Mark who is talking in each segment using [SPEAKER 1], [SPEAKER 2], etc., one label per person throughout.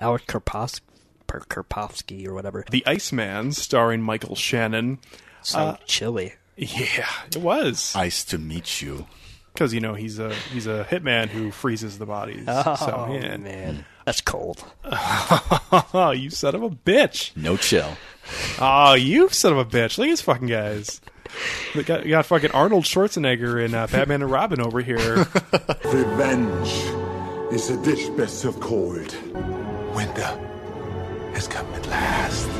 [SPEAKER 1] Alec Karpos- Per- Karpovsky or whatever.
[SPEAKER 2] The Iceman, starring Michael Shannon.
[SPEAKER 1] So
[SPEAKER 2] Uh,
[SPEAKER 1] chilly.
[SPEAKER 2] Yeah, it was
[SPEAKER 3] Nice to meet you.
[SPEAKER 2] because you know he's a he's a hitman who freezes the bodies.
[SPEAKER 1] Oh
[SPEAKER 2] so, yeah.
[SPEAKER 1] man, that's cold.
[SPEAKER 2] Oh, you son of a bitch!
[SPEAKER 3] No chill.
[SPEAKER 2] Oh, you son of a bitch! Look at these fucking guys. We got, we got fucking Arnold Schwarzenegger and uh, Batman and Robin over here.
[SPEAKER 4] Revenge is a dish best served cold. Winter has come at last.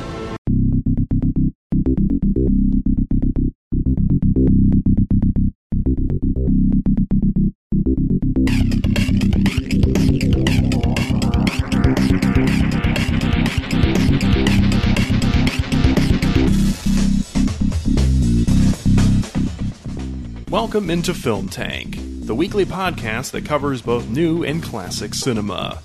[SPEAKER 2] Welcome into Film Tank, the weekly podcast that covers both new and classic cinema.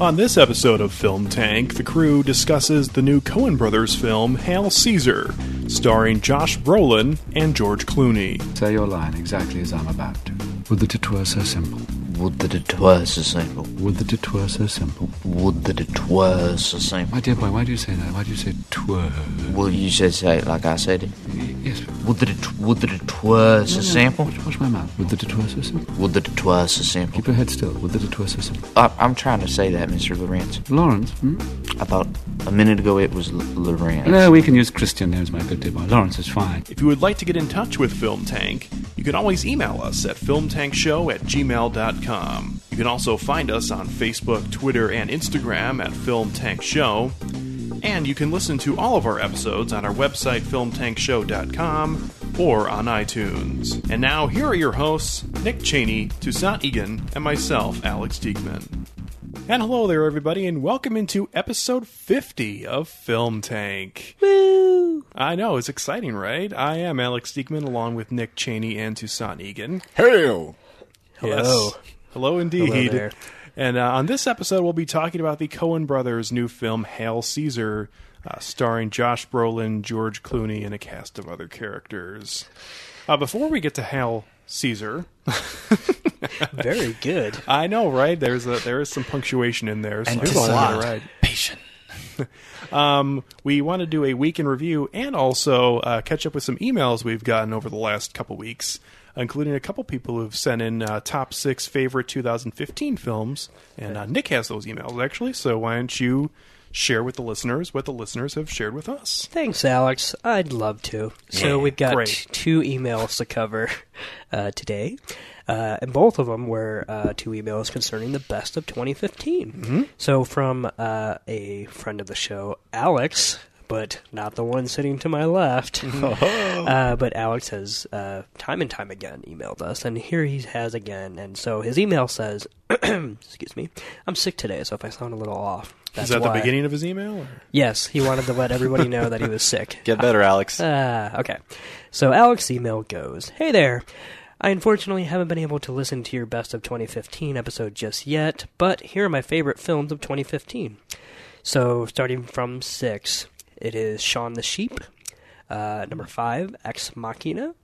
[SPEAKER 2] On this episode of Film Tank, the crew discusses the new Coen Brothers film Hail Caesar, starring Josh Brolin and George Clooney.
[SPEAKER 5] Say your line exactly as I'm about to. Would that it were so simple.
[SPEAKER 6] Would that it were so simple.
[SPEAKER 5] Would that it were so simple.
[SPEAKER 6] Would that it were so simple.
[SPEAKER 5] My dear boy, why do you say that? Why do you say twere?
[SPEAKER 6] Well, you said say it like I said it.
[SPEAKER 5] Yes.
[SPEAKER 6] Would that it, would that it were so simple.
[SPEAKER 5] Watch, watch my mouth. Would that it were so simple.
[SPEAKER 6] Would that it were so simple.
[SPEAKER 5] Keep your head still. Would that it were so simple.
[SPEAKER 6] I, I'm trying to say that, Mr. Laurentz.
[SPEAKER 5] Laurence, hmm?
[SPEAKER 6] I thought a minute ago it was L- Laurentz.
[SPEAKER 5] No, we can use Christian names, my good dear boy. Laurence is fine.
[SPEAKER 2] If you would like to get in touch with Film Tank, you can always email us at filmtankshow at gmail.com. You can also find us on Facebook, Twitter, and Instagram at Film Tank Show. And you can listen to all of our episodes on our website, filmtankshow.com, or on iTunes. And now, here are your hosts Nick Cheney, Toussaint Egan, and myself, Alex Diekman. And hello there, everybody, and welcome into episode 50 of Film Tank.
[SPEAKER 1] Woo!
[SPEAKER 2] I know, it's exciting, right? I am Alex Diekman along with Nick Cheney and Toussaint Egan.
[SPEAKER 3] Hail!
[SPEAKER 1] Hello.
[SPEAKER 2] Yes. Hello indeed.
[SPEAKER 1] Hello there.
[SPEAKER 2] And uh, on this episode, we'll be talking about the Coen brothers' new film, Hail Caesar, uh, starring Josh Brolin, George Clooney, and a cast of other characters. Uh, before we get to Hail Caesar,
[SPEAKER 1] Very good.
[SPEAKER 2] I know, right? There's a there is some punctuation in there, so
[SPEAKER 3] And
[SPEAKER 2] I just wanted to get it
[SPEAKER 3] decide.
[SPEAKER 2] right.
[SPEAKER 3] Patient.
[SPEAKER 2] Um, we want to do a week in review and also uh, catch up with some emails we've gotten over the last couple weeks, including a couple people who've sent in uh, top six favorite 2015 films. And uh, Nick has those emails actually, so why don't you share with the listeners what the listeners have shared with us?
[SPEAKER 1] Thanks, Alex. I'd love to. So we've got
[SPEAKER 2] Great.
[SPEAKER 1] two emails to cover uh, today, uh, and both of them were uh, two emails concerning the best of 2015. So from uh, a friend of the show, Alex. But not the one sitting to my left. uh, but Alex has uh, time and time again emailed us, and here he has again. And so his email says, "Excuse me, I'm sick today, so if I sound a little off, that's
[SPEAKER 2] Is that
[SPEAKER 1] why.
[SPEAKER 2] the beginning of his email? Or?
[SPEAKER 1] Yes, he wanted to let everybody know that he was sick.
[SPEAKER 3] Get better, Alex.
[SPEAKER 1] Ah, okay. So Alex's email goes, Hey there. I unfortunately haven't been able to listen to your best of 2015 episode just yet, but here are my favorite films of 2015. So starting from six, it is Shaun the Sheep. Uh, number five, Ex Machina.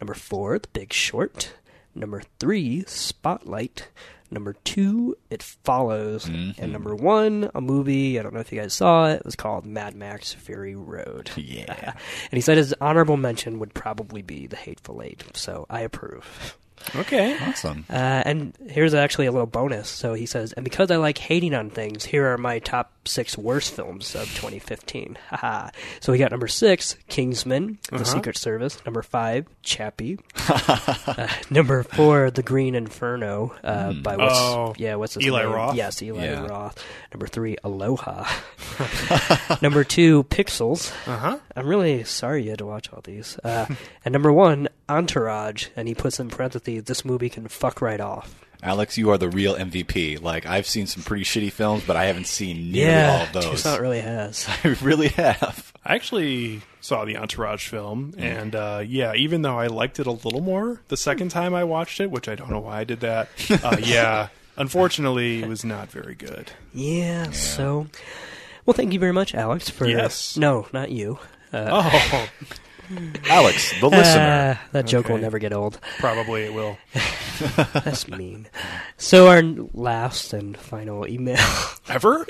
[SPEAKER 1] Number four, The Big Short. Number three, Spotlight. Number two, It Follows. And number one, a movie, I don't know if you guys saw it, it was called Mad Max Fury Road.
[SPEAKER 3] Yeah.
[SPEAKER 1] and he said his honorable mention would probably be The Hateful Eight, so I approve.
[SPEAKER 2] Okay.
[SPEAKER 3] Awesome.
[SPEAKER 1] Uh, and here's actually a little bonus. So he says, and because I like hating on things, here are my top six worst films of 2015. Haha. so we got number six, Kingsman, The Secret Service. Number five, Chappie. uh, number four, The Green Inferno. Uh, by what's
[SPEAKER 2] Oh,
[SPEAKER 1] yeah, what's his
[SPEAKER 2] Eli
[SPEAKER 1] name?
[SPEAKER 2] Roth?
[SPEAKER 1] Yes, Eli
[SPEAKER 3] Yeah.
[SPEAKER 1] Roth. Number three, Aloha. number two, Pixels.
[SPEAKER 2] Uh huh.
[SPEAKER 1] I'm really sorry you had to watch all these. Uh, and number one, Entourage, and he puts in parentheses, this movie can fuck right off.
[SPEAKER 3] Alex, you are the real MVP. Like, I've seen some pretty shitty films, but I haven't seen nearly
[SPEAKER 1] yeah,
[SPEAKER 3] all of those.
[SPEAKER 1] Toussaint really has.
[SPEAKER 3] I really have.
[SPEAKER 2] I actually saw the Entourage film, and uh, yeah, even though I liked it a little more the second time I watched it, which I don't know why I did that, uh, yeah, unfortunately, it was not very good.
[SPEAKER 1] Yeah, so. Well, thank you very much, Alex, for.
[SPEAKER 2] Yes.
[SPEAKER 1] No, not you. Uh,
[SPEAKER 2] Oh,
[SPEAKER 3] Alex, the listener.
[SPEAKER 1] Ah, that joke will never get old.
[SPEAKER 2] Probably it will.
[SPEAKER 1] That's mean. So our last and final email,
[SPEAKER 2] Ever?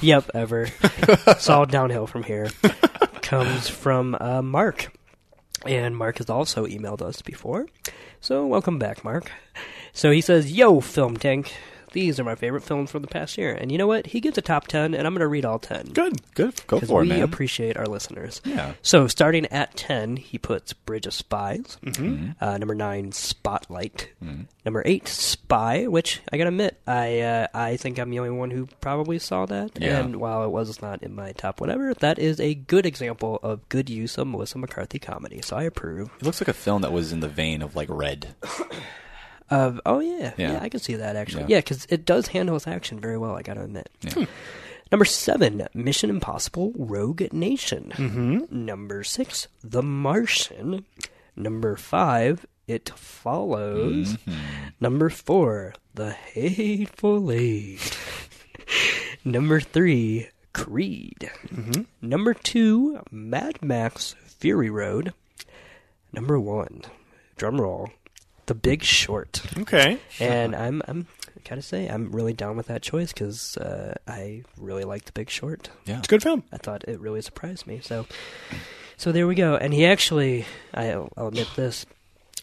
[SPEAKER 1] yep, ever, it's all downhill from here, comes from uh, Mark. And Mark has also emailed us before. So welcome back, Mark. So he says, Yo, Film Tank. These are my favorite films from the past year. And you know what? He gives a top 10, and I'm going to read all 10.
[SPEAKER 3] Good, good. Go
[SPEAKER 1] Because
[SPEAKER 3] for
[SPEAKER 1] we
[SPEAKER 3] it, man.
[SPEAKER 1] appreciate our listeners.
[SPEAKER 3] Yeah.
[SPEAKER 1] So starting at 10, he puts Bridge of Spies.
[SPEAKER 3] Mm-hmm.
[SPEAKER 1] Uh, number 9, Spotlight. Number 8, Spy, which I gotta admit, I uh, I think I'm the only one who probably saw that.
[SPEAKER 3] Yeah.
[SPEAKER 1] And while it was not in my top whatever, that is a good example of good use of Melissa McCarthy comedy. So I approve.
[SPEAKER 3] It looks like a film that was in the vein of like Red.
[SPEAKER 1] Of oh yeah, yeah,
[SPEAKER 3] Yeah.
[SPEAKER 1] I can see that actually.
[SPEAKER 3] Yeah.
[SPEAKER 1] Yeah, because it does handle its action very well. I gotta admit.
[SPEAKER 3] Yeah. Hmm.
[SPEAKER 1] Number seven, Mission Impossible: Rogue Nation. Mm-hmm. Number six, The Martian. Number five, It Follows. Mm-hmm. Number four, The Hateful Eight. Number three, Creed. Mm-hmm. Number two, Mad Max: Fury Road. Number one, drum roll, The Big Short.
[SPEAKER 2] Okay.
[SPEAKER 1] And I'm I'm gotta say I'm really down with that choice because uh, I really like The Big Short.
[SPEAKER 3] Yeah.
[SPEAKER 2] It's a good film.
[SPEAKER 1] I thought it really surprised me. So, so there we go. And he actually, I'll, I'll admit this.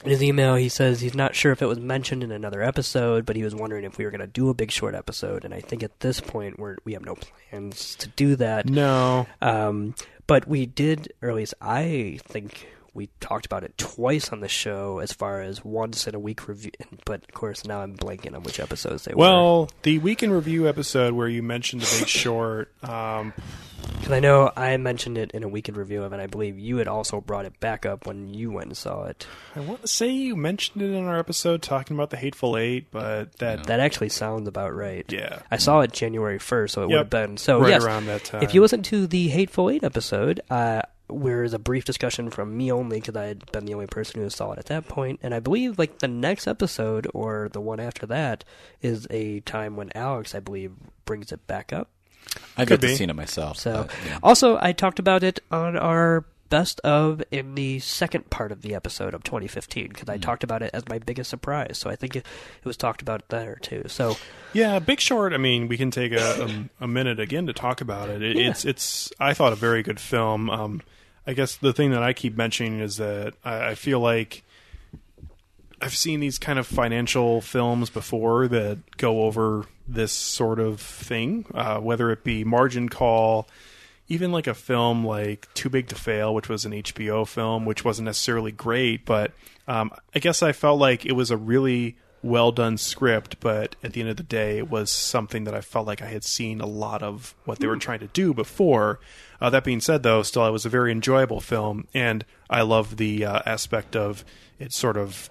[SPEAKER 1] In his email, he says he's not sure if it was mentioned in another episode, but he was wondering if we were going to do a Big Short episode. And I think at this point, we're, we have no plans to do that.
[SPEAKER 2] No.
[SPEAKER 1] Um, but we did, or at least I think we talked about it twice on the show as far as once in a week review. But of course, now I'm blanking on which episodes they were.
[SPEAKER 2] Well, the week in review episode where you mentioned the big short, um,
[SPEAKER 1] Because I know I mentioned it in a weekend review of it, and I believe you had also brought it back up when you went and saw it.
[SPEAKER 2] I want to say you mentioned it in our episode talking about the Hateful Eight, but that
[SPEAKER 1] That actually sounds about right.
[SPEAKER 2] Yeah.
[SPEAKER 1] I saw it January 1st, so it would have been. So,
[SPEAKER 2] Right
[SPEAKER 1] yes,
[SPEAKER 2] around that time.
[SPEAKER 1] if you listen to the Hateful Eight episode, uh, where is a brief discussion from me only because I had been the only person who saw it at that point. point, and I believe like the next episode or the one after that is a time when Alex, I believe, brings it back up.
[SPEAKER 3] I've
[SPEAKER 2] Could
[SPEAKER 3] yet to seen it myself.
[SPEAKER 1] So,
[SPEAKER 3] but, yeah.
[SPEAKER 1] also, I talked about it on our best of in the second part of the episode of 2015 because I talked about it as my biggest surprise. So I think it, it was talked about there too. So
[SPEAKER 2] Yeah, Big Short. I mean, we can take a, a, a minute again to talk about it. it It's it's. I thought a very good film. Um, I guess the thing that I keep mentioning is that I, I feel like I've seen these kind of financial films before that go over this sort of thing, uh, whether it be Margin Call, even like a film like Too Big to Fail, which was an HBO film, which wasn't necessarily great, but um, I guess I felt like it was a really well done script, but at the end of the day, it was something that I felt like I had seen a lot of what they were trying to do before. Uh, that being said, though, still, it was a very enjoyable film, and I love the uh, aspect of it sort of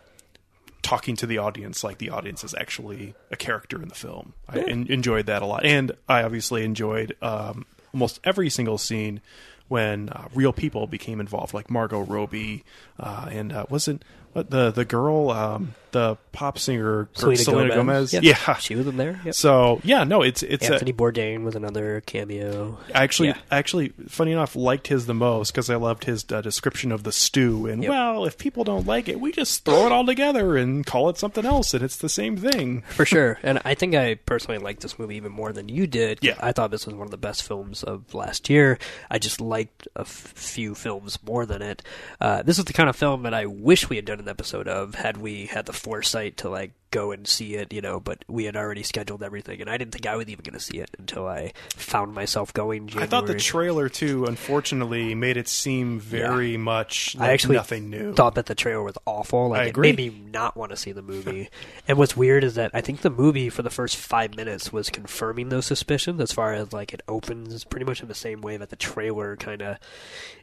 [SPEAKER 2] talking to the audience like the audience is actually a character in the film. I en- enjoyed that a lot, and I obviously enjoyed um, almost every single scene when uh, real people became involved, like Margot Robbie, uh, and uh, wasn't the the girl, um, the pop singer
[SPEAKER 1] Selena,
[SPEAKER 2] Gomez.
[SPEAKER 1] Yep.
[SPEAKER 2] Yeah.
[SPEAKER 1] she was in there. Yep.
[SPEAKER 2] So yeah, no, it's it's a,
[SPEAKER 1] Anthony Bourdain was another cameo.
[SPEAKER 2] I actually,
[SPEAKER 1] Yeah.
[SPEAKER 2] Actually, funny enough, liked his the most because I loved his uh, description of the stew. And
[SPEAKER 1] Yep.
[SPEAKER 2] well, if people don't like it, we just throw it all together and call it something else, and it's the same thing.
[SPEAKER 1] For sure, and I think I personally liked this movie even more than you did.
[SPEAKER 2] Yeah.
[SPEAKER 1] I thought this was one of the best films of last year. I just liked a f- few films more than it. Uh, this is the kind of film that I wish we had done an episode of had we had the foresight to like go and see it, you know. But we had already scheduled everything, and I didn't think I was even going to see it until I found myself going. January.
[SPEAKER 2] I thought the trailer too, unfortunately, made it seem very much like
[SPEAKER 1] I actually
[SPEAKER 2] nothing new.
[SPEAKER 1] thought that the trailer was awful. Like
[SPEAKER 2] I
[SPEAKER 1] it made me not want to see the movie. and what's weird is that I think the movie for the first five minutes was confirming those suspicions as far as like it opens pretty much in the same way that the trailer kind of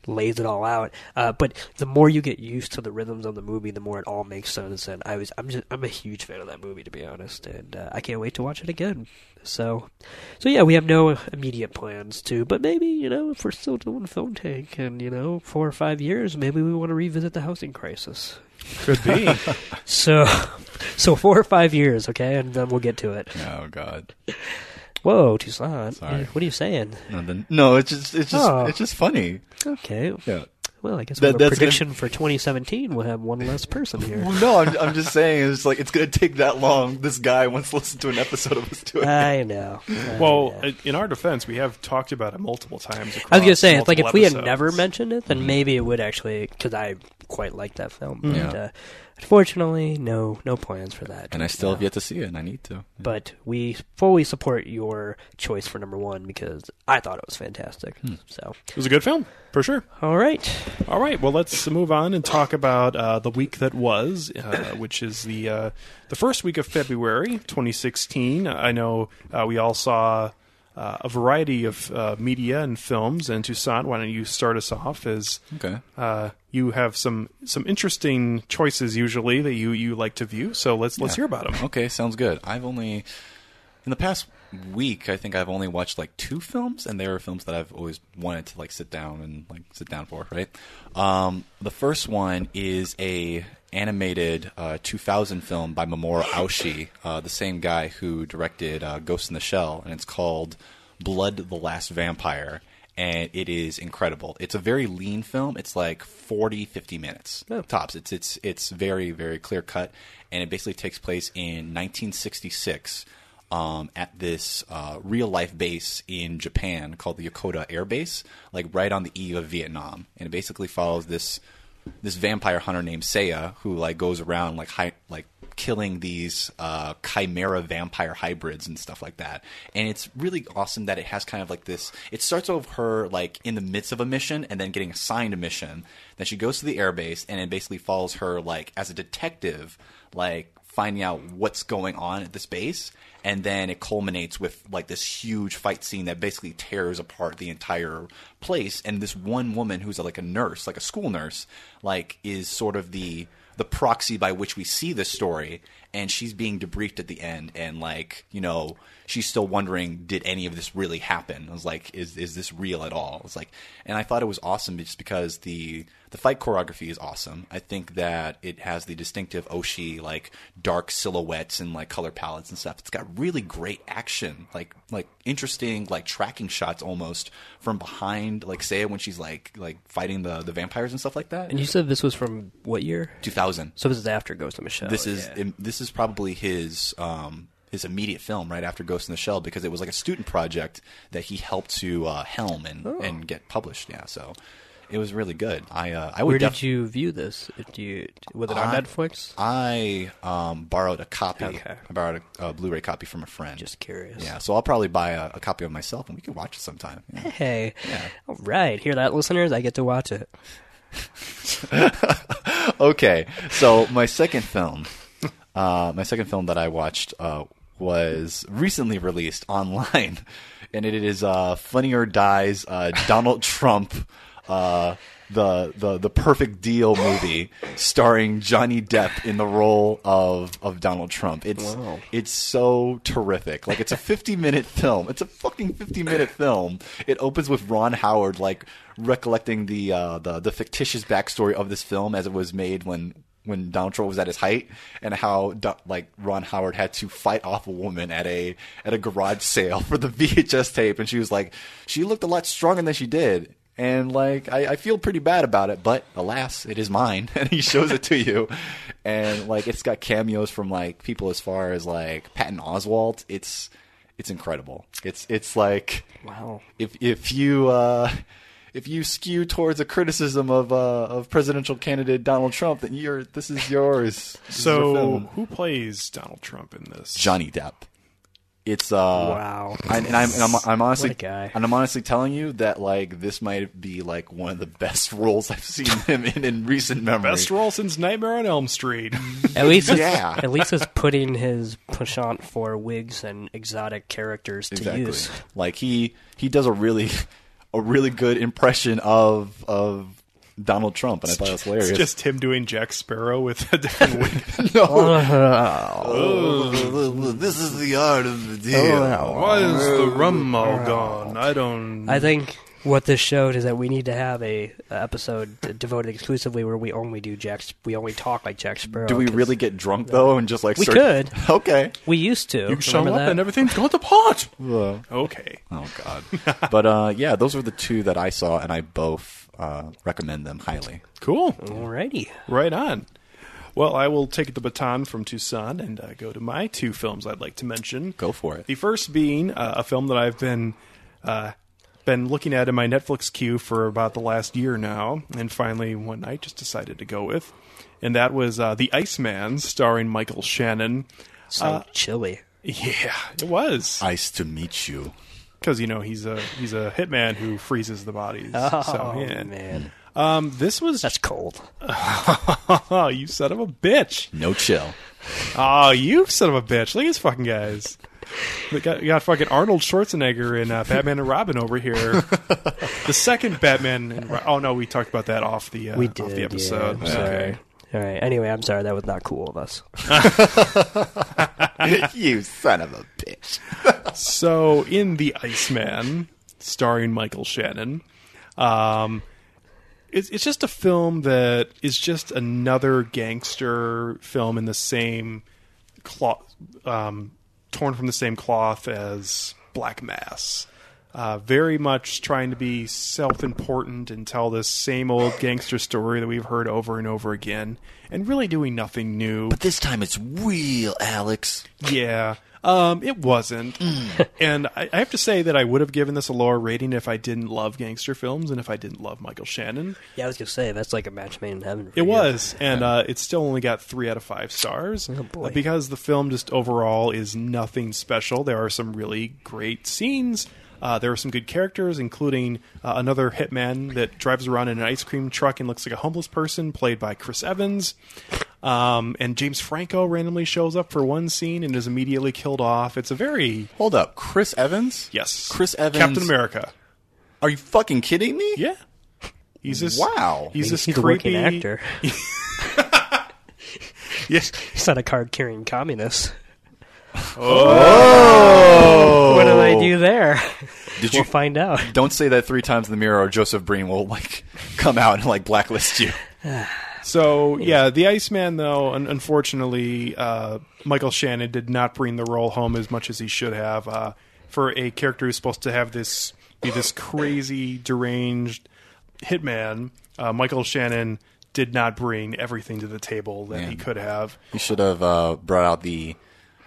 [SPEAKER 1] lays it all out. Uh, but the more you get used to the rhythms of the movie, the more it all makes sense. And I was I'm just I'm a huge fan of that movie to be honest, and uh, I can't wait to watch it again. So, so yeah, we have no immediate plans to, but maybe you know if we're still doing Film Tank and you know four or five years, maybe we want to revisit the housing crisis.
[SPEAKER 2] Could be.
[SPEAKER 1] So, so four or five years, okay, and then we'll get to it.
[SPEAKER 3] Oh God.
[SPEAKER 1] Whoa, Toussaint,
[SPEAKER 3] Sorry.
[SPEAKER 1] what are you saying?
[SPEAKER 3] No, then- no, it's just it's just
[SPEAKER 1] Oh.
[SPEAKER 3] it's just funny.
[SPEAKER 1] Okay,
[SPEAKER 3] Yeah.
[SPEAKER 1] Well, I guess
[SPEAKER 3] That-
[SPEAKER 1] with a
[SPEAKER 3] that's gonna-
[SPEAKER 1] prediction for 2017, we'll have one less person here.
[SPEAKER 3] Well, no, I'm, I'm just saying it's like it's gonna take that long. This guy wants to listen to an episode of us doing.
[SPEAKER 1] I know. I
[SPEAKER 2] Well,
[SPEAKER 1] know.
[SPEAKER 2] in our defense, we have talked about it multiple times.
[SPEAKER 1] I was gonna say, it's like if
[SPEAKER 2] multiple
[SPEAKER 1] we had never mentioned it, then mm-hmm. maybe it would actually, because I quite like that film. Mm-hmm. But,
[SPEAKER 3] Yeah.
[SPEAKER 1] uh, unfortunately, no, no plans for that.
[SPEAKER 3] and I still
[SPEAKER 1] No.
[SPEAKER 3] have yet to see it, and I need to.
[SPEAKER 1] But we fully support your choice for number one because I thought it was fantastic.
[SPEAKER 3] Hmm.
[SPEAKER 1] So,
[SPEAKER 2] It was a good film, for sure.
[SPEAKER 1] all right,
[SPEAKER 2] All right, well, let's move on and talk about uh, the week that was, uh, which is the uh, the first week of February, 2016. I know uh, we all saw uh, a variety of uh, media and films. And Toussaint, why don't you start us off? As
[SPEAKER 3] Okay.
[SPEAKER 2] uh, you have some some interesting choices usually that you, you like to view. So let's let's hear about them.
[SPEAKER 3] Okay, sounds good. I've only in the past week, I think I've only watched like two films, and they were films that I've always wanted to like sit down and like sit down for. Right. Um, the first one is a animated uh, 2000 film by Mamoru Oshii, uh, the same guy who directed uh, Ghost in the Shell, and it's called Blood: The Last Vampire. And it is incredible. It's a very lean film. It's like 40, 50 minutes tops. It's it's it's very very clear cut, and it basically takes place in 1966 um, at this uh, real life base in Japan called the Yokota Air Base, like right on the eve of Vietnam, and it basically follows this this vampire hunter named Saya who like goes around like hi- like killing these uh, chimera vampire hybrids and stuff like that. And it's really awesome that it has kind of like this. It starts off her like in the midst of a mission and then getting assigned a mission. Then she goes to the airbase and it basically follows her like as a detective, like finding out what's going on at this base and then it culminates with like this huge fight scene that basically tears apart the entire place. And this one woman who's like a nurse like a school nurse like is sort of the the proxy by which we see this story. And she's being debriefed at the end and like you know she's still wondering did any of this really happen i was like is is this real at all it's like and i thought it was awesome just because the the fight choreography is awesome i think that it has the distinctive Oshii like dark silhouettes and like color palettes and stuff it's got really great action like like interesting like tracking shots almost from behind like Saya when she's like like fighting the the vampires and stuff like that
[SPEAKER 1] and you said this was from what year?
[SPEAKER 3] 2000
[SPEAKER 1] So this is after Ghost in the Shell.
[SPEAKER 3] this is
[SPEAKER 1] yeah.
[SPEAKER 3] this is probably his um, his immediate film right after Ghost in the Shell because it was like a student project that he helped to uh, helm and,
[SPEAKER 1] Oh.
[SPEAKER 3] and get published. Yeah, so it was really good. I uh, I
[SPEAKER 1] Where
[SPEAKER 3] would
[SPEAKER 1] did you view this? Do you was it on
[SPEAKER 3] Uh,
[SPEAKER 1] Netflix?
[SPEAKER 3] I um, borrowed a copy.
[SPEAKER 1] Okay.
[SPEAKER 3] I borrowed a, a Blu-ray copy from a friend.
[SPEAKER 1] Just curious.
[SPEAKER 3] yeah, so I'll probably buy a, a copy of myself and we can watch it sometime. Yeah.
[SPEAKER 1] Hey, all right. Hear that, listeners? I get to watch it.
[SPEAKER 3] okay, so my second film, uh, my second film that I watched uh, was recently released online, and it is uh, Funny or Die's uh, Donald Trump. Uh, the, the the perfect deal movie starring Johnny Depp in the role of, of Donald Trump. It's
[SPEAKER 1] Wow.
[SPEAKER 3] it's so terrific. Like it's a 50 minute film. It's a fucking 50 minute film. It opens with Ron Howard like recollecting the uh, the the fictitious backstory of this film as it was made when when Donald Trump was at his height and how like Ron Howard had to fight off a woman at a at a garage sale for the VHS tape and she was like she looked a lot stronger than she did and like I, I feel pretty bad about it, but alas, it is mine, and he shows it to you, and like it's got cameos from like people as far as like Patton Oswalt. It's it's incredible. It's it's like
[SPEAKER 1] Wow.
[SPEAKER 3] if if you uh, if you skew towards a criticism of uh, of presidential candidate Donald Trump, then you're this is yours. This is your
[SPEAKER 2] So, who plays Donald Trump in this?
[SPEAKER 3] Johnny Depp. It's uh
[SPEAKER 1] Wow.
[SPEAKER 3] I, and I'm and I'm, I'm honestly
[SPEAKER 1] guy.
[SPEAKER 3] and I'm honestly telling you that like this might be like one of the best roles I've seen him in in recent memory.
[SPEAKER 2] Best role since Nightmare on Elm Street.
[SPEAKER 1] At least, it's,
[SPEAKER 3] Yeah.
[SPEAKER 1] at least it's putting his penchant for wigs and exotic characters to
[SPEAKER 3] exactly.
[SPEAKER 1] use.
[SPEAKER 3] Like he he does a really a really good impression of of Donald Trump, and I thought it was hilarious.
[SPEAKER 2] It's just him doing Jack Sparrow with a different wig.
[SPEAKER 3] Oh, oh, this is the art of the deal.
[SPEAKER 2] Oh, Why is the rum all gone? I don't.
[SPEAKER 1] I think what this showed is that we need to have a, a episode devoted exclusively where we only do Jack. We only talk like Jack Sparrow.
[SPEAKER 3] Do we really get drunk though and just like
[SPEAKER 1] We
[SPEAKER 3] start-
[SPEAKER 1] could.
[SPEAKER 3] Okay.
[SPEAKER 1] We used to.
[SPEAKER 2] You show up
[SPEAKER 1] that?
[SPEAKER 2] and everything's going to pot. Okay.
[SPEAKER 3] Oh God. but uh, yeah, those were the two that I saw, and I both uh, recommend them highly.
[SPEAKER 2] Cool.
[SPEAKER 1] Alrighty.
[SPEAKER 2] Right on. Well, I will take the baton from Toussaint and uh, go to my two films I'd like to mention.
[SPEAKER 3] Go for it.
[SPEAKER 2] The first being uh, a film that I've been uh, been looking at in my Netflix queue for about the last year now, and finally one night just decided to go with, and that was uh, The Iceman, starring Michael Shannon.
[SPEAKER 1] So
[SPEAKER 2] Uh,
[SPEAKER 1] chilly.
[SPEAKER 2] Yeah, it was
[SPEAKER 3] Nice to meet you.
[SPEAKER 2] because you know he's a he's a hitman who freezes the bodies.
[SPEAKER 1] Oh
[SPEAKER 2] so yeah,
[SPEAKER 1] man,
[SPEAKER 2] um, this was
[SPEAKER 1] that's cold.
[SPEAKER 2] oh, you son of a bitch.
[SPEAKER 3] No chill.
[SPEAKER 2] Oh, you son of a bitch! Look at these fucking guys. We got, we got fucking Arnold Schwarzenegger and uh, Batman and Robin over here. the second Batman. And, Ro- oh no, we talked about that off the uh,
[SPEAKER 1] We
[SPEAKER 2] off
[SPEAKER 1] did.
[SPEAKER 2] the episode.
[SPEAKER 1] Yeah, I'm sorry. All right. Anyway, I'm sorry. That was not cool of us.
[SPEAKER 3] you son of a bitch.
[SPEAKER 2] So in the Iceman, starring Michael Shannon, um, it's it's just a film that is just another gangster film in the same cloth, um, torn from the same cloth as Black Mass. Uh, very much trying to be self-important and tell this same old gangster story that we've heard over and over again, and really doing nothing new.
[SPEAKER 3] But this time it's real, Alex.
[SPEAKER 2] Yeah. Um, it wasn't. and I, I have to say that I would have given this a lower rating if I didn't love gangster films and if I didn't love Michael Shannon.
[SPEAKER 1] Yeah, I was gonna say that's like a match made in heaven. for
[SPEAKER 2] It
[SPEAKER 1] you.
[SPEAKER 2] was. And uh, it still only got three out of five stars.
[SPEAKER 1] Oh, boy.
[SPEAKER 2] Uh, because the film just overall is nothing special. There are some really great scenes. Uh, there are some good characters, including uh, another hitman that drives around in an ice cream truck and looks like a homeless person, played by Chris Evans. Um, and James Franco randomly shows up for one scene and is immediately killed off. It's a very
[SPEAKER 3] Hold up, Chris Evans?
[SPEAKER 2] Yes.
[SPEAKER 3] Chris Evans.
[SPEAKER 2] Captain America.
[SPEAKER 3] Are you fucking kidding me?
[SPEAKER 2] Yeah. He's this
[SPEAKER 3] Wow.
[SPEAKER 2] He's this
[SPEAKER 1] He's a
[SPEAKER 2] creepy
[SPEAKER 1] working actor.
[SPEAKER 2] Yes.
[SPEAKER 1] He's not a card carrying communist.
[SPEAKER 2] Oh.
[SPEAKER 1] What did I do there?
[SPEAKER 3] Did
[SPEAKER 1] we'll
[SPEAKER 3] you
[SPEAKER 1] find out.
[SPEAKER 3] don't say that three times in the mirror, or Joseph Breen will like come out and like blacklist you.
[SPEAKER 2] So yeah, the Iceman though, un- unfortunately, uh, Michael Shannon did not bring the role home as much as he should have. Uh, for a character who's supposed to have this be this crazy, deranged hitman, uh, Michael Shannon did not bring everything to the table that he could have.
[SPEAKER 3] He should have uh, brought out the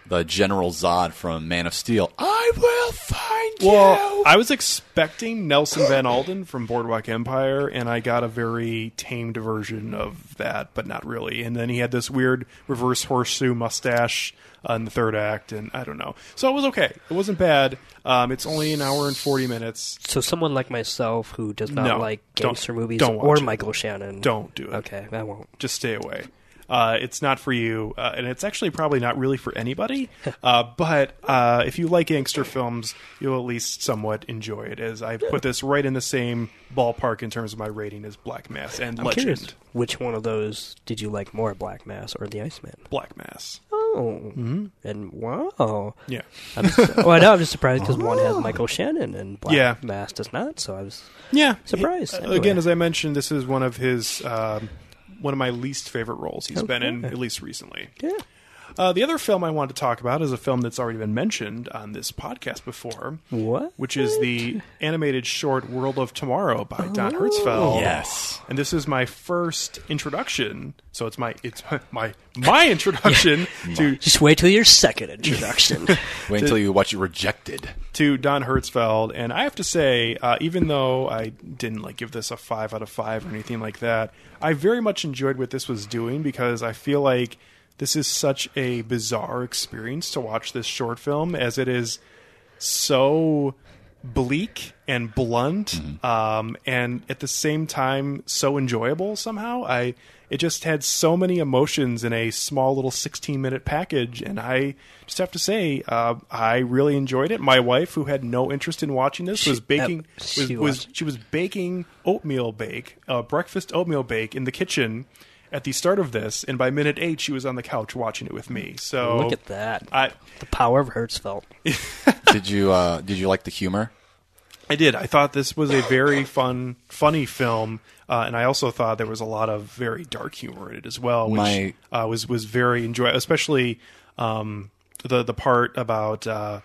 [SPEAKER 3] the General Zod from Man of Steel. I will find
[SPEAKER 2] Well,
[SPEAKER 3] you.
[SPEAKER 2] I was expecting Nelson Van Alden from Boardwalk Empire, and I got a very tamed version of that, but not really. And then he had this weird reverse horseshoe mustache uh, in the third act, and I don't know. So it was okay. It wasn't bad. Um, it's only an hour and forty minutes.
[SPEAKER 1] So someone like myself who does not
[SPEAKER 2] No,
[SPEAKER 1] like
[SPEAKER 2] don't-
[SPEAKER 1] gangster movies
[SPEAKER 2] don't
[SPEAKER 1] or
[SPEAKER 2] watch it.
[SPEAKER 1] Michael Shannon,
[SPEAKER 2] Don't do it.
[SPEAKER 1] Okay, I won't.
[SPEAKER 2] Just stay away. Uh, it's not for you, uh, and it's actually probably not really for anybody. Uh, but uh, if you like gangster films, you'll at least somewhat enjoy it. As I put this right in the same ballpark in terms of my rating as Black Mass and
[SPEAKER 1] I'm
[SPEAKER 2] Legend.
[SPEAKER 1] curious, which one of those did you like more, Black Mass or The Iceman?
[SPEAKER 2] Black Mass.
[SPEAKER 1] Oh, and wow.
[SPEAKER 2] Yeah.
[SPEAKER 1] I'm just, well, I know I'm just surprised because one has Michael Shannon and Black
[SPEAKER 2] Yeah.
[SPEAKER 1] Mass does not. So I was
[SPEAKER 2] Yeah.
[SPEAKER 1] surprised.
[SPEAKER 2] Uh,
[SPEAKER 1] anyway.
[SPEAKER 2] Again, as I mentioned, this is one of his um, one of my least favorite roles he's oh, been in, at least recently.
[SPEAKER 1] yeah.
[SPEAKER 2] Uh, the other film I wanted to talk about is a film that's already been mentioned on this podcast before,
[SPEAKER 1] What?
[SPEAKER 2] which is the animated short World of Tomorrow by Don Hertzfeldt.
[SPEAKER 3] Yes.
[SPEAKER 2] And this is my first introduction. So it's my it's my my introduction to
[SPEAKER 1] Just wait till your second introduction.
[SPEAKER 3] Wait until you watch it rejected.
[SPEAKER 2] to Don Hertzfeldt, and I have to say, uh, even though I didn't like give this a five out of five or anything like that, I very much enjoyed what this was doing because I feel like this is such a bizarre experience to watch this short film, as it is so bleak and blunt, um, and at the same time so enjoyable somehow. I it just had so many emotions in a small little 16 minute package, and I just have to say uh, I really enjoyed it. My wife, who had no interest in watching this, was
[SPEAKER 1] She-
[SPEAKER 2] baking
[SPEAKER 1] uh,
[SPEAKER 2] was,
[SPEAKER 1] she
[SPEAKER 2] was
[SPEAKER 1] watched.
[SPEAKER 2] she was baking oatmeal bake, uh, breakfast oatmeal bake in the kitchen. At the start of this, and by minute eight, she was on the couch watching it with me. So
[SPEAKER 1] Look at that.
[SPEAKER 2] I,
[SPEAKER 1] the power of Hertzfeldt.
[SPEAKER 3] did you uh, did you like the humor?
[SPEAKER 2] I did. I thought this was a very fun, funny film, uh, and I also thought there was a lot of very dark humor in it as well, which
[SPEAKER 3] My-
[SPEAKER 2] uh, was was very enjoyable, especially um, the the part about uh,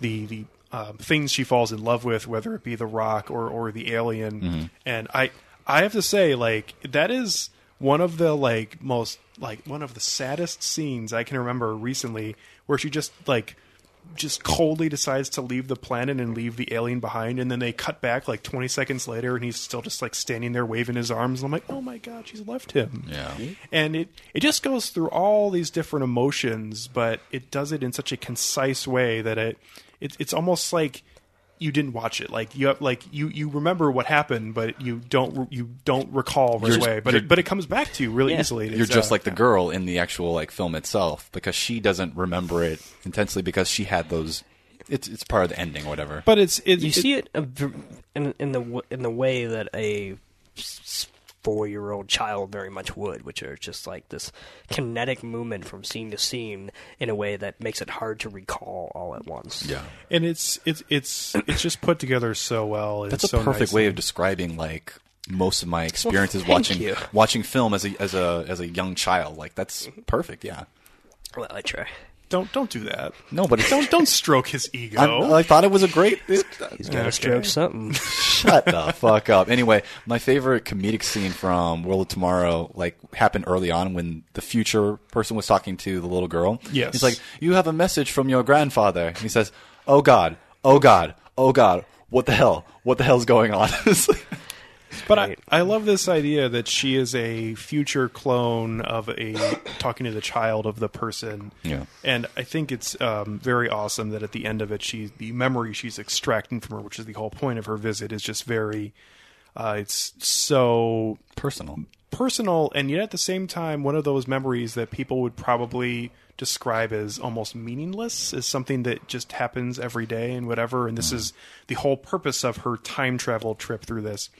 [SPEAKER 2] the the um, things she falls in love with, whether it be the Rock or or the alien.
[SPEAKER 3] Mm-hmm.
[SPEAKER 2] And I I have to say, like that is one of the like most like one of the saddest scenes I can remember recently, where she just like just coldly decides to leave the planet and leave the alien behind and then they cut back like 20 seconds later and he's still just like standing there waving his arms and I'm like oh my god she's left him
[SPEAKER 3] Yeah.
[SPEAKER 2] and it it just goes through all these different emotions but it does it in such a concise way that it, it it's almost like you didn't watch it like you have, like you you remember what happened but you don't you don't recall right
[SPEAKER 3] You're-
[SPEAKER 2] away but it, but it comes back to you really
[SPEAKER 1] Yeah.
[SPEAKER 2] easily
[SPEAKER 3] You're
[SPEAKER 2] It's,
[SPEAKER 3] just
[SPEAKER 2] uh,
[SPEAKER 3] like the girl in the actual like film itself because she doesn't remember it intensely because she had those. It's it's part of the ending, or whatever.
[SPEAKER 2] but it's it,
[SPEAKER 1] You
[SPEAKER 2] it-
[SPEAKER 1] see it in in the in the way that a four year old child very much would, which are just like this kinetic movement from scene to scene in a way that makes it hard to recall all at once.
[SPEAKER 3] yeah,
[SPEAKER 2] and it's it's it's it's just put together so well and
[SPEAKER 3] that's a
[SPEAKER 2] so
[SPEAKER 3] perfect way
[SPEAKER 2] nicely.
[SPEAKER 3] of describing like most of my experiences
[SPEAKER 1] thank
[SPEAKER 3] watching
[SPEAKER 1] you.
[SPEAKER 3] watching film as a as a as a young child. Like that's perfect. Yeah.
[SPEAKER 1] Well, I try.
[SPEAKER 2] Don't don't do that.
[SPEAKER 3] No, but it's
[SPEAKER 2] Don't don't stroke his ego.
[SPEAKER 3] I, I thought it was a great.
[SPEAKER 1] He's got to stroke something.
[SPEAKER 3] Shut the fuck up. Anyway, my favorite comedic scene from World of Tomorrow like happened early on when the future person was talking to the little girl.
[SPEAKER 2] Yes.
[SPEAKER 3] He's like, "You have a message from your grandfather." And he says, "Oh God, oh God, oh God, what the hell? What the hell's going on?" It's like-
[SPEAKER 2] but I, I love this idea that she is a future clone of a talking to the child of the person.
[SPEAKER 3] Yeah.
[SPEAKER 2] And I think it's um, very awesome that at the end of it, she the memory she's extracting from her, which is the whole point of her visit, is just very. Uh, it's so
[SPEAKER 3] Personal.
[SPEAKER 2] personal and yet at the same time one of those memories that people would probably describe as almost meaningless is something that just happens every day and whatever and this is the whole purpose of her time travel trip through this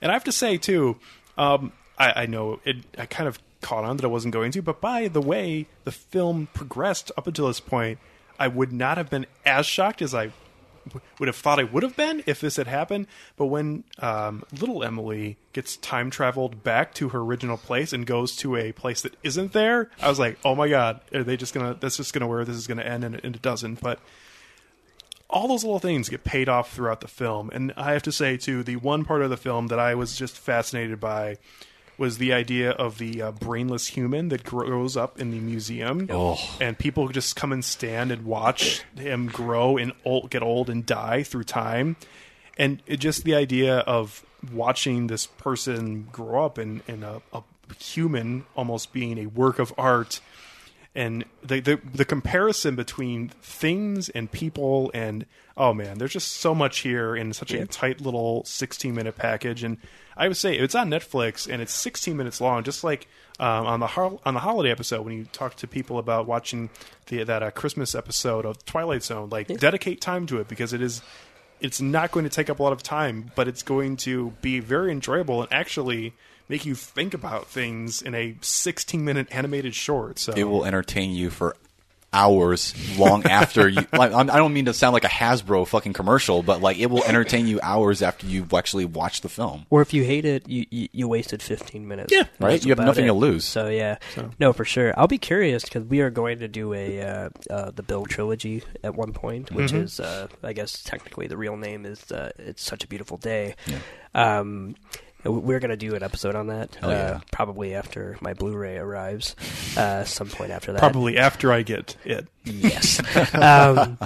[SPEAKER 2] and i have to say too um, I, I know it i kind of caught on that i wasn't going to but by the way the film progressed up until this point i would not have been as shocked as i would have thought I would have been if this had happened. But when um, little Emily gets time traveled back to her original place and goes to a place that isn't there, I was like, "Oh my god, are they just gonna? That's just gonna where this is gonna end?" And, and it doesn't. But all those little things get paid off throughout the film. And I have to say, too, the one part of the film that I was just fascinated by was the idea of the uh, brainless human that grows up in the museum, and people just come and stand and watch him grow and old, get old and die through time, and it, just the idea of watching this person grow up and, and a, a human almost being a work of art and the, the the comparison between things and people and oh man there's just so much here in such a tight little 16 minute package. And i would say it's on netflix and it's 16 minutes long just like um, on the hol- on the holiday episode when you talk to people about watching the that uh, christmas episode of twilight zone. Like dedicate time to it because it is it's not going to take up a lot of time but it's going to be very enjoyable and actually make you think about things in a 16 minute animated short so
[SPEAKER 3] It will entertain you for hours long after you. Like, I'm- don't mean to sound like a Hasbro fucking commercial, but like it will entertain you hours after you've actually watched the film.
[SPEAKER 1] Or if you hate it, you you, you wasted 15 minutes.
[SPEAKER 2] Yeah.
[SPEAKER 3] Right? You have nothing
[SPEAKER 1] it.
[SPEAKER 3] to lose.
[SPEAKER 1] So yeah, no, for sure. I'll be curious because we are going to do a uh, uh, the Bill trilogy at one point, which
[SPEAKER 3] Mm-hmm.
[SPEAKER 1] is uh, I guess technically the real name is uh, "It's Such a Beautiful Day." Um, we're going to do an episode on that,
[SPEAKER 3] Hell
[SPEAKER 1] uh,
[SPEAKER 3] yeah.
[SPEAKER 1] probably after my Blu-ray arrives, uh, some point after that.
[SPEAKER 2] probably after I get it.
[SPEAKER 1] Yes. um,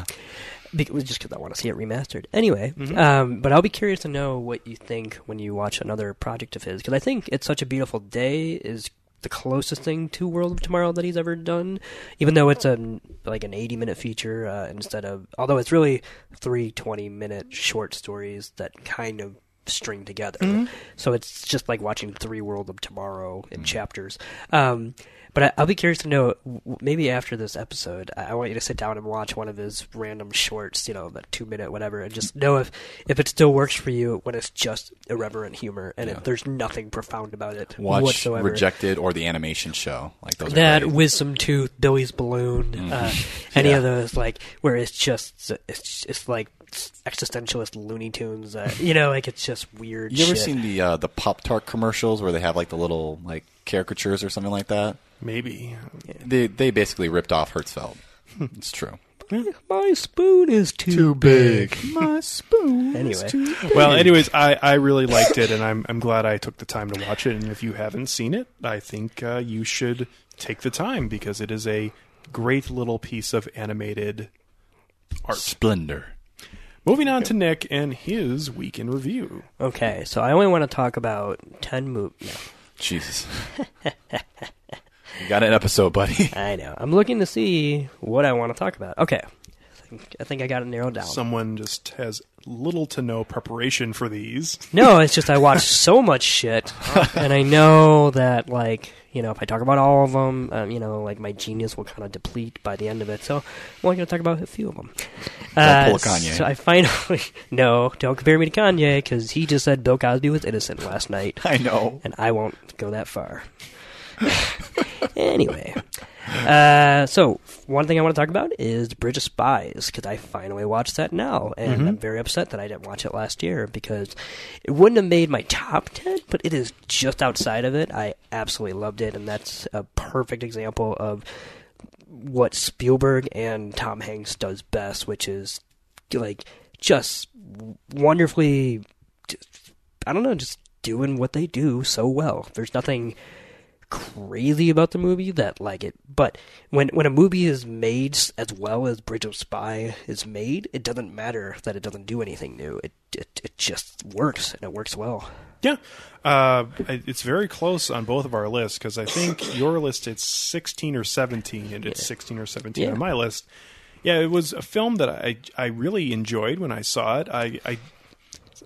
[SPEAKER 1] because, just because I want to see it remastered. Anyway, um, but I'll be curious to know what you think when you watch another project of his, because I think "It's Such a Beautiful Day" is the closest thing to World of Tomorrow that he's ever done, even though it's a like an eighty-minute feature uh, instead of, although it's really three 20-minute short stories that kind of string together. So it's just like watching three World of Tomorrow in chapters. Um, but I, I'll be curious to know, maybe after this episode, I, I want you to sit down and watch one of his random shorts, you know, that two minute whatever, and just know if if it still works for you when it's just irreverent humor and
[SPEAKER 3] Yeah.
[SPEAKER 1] if there's nothing profound about it
[SPEAKER 3] Watch
[SPEAKER 1] whatsoever.
[SPEAKER 3] Rejected or the animation show. Like those.
[SPEAKER 1] that. Wisdom Tooth, Billy's Balloon, uh, any
[SPEAKER 3] Yeah.
[SPEAKER 1] of those like where it's just it's it's like existentialist Looney Tunes. Uh, you know, like it's just weird.
[SPEAKER 3] You ever
[SPEAKER 1] shit.
[SPEAKER 3] seen the uh, the Pop Tart commercials where they have like the little like caricatures or something like that?
[SPEAKER 2] Maybe.
[SPEAKER 3] They they basically ripped off Hertzfeldt. it's true.
[SPEAKER 1] My spoon is too, big.
[SPEAKER 3] My spoon.
[SPEAKER 1] Anyway,
[SPEAKER 2] Well, anyways, I, I really liked it, and I'm I'm glad I took the time to watch it. And if you haven't seen it, I think uh, you should take the time because it is a great little piece of animated art.
[SPEAKER 3] Splendor.
[SPEAKER 2] Moving on to Nick and his week in review.
[SPEAKER 1] okay, so I only want to talk about ten movies. No,
[SPEAKER 3] Jesus. you got an episode, buddy.
[SPEAKER 1] I know. I'm looking to see what I want to talk about. Okay, I think I, think I got it narrowed down.
[SPEAKER 2] Someone just has little to no preparation for these.
[SPEAKER 1] No, it's just I watch so much shit, and I know that like you know if I talk about all of them, um, you know like my genius will kind of deplete by the end of it. So I'm only going to talk about a few of them.
[SPEAKER 3] Don't pull Kanye.
[SPEAKER 1] So I finally no, don't compare me to Kanye because he just said Bill Cosby was innocent last night,
[SPEAKER 3] I know.
[SPEAKER 1] and I won't go that far. anyway, uh, so one thing I want to talk about is Bridge of Spies because I finally watched that now, and I'm very upset that I didn't watch it last year because it wouldn't have made my top ten, but it is just outside of it. I absolutely loved it, and that's a perfect example of what Spielberg and Tom Hanks does best, which is like just wonderfully, just, I don't know, just doing what they do so well. There's nothing crazy about the movie that like it, but when when a movie is made as well as Bridge of Spy is made, it doesn't matter that it doesn't do anything new. It it, it just works and it works well.
[SPEAKER 2] Yeah, uh, it's very close on both of our lists because I think your list it's sixteen or seventeen, and it's sixteen or seventeen
[SPEAKER 1] Yeah.
[SPEAKER 2] on my list. Yeah, it was a film that I I really enjoyed when I saw it. I, I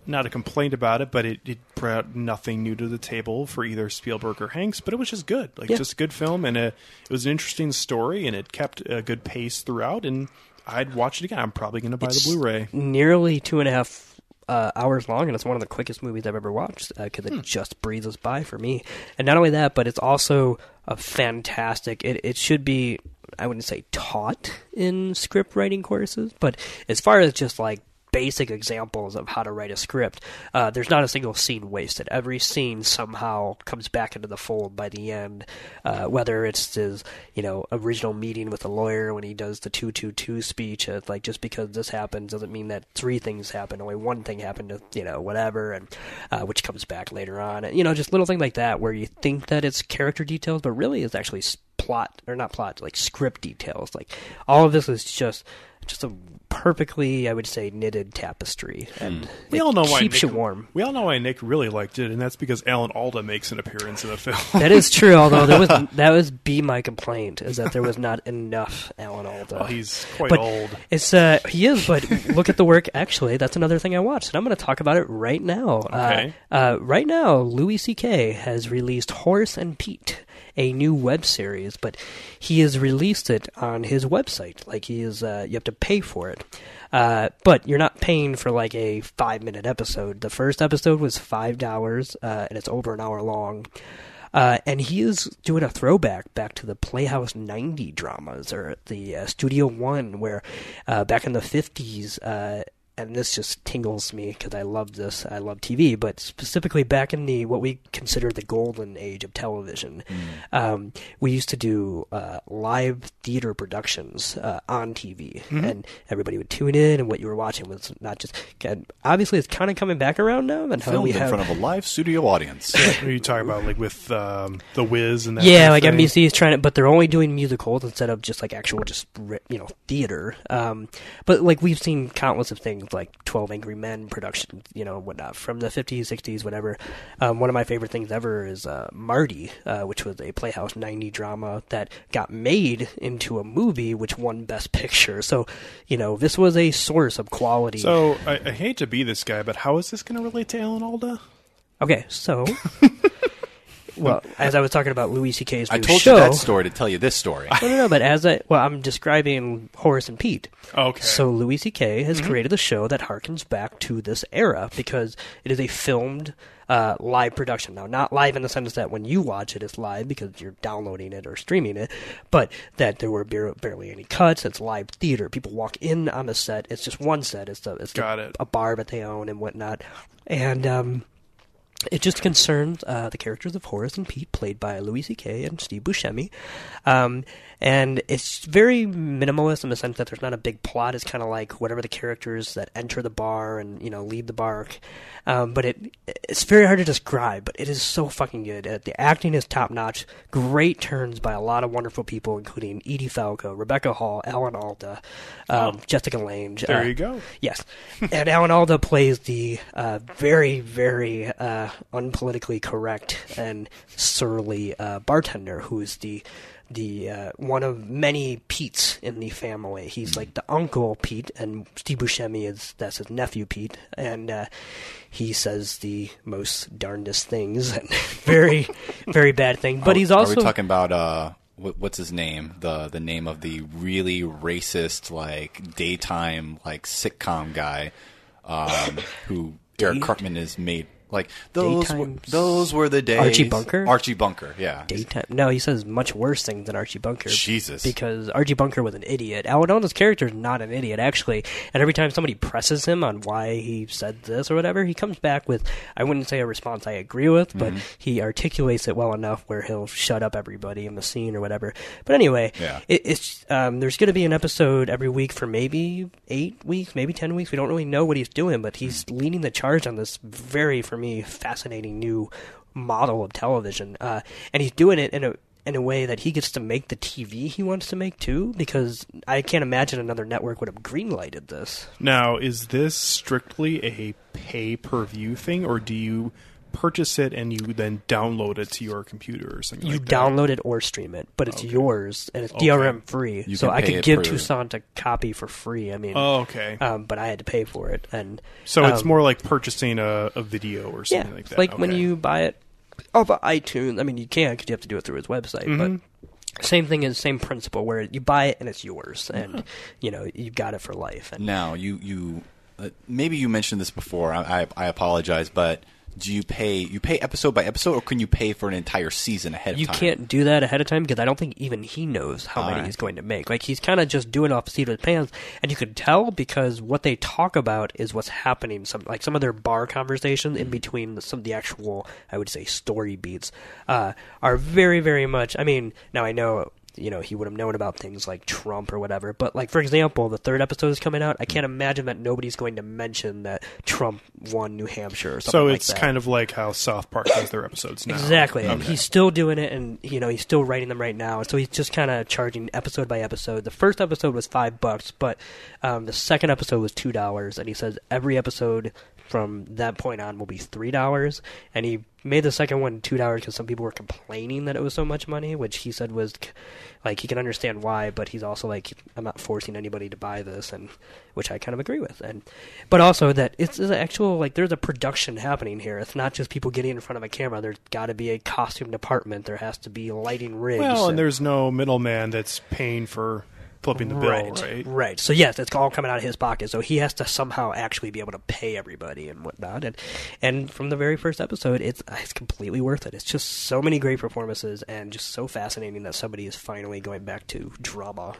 [SPEAKER 2] not a complaint about it, but it, it brought nothing new to the table for either Spielberg or Hanks. But it was just good, like
[SPEAKER 1] Yeah.
[SPEAKER 2] just a good film, and a, it was an interesting story, and it kept a good pace throughout. And I'd watch it again. I'm probably going to buy
[SPEAKER 1] It's-
[SPEAKER 2] the Blu-ray.
[SPEAKER 1] nearly two and a half uh, hours long, and it's one of the quickest movies I've ever watched because it just breezes by for me. And not only that, but it's also a fantastic. It it should be I wouldn't say taught in script writing courses, but as far as just like basic examples of how to write a script, uh, there's not a single scene wasted. Every scene somehow comes back into the fold by the end, uh, whether it's his you know original meeting with the lawyer when he does the two two two speech. It's like just because this happened doesn't mean that three things happened. Only one thing happened to you know whatever, and uh, which comes back later on. And you know just little things like that where you think that it's character details, but really it's actually plot or not plot, like script details. Like all of this is just just a perfectly, I would say, knitted tapestry, and
[SPEAKER 2] We all know why
[SPEAKER 1] keeps
[SPEAKER 2] Nick,
[SPEAKER 1] you warm.
[SPEAKER 2] We all know why Nick really liked it, and that's because Alan Alda makes an appearance in the film.
[SPEAKER 1] That is true. Although there was that was be my complaint is that there was not enough Alan Alda.
[SPEAKER 2] Well, he's quite
[SPEAKER 1] But
[SPEAKER 2] old.
[SPEAKER 1] It's uh he is, but look at the work. Actually, that's another thing I watched, and I'm going to talk about it right now.
[SPEAKER 2] Okay.
[SPEAKER 1] Uh, uh, right now, Louis C.K. has released Horace and Pete, a new web series, but he has released it on his website. Like he is, uh, you have to pay for it. Uh, but you're not paying for like a five minute episode. The first episode was five dollars, uh, and it's over an hour long. Uh, and he is doing a throwback back to the Playhouse 90 dramas or the uh, Studio One, where uh, back in the 50s, uh, and this just tingles me because I love this. I love TV, but specifically back in the what we consider the golden age of television, um, we used to do uh, live theater productions uh, on TV, and everybody would tune in, and what you were watching was not just. and obviously, it's kind of coming back around now, and how
[SPEAKER 3] Filmed
[SPEAKER 1] we
[SPEAKER 3] in
[SPEAKER 1] have
[SPEAKER 3] front of a live studio audience.
[SPEAKER 2] What are you talking about, like with um, the Wiz and that?
[SPEAKER 1] yeah,
[SPEAKER 2] kind
[SPEAKER 1] like
[SPEAKER 2] of thing?
[SPEAKER 1] NBC is trying to, but they're only doing musicals instead of just like actual, just you know, theater. Um, but like we've seen countless of things like Twelve Angry Men production, you know, whatnot from the fifties, sixties, whatever. Um, one of my favorite things ever is uh, Marty, uh, which was a Playhouse ninety drama that got made into a movie, which won Best Picture. So, you know, this was a source of quality.
[SPEAKER 2] So I, I hate to be this guy, but how is this going to relate to Alan Alda?
[SPEAKER 1] Okay, so well, as I was talking about Louis C.K.'s
[SPEAKER 3] I
[SPEAKER 1] new
[SPEAKER 3] told
[SPEAKER 1] show.
[SPEAKER 3] you that story to tell you this story.
[SPEAKER 1] No, no, no. But as I well, I'm describing Horace and Pete.
[SPEAKER 2] Okay.
[SPEAKER 1] So Louis C.K. has
[SPEAKER 3] Mm-hmm.
[SPEAKER 1] created a show that harkens back to this era because it is a filmed uh, live production. Now, not live in the sense that when you watch it, it's live because you're downloading it or streaming it, but that there were bar- barely any cuts. It's live theater. People walk in on the set. It's just one set. It's a, it's a-
[SPEAKER 2] Got it.
[SPEAKER 1] a bar that they own and whatnot. And um, it just concerns uh, the characters of Horace and Pete, played by Louis C.K. and Steve Buscemi. Um, and it's very minimalist in the sense that there's not a big plot. It's kind of like whatever the characters that enter the bar and you know leave the bar. Um, but it it's very hard to describe. But it is so fucking good. Uh, the acting is top notch. Great turns by a lot of wonderful people, including Edie Falco, Rebecca Hall, Alan Alda, um, Jessica Lange.
[SPEAKER 2] There
[SPEAKER 1] uh,
[SPEAKER 2] you go.
[SPEAKER 1] Yes, and Alan Alda plays the uh, very, very uh, unpolitically correct and surly uh, bartender, who is the the uh, one of many Pete's in the family. He's like the uncle Pete, and Steve Buscemi is that's his nephew Pete, and uh, he says the most darndest things and very, very bad thing. But
[SPEAKER 3] Are-
[SPEAKER 1] he's also
[SPEAKER 3] Are we talking about uh, what, what's his name? The the name of the really racist like daytime like sitcom guy, um, who Eric Cartman is made like those. Were, those were the days.
[SPEAKER 1] Archie Bunker?
[SPEAKER 3] Archie Bunker. Yeah.
[SPEAKER 1] daytime. No, he says much worse things than Archie Bunker.
[SPEAKER 3] Jesus.
[SPEAKER 1] Because Archie Bunker was an idiot. Alan Alda's character is not an idiot, actually. And every time somebody presses him on why he said this or whatever, he comes back with, I wouldn't say a response I agree with, but
[SPEAKER 3] Mm-hmm.
[SPEAKER 1] he articulates it well enough where he'll shut up everybody in the scene or whatever. But anyway,
[SPEAKER 3] Yeah.
[SPEAKER 1] it, it's um, there's going to be an episode every week for maybe eight weeks, maybe ten weeks. We don't really know what he's doing, but he's
[SPEAKER 3] Mm-hmm.
[SPEAKER 1] leading the charge on this very, for me, fascinating new model of television, uh, and he's doing it in a in a way that he gets to make the TV he wants to make too. Because I can't imagine another network would have greenlighted this.
[SPEAKER 2] Now, is this strictly a pay per view thing, or do you purchase it and you then download it to your computer or something
[SPEAKER 1] You
[SPEAKER 2] like that?
[SPEAKER 1] download it or stream it, but it's yours and it's
[SPEAKER 2] Okay.
[SPEAKER 1] DRM free.
[SPEAKER 3] You
[SPEAKER 1] so I could give
[SPEAKER 3] per-
[SPEAKER 1] Toussaint a copy for free. I mean,
[SPEAKER 2] Oh, okay.
[SPEAKER 1] um, but I had to pay for it, and
[SPEAKER 2] so it's
[SPEAKER 1] um,
[SPEAKER 2] more like purchasing a, a video or
[SPEAKER 1] yeah,
[SPEAKER 2] something like that.
[SPEAKER 1] like when you buy it off of iTunes. I mean, you can because you have to do it through his website,
[SPEAKER 2] Mm-hmm.
[SPEAKER 1] but same thing is same principle where you buy it and it's yours, and you know you've got it for life. And
[SPEAKER 3] Now you you uh, maybe you mentioned this before. I, I I apologize, but do you pay you pay episode by episode, or can you pay for an entire season ahead of
[SPEAKER 1] you
[SPEAKER 3] time?
[SPEAKER 1] You can't do that ahead of time because I don't think even he knows how many
[SPEAKER 3] Alright.
[SPEAKER 1] he's going to make. Like he's kind of just doing off the seat of his pants, and you could tell because what they talk about is what's happening. Some like some of their bar conversations in between the, some of the actual, I would say, story beats uh, are very, very much. I mean, now I know. You know, he would have known about things like Trump or whatever. But, like, for example, the third episode is coming out. I can't imagine that nobody's going to mention that Trump won New Hampshire or something like that.
[SPEAKER 2] so
[SPEAKER 1] like
[SPEAKER 2] it's
[SPEAKER 1] that.
[SPEAKER 2] kind of like how South Park does their episodes now.
[SPEAKER 1] Exactly. And he's still doing it, and you know he's still writing them right now. So he's just kind of charging episode by episode. The first episode was five bucks, but um, the second episode was two dollars. And he says every episode from that point on will be three dollars. And he made the second one two dollars because some people were complaining that it was so much money, which he said was like he can understand why, but he's also like I'm not forcing anybody to buy this, and which I kind of agree with. And but also that it's an actual like there's a production happening here. It's not just people getting in front of a camera. There's got to be a costume department. There has to be lighting rigs.
[SPEAKER 2] Well, and there's no middleman that's paying for flipping the bill,
[SPEAKER 1] right,
[SPEAKER 2] right?
[SPEAKER 1] right. So yes, it's all coming out of his pocket. So he has to somehow actually be able to pay everybody and whatnot. And and from the very first episode, it's it's completely worth it. It's just so many great performances and just so fascinating that somebody is finally going back to drama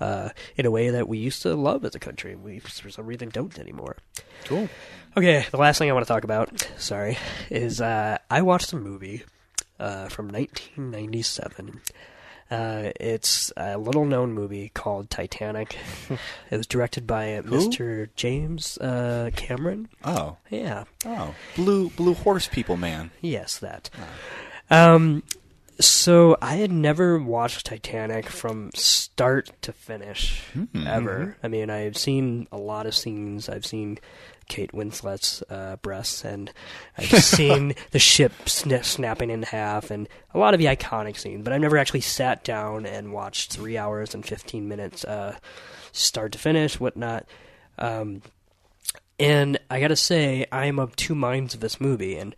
[SPEAKER 1] uh, in a way that we used to love as a country. We for some reason don't anymore.
[SPEAKER 2] Cool.
[SPEAKER 1] Okay, the last thing I want to talk about, sorry, is uh, I watched a movie uh, from 1997. Uh, it's a little known movie called Titanic. it was directed by Mr. James uh, Cameron.
[SPEAKER 3] Oh,
[SPEAKER 1] Yeah,
[SPEAKER 3] oh, blue blue horse people, man.
[SPEAKER 1] yes, that. Um, so I had never watched Titanic from start to finish ever. I mean, I've seen a lot of scenes. I've seen Kate Winslet's uh, breasts, and I've seen the ship sna- snapping in half, and a lot of the iconic scenes. But I've never actually sat down and watched three hours and fifteen minutes, uh, start to finish, whatnot. Um, and I gotta say, I am of two minds of this movie, and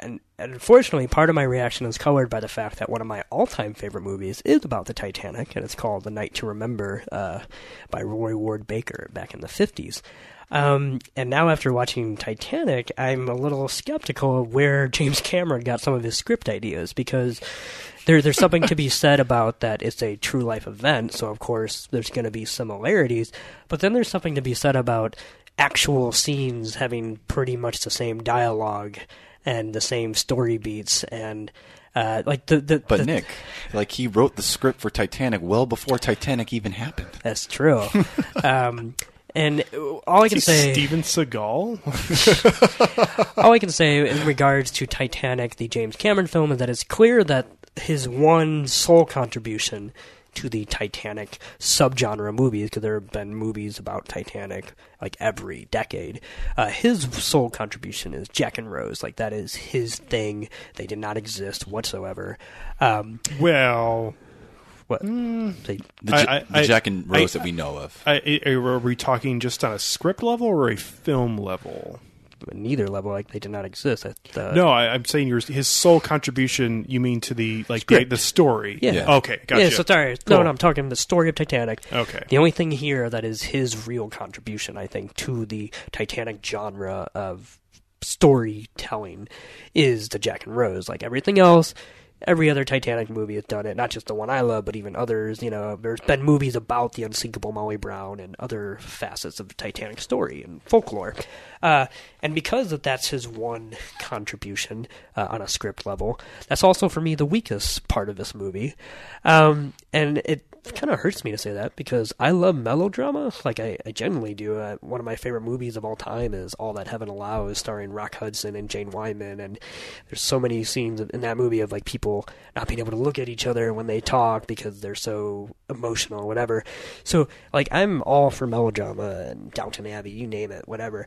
[SPEAKER 1] and, and unfortunately, part of my reaction is colored by the fact that one of my all-time favorite movies is about the Titanic, and it's called The Night to Remember uh, by Roy Ward Baker back in the 50s. Um, and now, after watching Titanic, I'm a little skeptical of where James Cameron got some of his script ideas because there, there's something to be said about that it's a true life event, so of course there's going to be similarities, but then there's something to be said about actual scenes having pretty much the same dialogue and the same story beats and uh, like the the
[SPEAKER 3] But
[SPEAKER 1] the-
[SPEAKER 3] Nick, like he wrote the script for Titanic well before Titanic even happened.
[SPEAKER 1] that's true. um, and all I can say,
[SPEAKER 2] Steven Seagal.
[SPEAKER 1] all I can say in regards to Titanic, the James Cameron film, is that it's clear that his one sole contribution to the Titanic subgenre movies, because there have been movies about Titanic like every decade. Uh, his sole contribution is Jack and Rose. Like that is his thing. They did not exist whatsoever. Um,
[SPEAKER 2] well,
[SPEAKER 1] what? They,
[SPEAKER 3] The,
[SPEAKER 2] I-
[SPEAKER 3] J-
[SPEAKER 2] I-
[SPEAKER 3] the
[SPEAKER 2] I-
[SPEAKER 3] Jack and Rose
[SPEAKER 2] I-
[SPEAKER 3] that we know of.
[SPEAKER 2] I, I- are we talking just on a script level or a film level?
[SPEAKER 1] neither level, like they did not exist. At, uh,
[SPEAKER 2] No, I, I'm saying yours. His sole contribution. You mean to the like the, the story?
[SPEAKER 1] Yeah.
[SPEAKER 3] Yeah.
[SPEAKER 2] Okay, gotcha.
[SPEAKER 1] Yeah, so sorry.
[SPEAKER 2] Cool.
[SPEAKER 1] No, no, I'm talking the story of Titanic.
[SPEAKER 2] Okay.
[SPEAKER 1] The only thing here that is his real contribution, I think, to the Titanic genre of storytelling is the Jack and Rose. Like everything else, every other Titanic movie has done it. Not just the one I love, but even others. You know, there's been movies about the unsinkable Molly Brown and other facets of the Titanic story and folklore. Uh, and because that that's his one contribution uh, on a script level, that's also for me the weakest part of this movie. Um, and it kind of hurts me to say that because I love melodrama. Like I, I do. Uh, one of my favorite movies of all time is All That Heaven Allows, starring Rock Hudson and Jane Wyman. And there's so many scenes in that movie of like people not being able to look at each other when they talk because they're so emotional or whatever. So like I'm all for melodrama and Downton Abbey, you name it, whatever.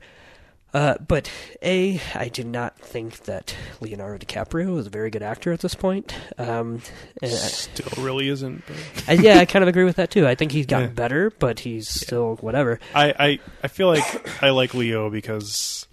[SPEAKER 1] Uh, but A, I do not think that Leonardo DiCaprio is a very good actor at this point. Um, and I-
[SPEAKER 2] Still really isn't.
[SPEAKER 1] I, yeah, I kind of agree with that too. I think he's gotten
[SPEAKER 2] Yeah.
[SPEAKER 1] better, but he's still whatever.
[SPEAKER 2] I, I I feel like I like Leo because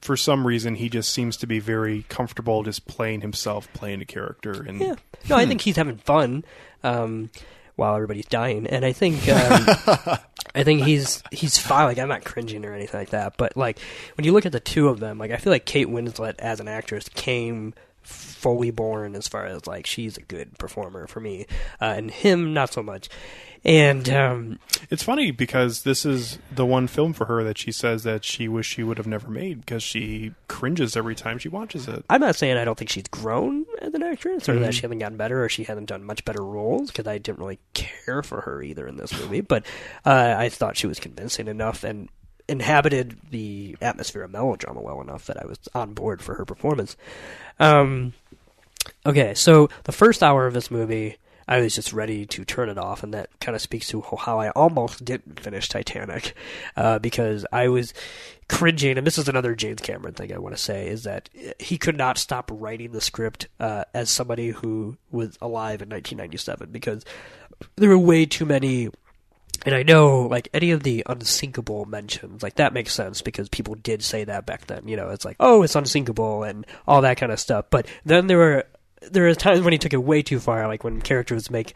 [SPEAKER 2] for some reason he just seems to be very comfortable just playing himself, playing a character, and
[SPEAKER 1] Yeah, no, I think he's having fun um, while everybody's dying, and I think um, I think he's he's fine. Like I'm not cringing or anything like that, but like when you look at the two of them, like I feel like Kate Winslet as an actress came fully born as far as like she's a good performer for me, uh, and him not so much. And um,
[SPEAKER 2] It's funny because this is the one film for her that she says that she wish she would have never made because she cringes every time she watches it.
[SPEAKER 1] I'm not saying I don't think she's grown as an actress or
[SPEAKER 2] Mm-hmm.
[SPEAKER 1] that she hasn't gotten better or she hasn't done much better roles because I didn't really care for her either in this movie. But uh, I thought she was convincing enough and inhabited the atmosphere of melodrama well enough that I was on board for her performance. Um, okay, so the first hour of this movie. I was just ready to turn it off, and that kind of speaks to how I almost didn't finish Titanic, uh, because I was cringing. And this is another James Cameron thing I want to say is that he could not stop writing the script uh, as somebody who was alive in 1997 because there were way too many and I know, like, any of the unsinkable mentions, like, that makes sense because people did say that back then. You know, it's like, oh, it's unsinkable and all that kind of stuff. But then there were, there are times when he took it way too far, like when characters make,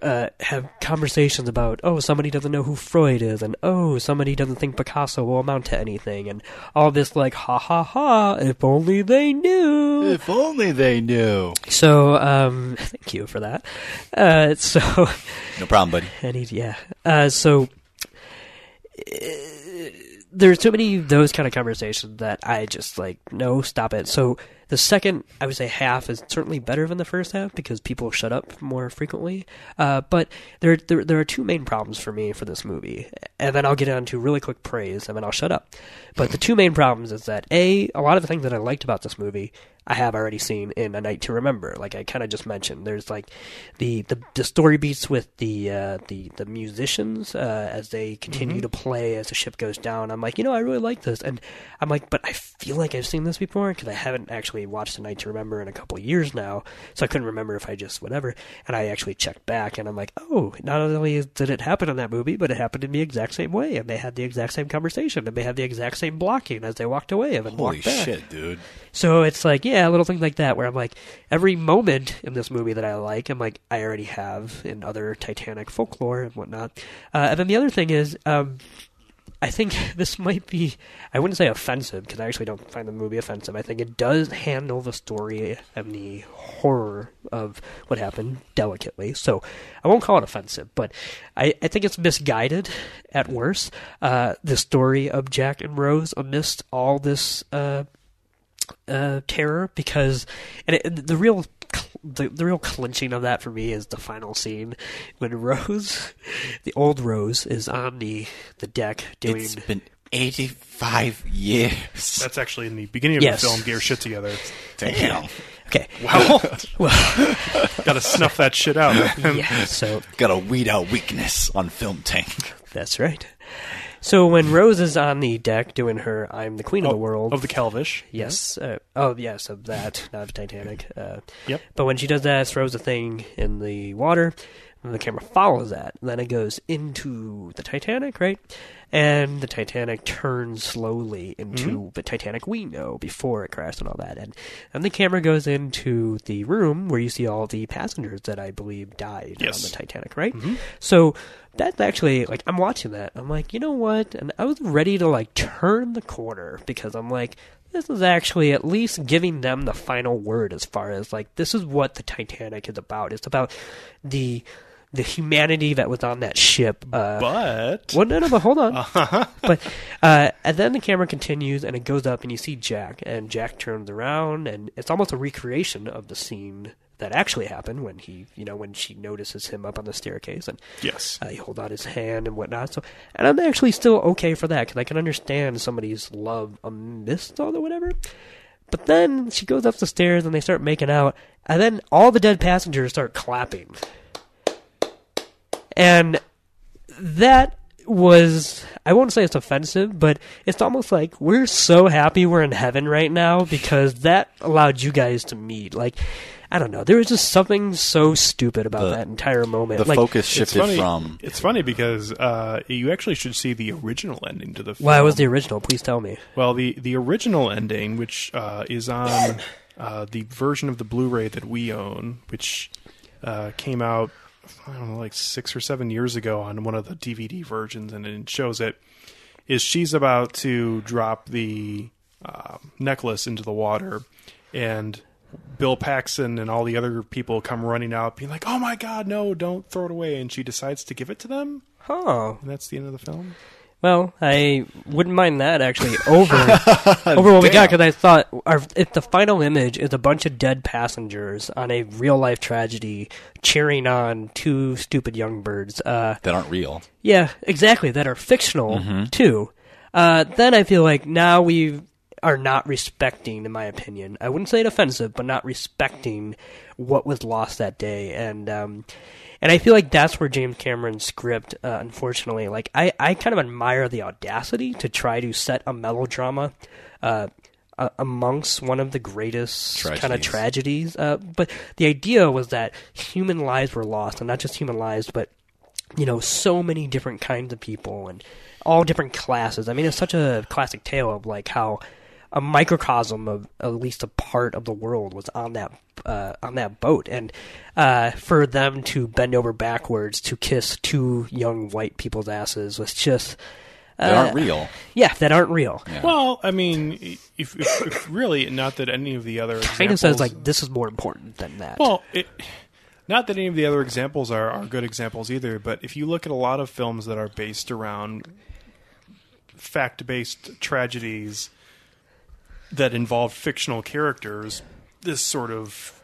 [SPEAKER 1] uh, have conversations about, oh, somebody doesn't know who Freud is, and oh, somebody doesn't think Picasso will amount to anything, and all this, like, ha ha ha, if only they knew.
[SPEAKER 3] If only they knew.
[SPEAKER 1] So, um, thank you for that. Uh, so,
[SPEAKER 3] No problem, buddy.
[SPEAKER 1] Need, yeah. Uh, so uh, there's too many of those kind of conversations that I just like, no, stop it. So the second, I would say half is certainly better than the first half because people shut up more frequently. Uh, but there, there, there are two main problems for me for this movie, and then I'll get on to really quick praise, and then I'll shut up. But the two main problems is that a, a lot of the things that I liked about this movie. I have already seen in A Night to Remember, like I kind of just mentioned. There's like the, the, the story beats with the uh, the the musicians uh, as they continue to play as the ship goes down. I'm like, you know, I really like this, and I'm like, but I feel like I've seen this before because I haven't actually watched A Night to Remember in a couple of years now, so I couldn't remember if I just whatever. And I actually checked back, and I'm like, oh, not only did it happen in that movie, but it happened in the exact same way, and they had the exact same conversation, and they had the exact same blocking as they walked away and
[SPEAKER 3] Holy
[SPEAKER 1] walked back.
[SPEAKER 3] shit, dude!
[SPEAKER 1] So it's like, yeah, little things like that where I'm like, every moment in this movie that I like, I'm like, I already have in other Titanic folklore and whatnot. Uh, and then the other thing is, um, I think this might be, I wouldn't say offensive because I actually don't find the movie offensive. I think it does handle the story and the horror of what happened delicately. So I won't call it offensive, but I, I think it's misguided at worst. Uh, the story of Jack and Rose amidst all this. Uh, uh, terror because and it, the real the, the real clinching of that for me is the final scene when Rose, the old Rose, is on the the deck doing.
[SPEAKER 3] It's been eighty-five years.
[SPEAKER 2] That's actually in the beginning of
[SPEAKER 1] Yes.
[SPEAKER 2] the film. Get your shit together.
[SPEAKER 3] Damn.
[SPEAKER 1] okay,
[SPEAKER 2] Wow,
[SPEAKER 1] well,
[SPEAKER 2] got to snuff that shit out.
[SPEAKER 1] yeah. So
[SPEAKER 3] Gotta weed out weakness on Film Tank.
[SPEAKER 1] that's right. So when Rose is on the deck doing her "I'm the Queen of the
[SPEAKER 2] Oh,
[SPEAKER 1] World"
[SPEAKER 2] of the Calvish.
[SPEAKER 1] Yes. Uh, oh, yes, of that, not of Titanic. Uh,
[SPEAKER 2] Yep.
[SPEAKER 1] But when she does that, throws a thing in the water, and the camera follows that. And then it goes into the Titanic, right? And the Titanic turns slowly into mm-hmm. the Titanic we know before it crashed and all that. And then the camera goes into the room where you see all the passengers that I believe died
[SPEAKER 2] Yes.
[SPEAKER 1] on the Titanic, right? Mm-hmm. So that's actually like I'm watching that. I'm like, you know what? And I was ready to like turn the corner because I'm like, this is actually at least giving them the final word as far as like this is what the Titanic is about. It's about the the humanity that was on that ship. Uh,
[SPEAKER 2] But
[SPEAKER 1] well, no, no, but hold on. but uh, and then the camera continues, and it goes up, and you see Jack, and Jack turns around, and it's almost a recreation of the scene that actually happened when he, you know, when she notices him up on the staircase, and
[SPEAKER 2] yes,
[SPEAKER 1] uh, he hold out his hand and whatnot. So, and I'm actually still okay for that because I can understand somebody's love amidst all the whatever. But then she goes up the stairs and they start making out, and then all the dead passengers start clapping, and that was I won't say it's offensive, but it's almost like we're so happy we're in heaven right now because that allowed you guys to meet. Like I don't know, there was just something so stupid about
[SPEAKER 3] The-
[SPEAKER 1] that entire moment.
[SPEAKER 3] The
[SPEAKER 1] like,
[SPEAKER 3] focus
[SPEAKER 2] it's
[SPEAKER 3] shifted
[SPEAKER 2] funny.
[SPEAKER 3] from
[SPEAKER 2] It's funny because uh, you actually should see the original ending to the film.
[SPEAKER 1] Why was the original? Please tell me.
[SPEAKER 2] Well, the the original ending, which uh, is on uh, the version of the Blu-ray that we own, which uh, came out I don't know, like six or seven years ago on one of the DVD versions, and it shows it. Is she's about to drop the uh, necklace into the water, and Bill Paxton and all the other people come running out, being like, "Oh my God, no! Don't throw it away!" And she decides to give it to them,
[SPEAKER 1] Huh.
[SPEAKER 2] and that's the end of the film.
[SPEAKER 1] Well, I wouldn't mind that actually over over what we got because I thought our, if the final image is a bunch of dead passengers on a real life tragedy cheering on two stupid young birds, uh,
[SPEAKER 3] that aren't real.
[SPEAKER 1] yeah, exactly, that are fictional
[SPEAKER 3] Mm-hmm.
[SPEAKER 1] too. Uh, then I feel like now we are not respecting, in my opinion. I wouldn't say it offensive, but not respecting what was lost that day, and um, and I feel like that's where James Cameron's script, uh, unfortunately, like I, I kind of admire the audacity to try to set a melodrama. Uh, uh, amongst one of the greatest kind of
[SPEAKER 3] Tragedies.
[SPEAKER 1] tragedies, uh, but the idea was that human lives were lost, and not just human lives, but you know, so many different kinds of people and all different classes. I mean, it's such a classic tale of like how a microcosm of at least a part of the world was on that uh, on that boat, and uh, for them to bend over backwards to kiss two young white people's asses was just
[SPEAKER 3] That
[SPEAKER 1] uh,
[SPEAKER 3] aren't real.
[SPEAKER 1] Yeah, that aren't real.
[SPEAKER 2] Well, I mean, if, if, if really, not that any of the other
[SPEAKER 1] Kind of says like this is more important than that.
[SPEAKER 2] Well, it, not that any of the other examples are, are good examples either, but if you look at a lot of films that are based around fact based tragedies that involve fictional characters, this sort of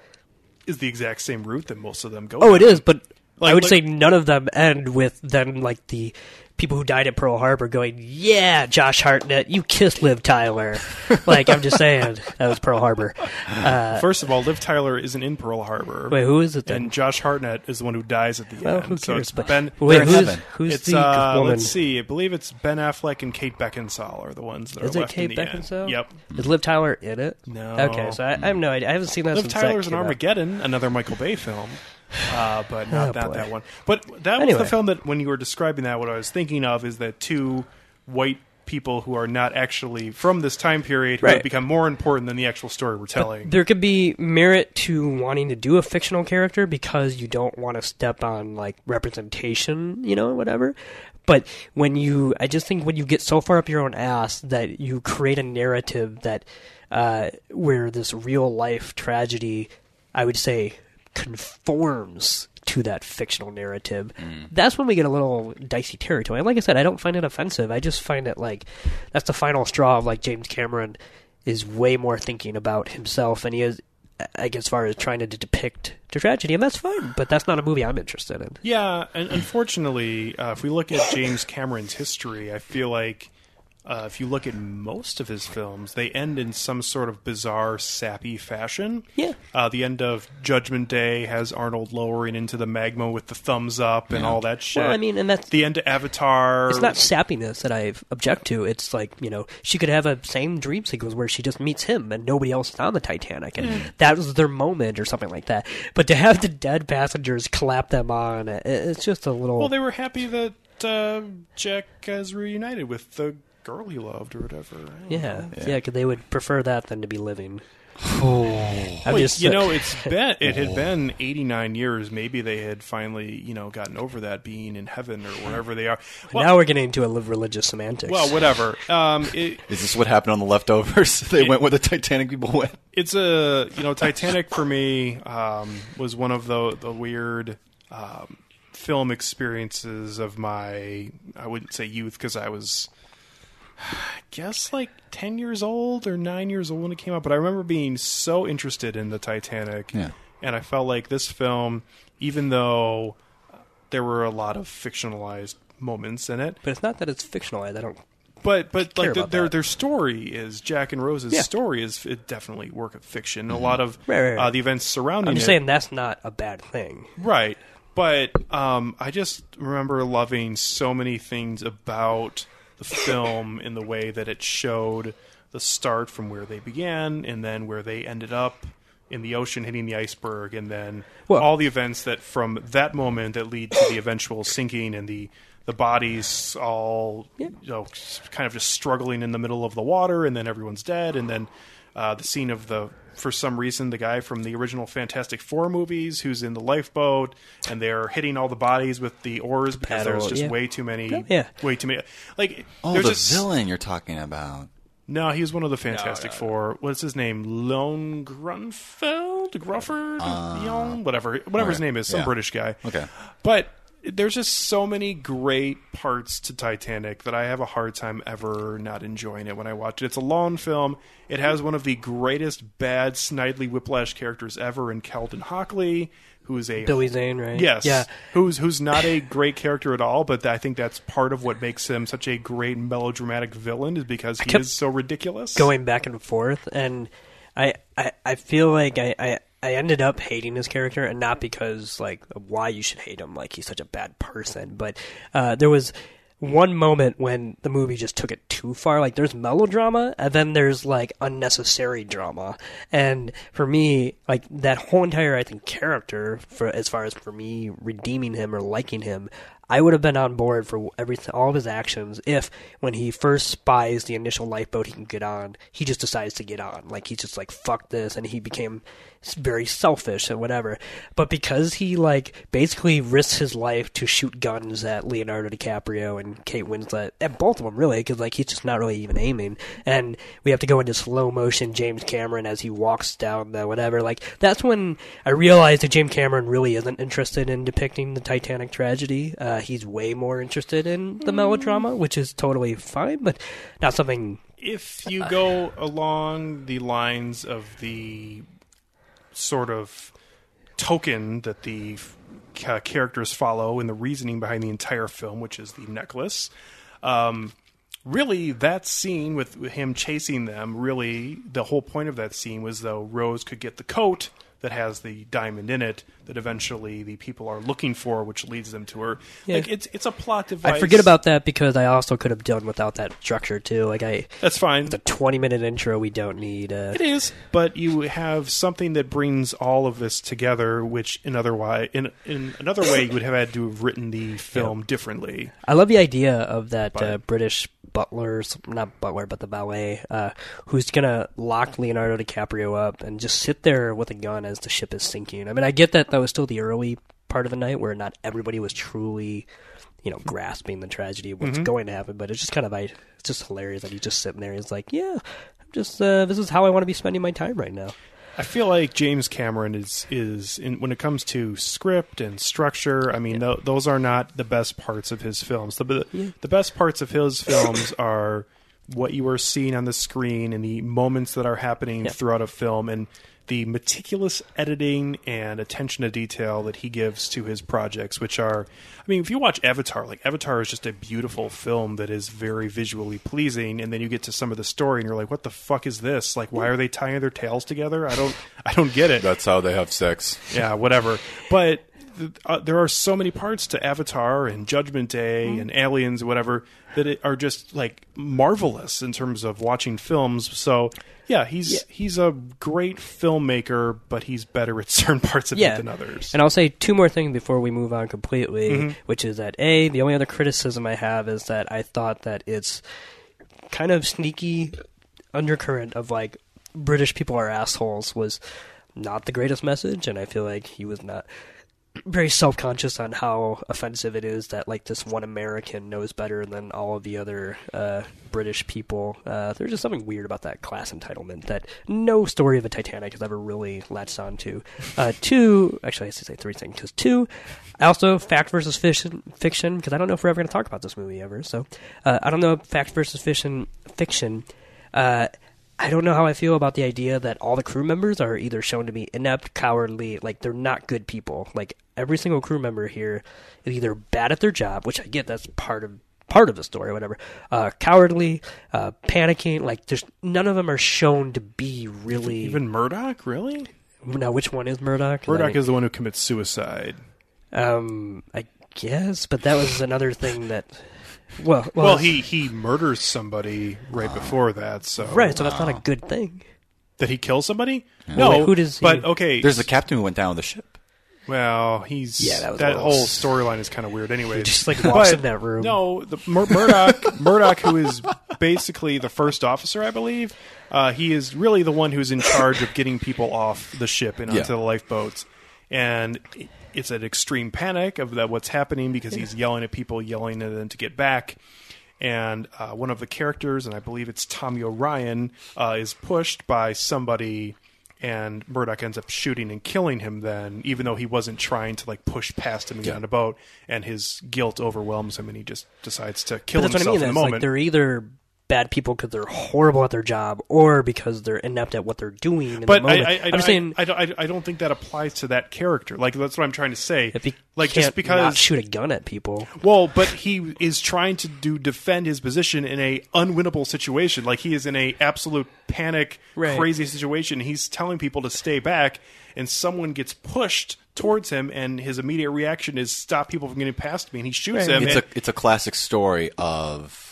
[SPEAKER 2] is the exact same route that most of them go.
[SPEAKER 1] oh, it
[SPEAKER 2] down.
[SPEAKER 1] is, but I would
[SPEAKER 2] like-
[SPEAKER 1] say none of them end with then like the people who died at Pearl Harbor going, "Yeah, Josh Hartnett, you kissed Liv Tyler." like I'm just saying, that was Pearl Harbor. Uh,
[SPEAKER 2] First of all, Liv Tyler isn't in Pearl Harbor.
[SPEAKER 1] wait, who is it then?
[SPEAKER 2] and Josh Hartnett is the one who dies at the
[SPEAKER 1] well,
[SPEAKER 2] end.
[SPEAKER 1] who
[SPEAKER 2] So it's
[SPEAKER 1] but
[SPEAKER 2] Ben.
[SPEAKER 1] wait, who's, who's
[SPEAKER 2] it's
[SPEAKER 1] the
[SPEAKER 2] uh,
[SPEAKER 1] woman?
[SPEAKER 2] let's see. I believe it's Ben Affleck and Kate Beckinsale are the ones that
[SPEAKER 1] Is
[SPEAKER 2] are
[SPEAKER 1] it
[SPEAKER 2] left
[SPEAKER 1] Kate
[SPEAKER 2] in the
[SPEAKER 1] Beckinsale?
[SPEAKER 2] end. Yep.
[SPEAKER 1] Is Liv Tyler in it?
[SPEAKER 2] No.
[SPEAKER 1] Okay, so I, I have no idea. I haven't seen that
[SPEAKER 2] Liv
[SPEAKER 1] since
[SPEAKER 2] Tyler's
[SPEAKER 1] that
[SPEAKER 2] in
[SPEAKER 1] came out.
[SPEAKER 2] Armageddon, another Michael Bay film, uh, but not,
[SPEAKER 1] Oh,
[SPEAKER 2] not that one. But that was
[SPEAKER 1] Anyway.
[SPEAKER 2] the film that when you were describing that, what I was thinking of is that two white people who are not actually from this time period who
[SPEAKER 1] Right.
[SPEAKER 2] have become more important than the actual story we're telling.
[SPEAKER 1] There could be merit to wanting to do a fictional character because you don't want to step on like representation, you know, whatever. But when you, I just think when you get so far up your own ass that you create a narrative that uh, where this real life tragedy, I would say, conforms to that fictional narrative. That's when we get a little dicey territory. And like I said, I don't find it offensive. I just find it like that's the final straw of like James Cameron is way more thinking about himself and he is like as far as trying to depict the tragedy and that's fine but that's not a movie i'm interested in
[SPEAKER 2] Yeah, and unfortunately, uh, if we look at James Cameron's history, I feel like uh, if you look at most of his films, they end in some sort of bizarre, sappy fashion.
[SPEAKER 1] Yeah.
[SPEAKER 2] Uh, the end of Judgment Day has Arnold lowering into the magma with the thumbs up and all that shit.
[SPEAKER 1] well i mean and that's
[SPEAKER 2] the end of Avatar.
[SPEAKER 1] it's not sappiness that I object to. It's like you know she could have a same dream sequence where she just meets him and nobody else is on the Titanic, and that was their moment or something like that. But to have the dead passengers clap them on, it, it's just a little.
[SPEAKER 2] Well, they were happy that uh, Jack has reunited with the girl he loved or whatever. I
[SPEAKER 1] yeah, yeah, because they would prefer that than to be living. I'm
[SPEAKER 2] Well,
[SPEAKER 1] just
[SPEAKER 2] you know, it's been it had been 89 years. Maybe they had finally, you know, gotten over that being in heaven or wherever they are. Well,
[SPEAKER 1] now we're getting into a li- religious semantics.
[SPEAKER 2] well, whatever. Um, it,
[SPEAKER 3] Is this what happened on the leftovers? they went where the Titanic people went.
[SPEAKER 2] it's a you know, Titanic for me um, was one of the the weird um, film experiences of my I wouldn't say youth because I was. I guess like 10 years old or 9 years old when it came out but I remember being so interested in the Titanic
[SPEAKER 3] Yeah.
[SPEAKER 2] and I felt like this film even though there were a lot of fictionalized moments in it
[SPEAKER 1] but it's not that it's fictionalized. I don't.
[SPEAKER 2] but but
[SPEAKER 1] Care
[SPEAKER 2] like the, their
[SPEAKER 1] that.
[SPEAKER 2] their story is Jack and Rose's
[SPEAKER 1] Yeah. Mm-hmm.
[SPEAKER 2] story is it definitely work of fiction. A lot of
[SPEAKER 1] Right, right, right.
[SPEAKER 2] Uh, the events surrounding it.
[SPEAKER 1] I'm just
[SPEAKER 2] it,
[SPEAKER 1] saying that's not a bad thing.
[SPEAKER 2] right. But um, I just remember loving so many things about the film in the way that it showed the start from where they began and then where they ended up in the ocean hitting the iceberg and then
[SPEAKER 1] Well-
[SPEAKER 2] all the events that from that moment that lead to the eventual sinking and the the bodies all you know kind of just struggling in the middle of the water and then everyone's dead and then uh, the scene of the for some reason the guy from the original Fantastic Four movies who's in the lifeboat and they're hitting all the bodies with the oars because
[SPEAKER 1] Paddle,
[SPEAKER 2] there's just
[SPEAKER 1] yeah.
[SPEAKER 2] way too many
[SPEAKER 1] Yeah.
[SPEAKER 2] way too many like
[SPEAKER 3] Oh,
[SPEAKER 2] there's
[SPEAKER 3] the
[SPEAKER 2] just
[SPEAKER 3] villain you're talking about.
[SPEAKER 2] no, he was one of the Fantastic Four. What's his name? Lone Grunfeld, Grufford, Young, whatever, whatever his name is, some
[SPEAKER 3] yeah.
[SPEAKER 2] British guy.
[SPEAKER 3] Okay.
[SPEAKER 2] but there's just so many great parts to Titanic that I have a hard time ever not enjoying it when I watch it. It's a long film. It has one of the greatest bad Snidely Whiplash characters ever in Kelton Hockley, who is a
[SPEAKER 1] Billy Zane, right?
[SPEAKER 2] Yes.
[SPEAKER 1] Yeah.
[SPEAKER 2] Who's who's not a great character at all, but I think that's part of what makes him such a great melodramatic villain is because he is so ridiculous.
[SPEAKER 1] going back and forth, and I I, I feel like I, I I ended up hating his character, and not because like why you should hate him, like he's such a bad person, but uh, there was one moment when the movie just took it too far. Like there's melodrama, and then there's like unnecessary drama, and for me, like that whole entire I think character, for as far as for me redeeming him or liking him. I would have been on board for everything, all of his actions if, when he first spies the initial lifeboat he can get on, he just decides to get on. Like he's just like fuck this, and he became very selfish and whatever. But because he like basically risks his life to shoot guns at Leonardo DiCaprio and Kate Winslet, and both of them really, because like he's just not really even aiming, and we have to go into slow motion James Cameron as he walks down the whatever. Like that's when I realized that James Cameron really isn't interested in depicting the Titanic tragedy. Uh, he's way more interested in the melodrama, which is totally fine, but not something.
[SPEAKER 2] if you go along the lines of the sort of token that the uh, characters follow and the reasoning behind the entire film, which is the necklace. Um, really, that scene with him chasing them, really, the whole point of that scene was though Rose could get the coat that has the diamond in it that eventually the people are looking for, which leads them to her.
[SPEAKER 1] Yeah.
[SPEAKER 2] Like it's it's a plot device.
[SPEAKER 1] I forget about that because I also could have done without that structure too. Like I,
[SPEAKER 2] that's fine.
[SPEAKER 1] the twenty minute intro we don't need. Uh,
[SPEAKER 2] It is, but you have something that brings all of this together, which in other way, in in another way, you would have had to have written the film differently.
[SPEAKER 1] I love the idea of that
[SPEAKER 2] But-
[SPEAKER 1] uh, British butler, not butler, but the valet, uh, who's gonna lock Leonardo DiCaprio up and just sit there with a gun as the ship is sinking. I mean, I get that that was still the early part of the night where not everybody was truly, you know, grasping the tragedy of what's
[SPEAKER 2] Mm-hmm.
[SPEAKER 1] going to happen. But it's just kind of, I, it's just hilarious that he's just sitting there. And he's like, yeah, I'm just, uh, this is how I want to be spending my time right now.
[SPEAKER 2] I feel like James Cameron is is in, when it comes to script and structure. I mean, tho- those are not the best parts of his films. The the best parts of his films are what you are seeing on the screen and the moments that are happening throughout a film and the meticulous editing and attention to detail that he gives to his projects which are I mean if you watch Avatar like Avatar is just a beautiful film that is very visually pleasing and then you get to some of the story and you're like what the fuck is this like why are they tying their tails together I don't I don't get it
[SPEAKER 3] That's how they have sex.
[SPEAKER 2] yeah, whatever. But uh, there are so many parts to Avatar and Judgment Day
[SPEAKER 1] Mm-hmm.
[SPEAKER 2] and Aliens, whatever, that it are just like marvelous in terms of watching films. So yeah, he's he's a great filmmaker, but he's better at certain parts of
[SPEAKER 1] yeah.
[SPEAKER 2] it than others.
[SPEAKER 1] And I'll say two more things before we move on completely,
[SPEAKER 2] Mm-hmm.
[SPEAKER 1] which is that a the only other criticism I have is that I thought that it's kind of sneaky undercurrent of like British people are assholes was not the greatest message, and I feel like he was not very self conscious on how offensive it is that like this one American knows better than all of the other uh, British people. Uh, there's just something weird about that class entitlement that no story of the Titanic has ever really latched on to. Uh, two, actually, I should say three things. Because two, also fact versus fiction, fiction. Because I don't know if we're ever going to talk about this movie ever. So uh, I don't know fact versus fiction. Fiction. Uh, I don't know how I feel about the idea that all the crew members are either shown to be inept, cowardly, like they're not good people. Like every single crew member here is either bad at their job, which I get that's part of part of the story, or whatever. Uh, cowardly, uh, panicking. Like there's none of them are shown to be really.
[SPEAKER 2] Even Murdoch, really?
[SPEAKER 1] now, which one is Murdoch?
[SPEAKER 2] Murdoch is the one who commits suicide.
[SPEAKER 1] Um, I guess, but that was another thing that. Well, well,
[SPEAKER 2] Well, he he murders somebody right before that. So
[SPEAKER 1] right. So that's not a good thing.
[SPEAKER 2] Did he kill somebody?
[SPEAKER 1] Well,
[SPEAKER 2] No.
[SPEAKER 1] wait, who does he-
[SPEAKER 2] But okay,
[SPEAKER 3] There's the captain who went down with the ship.
[SPEAKER 2] Well, he's
[SPEAKER 1] Yeah, that little
[SPEAKER 2] whole storyline is kind of weird. Anyway,
[SPEAKER 1] just, like, walks in that room.
[SPEAKER 2] No, the Mur- Murdoch, Murdoch, who is basically the first officer, I believe. Uh, he is really the one who's in charge of getting people off the ship and onto
[SPEAKER 3] Yeah.
[SPEAKER 2] the lifeboats, and it's an extreme panic of that what's happening because he's yelling at people, yelling at them to get back. And uh, one of the characters, and I believe it's Tommy O'Ryan, uh, is pushed by somebody and Murdoch ends up shooting and killing him then, even though he wasn't trying to like push past him and get on a boat, and his guilt overwhelms him and he just decides to kill
[SPEAKER 1] But that's what I
[SPEAKER 2] himself
[SPEAKER 1] mean.
[SPEAKER 2] in the
[SPEAKER 1] like
[SPEAKER 2] moment.
[SPEAKER 1] they're either bad people because they're horrible at their job, or because they're inept at what they're doing. In
[SPEAKER 2] but
[SPEAKER 1] the
[SPEAKER 2] I,
[SPEAKER 1] moment.
[SPEAKER 2] I, I,
[SPEAKER 1] am
[SPEAKER 2] I-
[SPEAKER 1] saying,
[SPEAKER 2] I, don't, I, I don't think that applies to that character. Like that's what I'm trying to say.
[SPEAKER 1] if he
[SPEAKER 2] like
[SPEAKER 1] can't
[SPEAKER 2] just because
[SPEAKER 1] not shoot a gun at people,
[SPEAKER 2] Well, but he is trying to do defend his position in a unwinnable situation. Like he is in a absolute panic,
[SPEAKER 1] Right.
[SPEAKER 2] crazy situation. He's telling people to stay back, and someone gets pushed towards him, and his immediate reaction is stop people from getting past me, and he shoots
[SPEAKER 1] Right.
[SPEAKER 2] him.
[SPEAKER 3] It's a it's a classic story of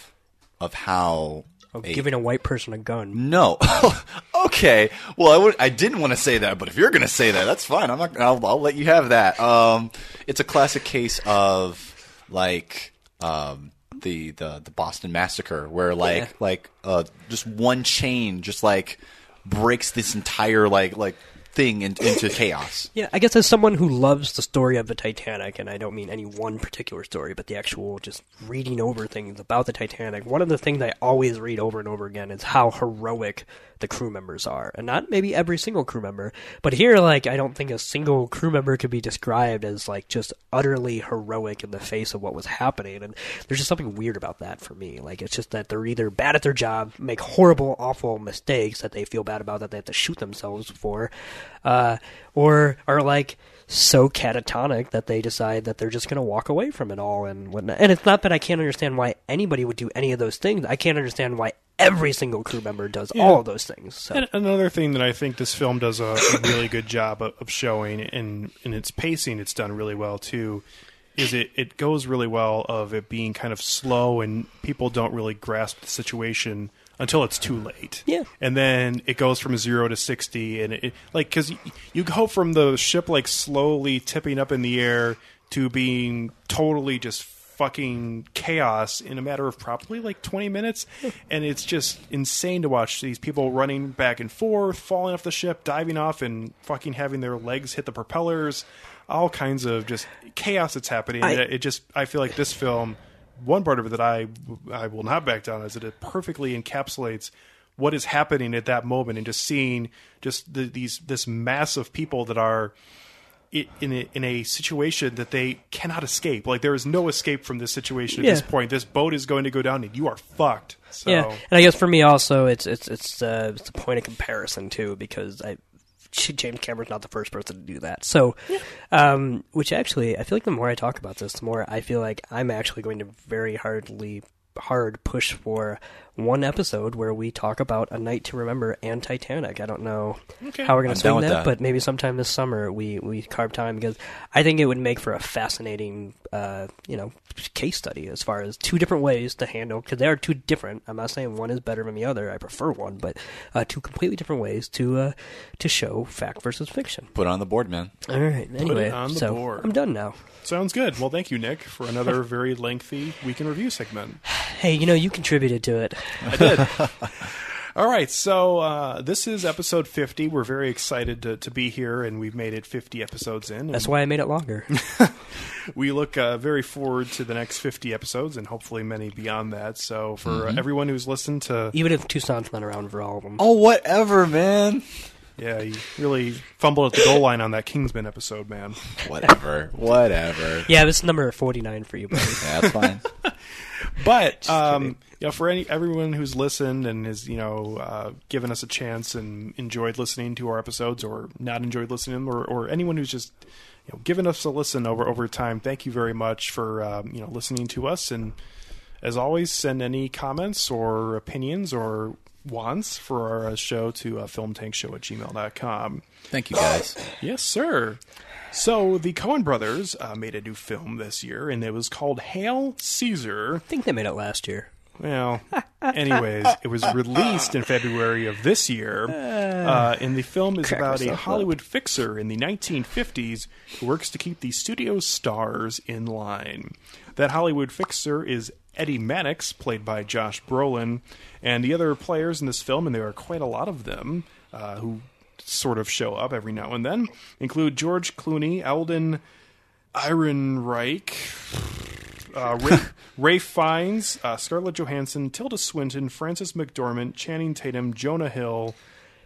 [SPEAKER 3] of how
[SPEAKER 1] of
[SPEAKER 3] a-
[SPEAKER 1] giving a white person a gun.
[SPEAKER 3] No. okay. Well, I would. I didn't want to say that, but if you're going to say that, that's fine. I'm not. I'll, I'll let you have that. Um, it's a classic case of like um, the the the Boston Massacre, where like
[SPEAKER 1] Yeah.
[SPEAKER 3] like uh, just one chain just like breaks this entire like like thing in, into chaos.
[SPEAKER 1] Yeah, I guess as someone who loves the story of the Titanic, and I don't mean any one particular story, but the actual just reading over things about the Titanic, one of the things I always read over and over again is how heroic the crew members are. And not maybe every single crew member, but here, like, I don't think a single crew member could be described as, like, just utterly heroic in the face of what was happening. And there's just something weird about that for me. Like, it's just that they're either bad at their job, make horrible, awful mistakes that they feel bad about that they have to shoot themselves for, uh, or are like so catatonic that they decide that they're just going to walk away from it all and whatnot. And it's not that I can't understand why anybody would do any of those things. I can't understand why every single crew member does all of those things. So.
[SPEAKER 2] And another thing that I think this film does a, a really good job of, of showing, and in its pacing, it's done really well too. Is it? It goes really well of it being kind of slow, and people don't really grasp the situation until it's too late.
[SPEAKER 1] Yeah.
[SPEAKER 2] and then it goes from zero to sixty, and it like because you go from the ship like slowly tipping up in the air to being totally just fucking chaos in a matter of probably like 20 minutes. And it's just insane to watch these people running back and forth falling off the ship diving off and fucking having their legs hit the propellers. All kinds of just chaos that's happening.
[SPEAKER 1] I-
[SPEAKER 2] it, just i feel like this film one part of it that i i will not back down is that it perfectly encapsulates what is happening at that moment and just seeing just the, these this mass of people that are i- in a, in a situation that they cannot escape. Like there is no escape from this situation at
[SPEAKER 1] Yeah.
[SPEAKER 2] this point. This boat is going to go down, and you are fucked. So
[SPEAKER 1] Yeah, and I guess for me also, it's it's it's uh, it's a point of comparison too because I James Cameron's not the first person to do that. So, um, which actually, I feel like the more I talk about this, the more I feel like I'm actually going to very hardly hard push for one episode where we talk about A Night to Remember and Titanic. I don't know
[SPEAKER 2] Okay.
[SPEAKER 1] how we're going to
[SPEAKER 3] down
[SPEAKER 1] swing that,
[SPEAKER 3] that.
[SPEAKER 1] but maybe sometime this summer we we carve time because I think it would make for a fascinating, uh, you know, case study as far as two different ways to handle because they are two different. I'm not saying one is better than the other. I prefer one, but uh, two completely different ways to uh, to show fact versus fiction.
[SPEAKER 3] Put it on the board, man.
[SPEAKER 1] All right. Anyway,
[SPEAKER 2] on the
[SPEAKER 1] so
[SPEAKER 2] board.
[SPEAKER 1] I'm done now.
[SPEAKER 2] sounds good. Well, thank you, Nick, for another very lengthy week in review segment.
[SPEAKER 1] Hey, you know you contributed to it.
[SPEAKER 2] I did. All right, so uh, this is episode 50. We're very excited to, to be here, and we've made it 50 episodes in.
[SPEAKER 1] That's why I made it longer.
[SPEAKER 2] we look uh, very forward to the next 50 episodes and hopefully many beyond that. So, for uh, everyone who's listened to,
[SPEAKER 1] Even if Toussaint's not around for all of them.
[SPEAKER 3] Oh, whatever, man.
[SPEAKER 2] yeah, you really fumbled at the goal line on that Kingsman episode, man.
[SPEAKER 3] Whatever. whatever.
[SPEAKER 1] Yeah, this is number 49 for you, buddy.
[SPEAKER 3] Yeah, that's fine.
[SPEAKER 2] But um, you know, for any everyone who's listened and has you know uh, given us a chance and enjoyed listening to our episodes, or not enjoyed listening, or, or anyone who's just you know given us a listen over over time, thank you very much for um, you know listening to us. And as always, send any comments or opinions or wants for our uh, show to uh, filmtankshow at gmail.com.
[SPEAKER 3] Thank you, guys.
[SPEAKER 2] Yes, sir. So the Coen brothers uh, made a new film this year, and it was called Hail Caesar.
[SPEAKER 1] I think they made it last year.
[SPEAKER 2] Well, anyways, it was released in February of this year, uh, and the film is
[SPEAKER 1] Crack
[SPEAKER 2] about a
[SPEAKER 1] myself up.
[SPEAKER 2] Hollywood fixer in the 1950s who works to keep the studio stars in line. That Hollywood fixer is Eddie Mannix, played by Josh Brolin, and the other players in this film, and there are quite a lot of them uh, who sort of show up every now and then, include George Clooney, Alden Ehrenreich, uh, Ray, Ray Fiennes, uh, Scarlett Johansson, Tilda Swinton, Frances McDormand, Channing Tatum, Jonah Hill,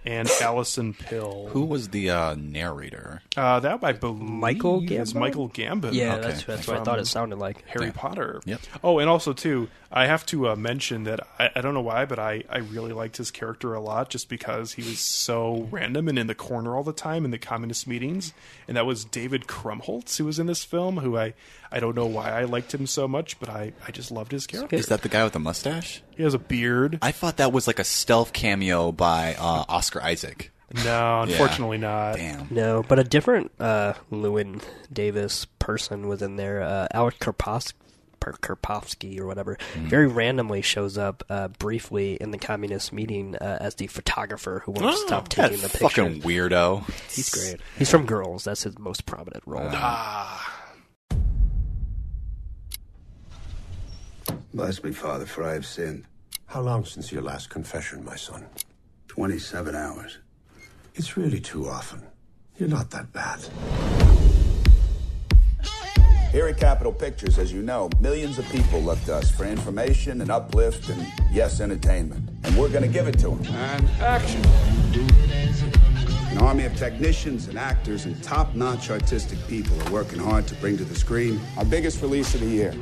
[SPEAKER 2] and Allison Pill.
[SPEAKER 3] Who was the uh, narrator?
[SPEAKER 2] Uh, that I believe
[SPEAKER 1] Michael
[SPEAKER 2] is
[SPEAKER 1] Gambon?
[SPEAKER 2] Michael Gambon.
[SPEAKER 1] Yeah,
[SPEAKER 3] Okay.
[SPEAKER 1] that's, that's what I thought it sounded like.
[SPEAKER 2] Harry Potter.
[SPEAKER 3] Yep.
[SPEAKER 2] Oh, and also too, I have to uh, mention that I, I don't know why, but I, I really liked his character a lot, just because he was so random and in the corner all the time in the communist meetings. And that was David Krumholtz, who was in this film. Who I I don't know why I liked him so much, but I, I just loved his character.
[SPEAKER 3] Is that the guy with the mustache?
[SPEAKER 2] He has a beard.
[SPEAKER 3] I thought that was like a stealth cameo by uh, Oscar Isaac.
[SPEAKER 2] No, unfortunately not.
[SPEAKER 3] Damn.
[SPEAKER 1] No, but a different uh, Llewyn Davis person was in there. Uh, Alex Karpovsky, Karpovsky or whatever, very randomly shows up uh, briefly in the communist meeting uh, as the photographer who won't
[SPEAKER 2] Oh,
[SPEAKER 1] stop
[SPEAKER 3] That
[SPEAKER 1] taking the picture.
[SPEAKER 3] fucking weirdo.
[SPEAKER 1] He's great. He's from Girls. That's his most prominent role.
[SPEAKER 7] Bless me, Father, for I have sinned.
[SPEAKER 8] How long since your last confession, my son?
[SPEAKER 7] 27 hours.
[SPEAKER 8] It's really too often. You're not that bad.
[SPEAKER 7] Here at Capitol Pictures, as you know, millions of people look to us for information and uplift and, yes, entertainment. And we're going to give it to them. And action. An army of technicians and actors and top-notch artistic people are working hard to bring to the screen our biggest release of the year.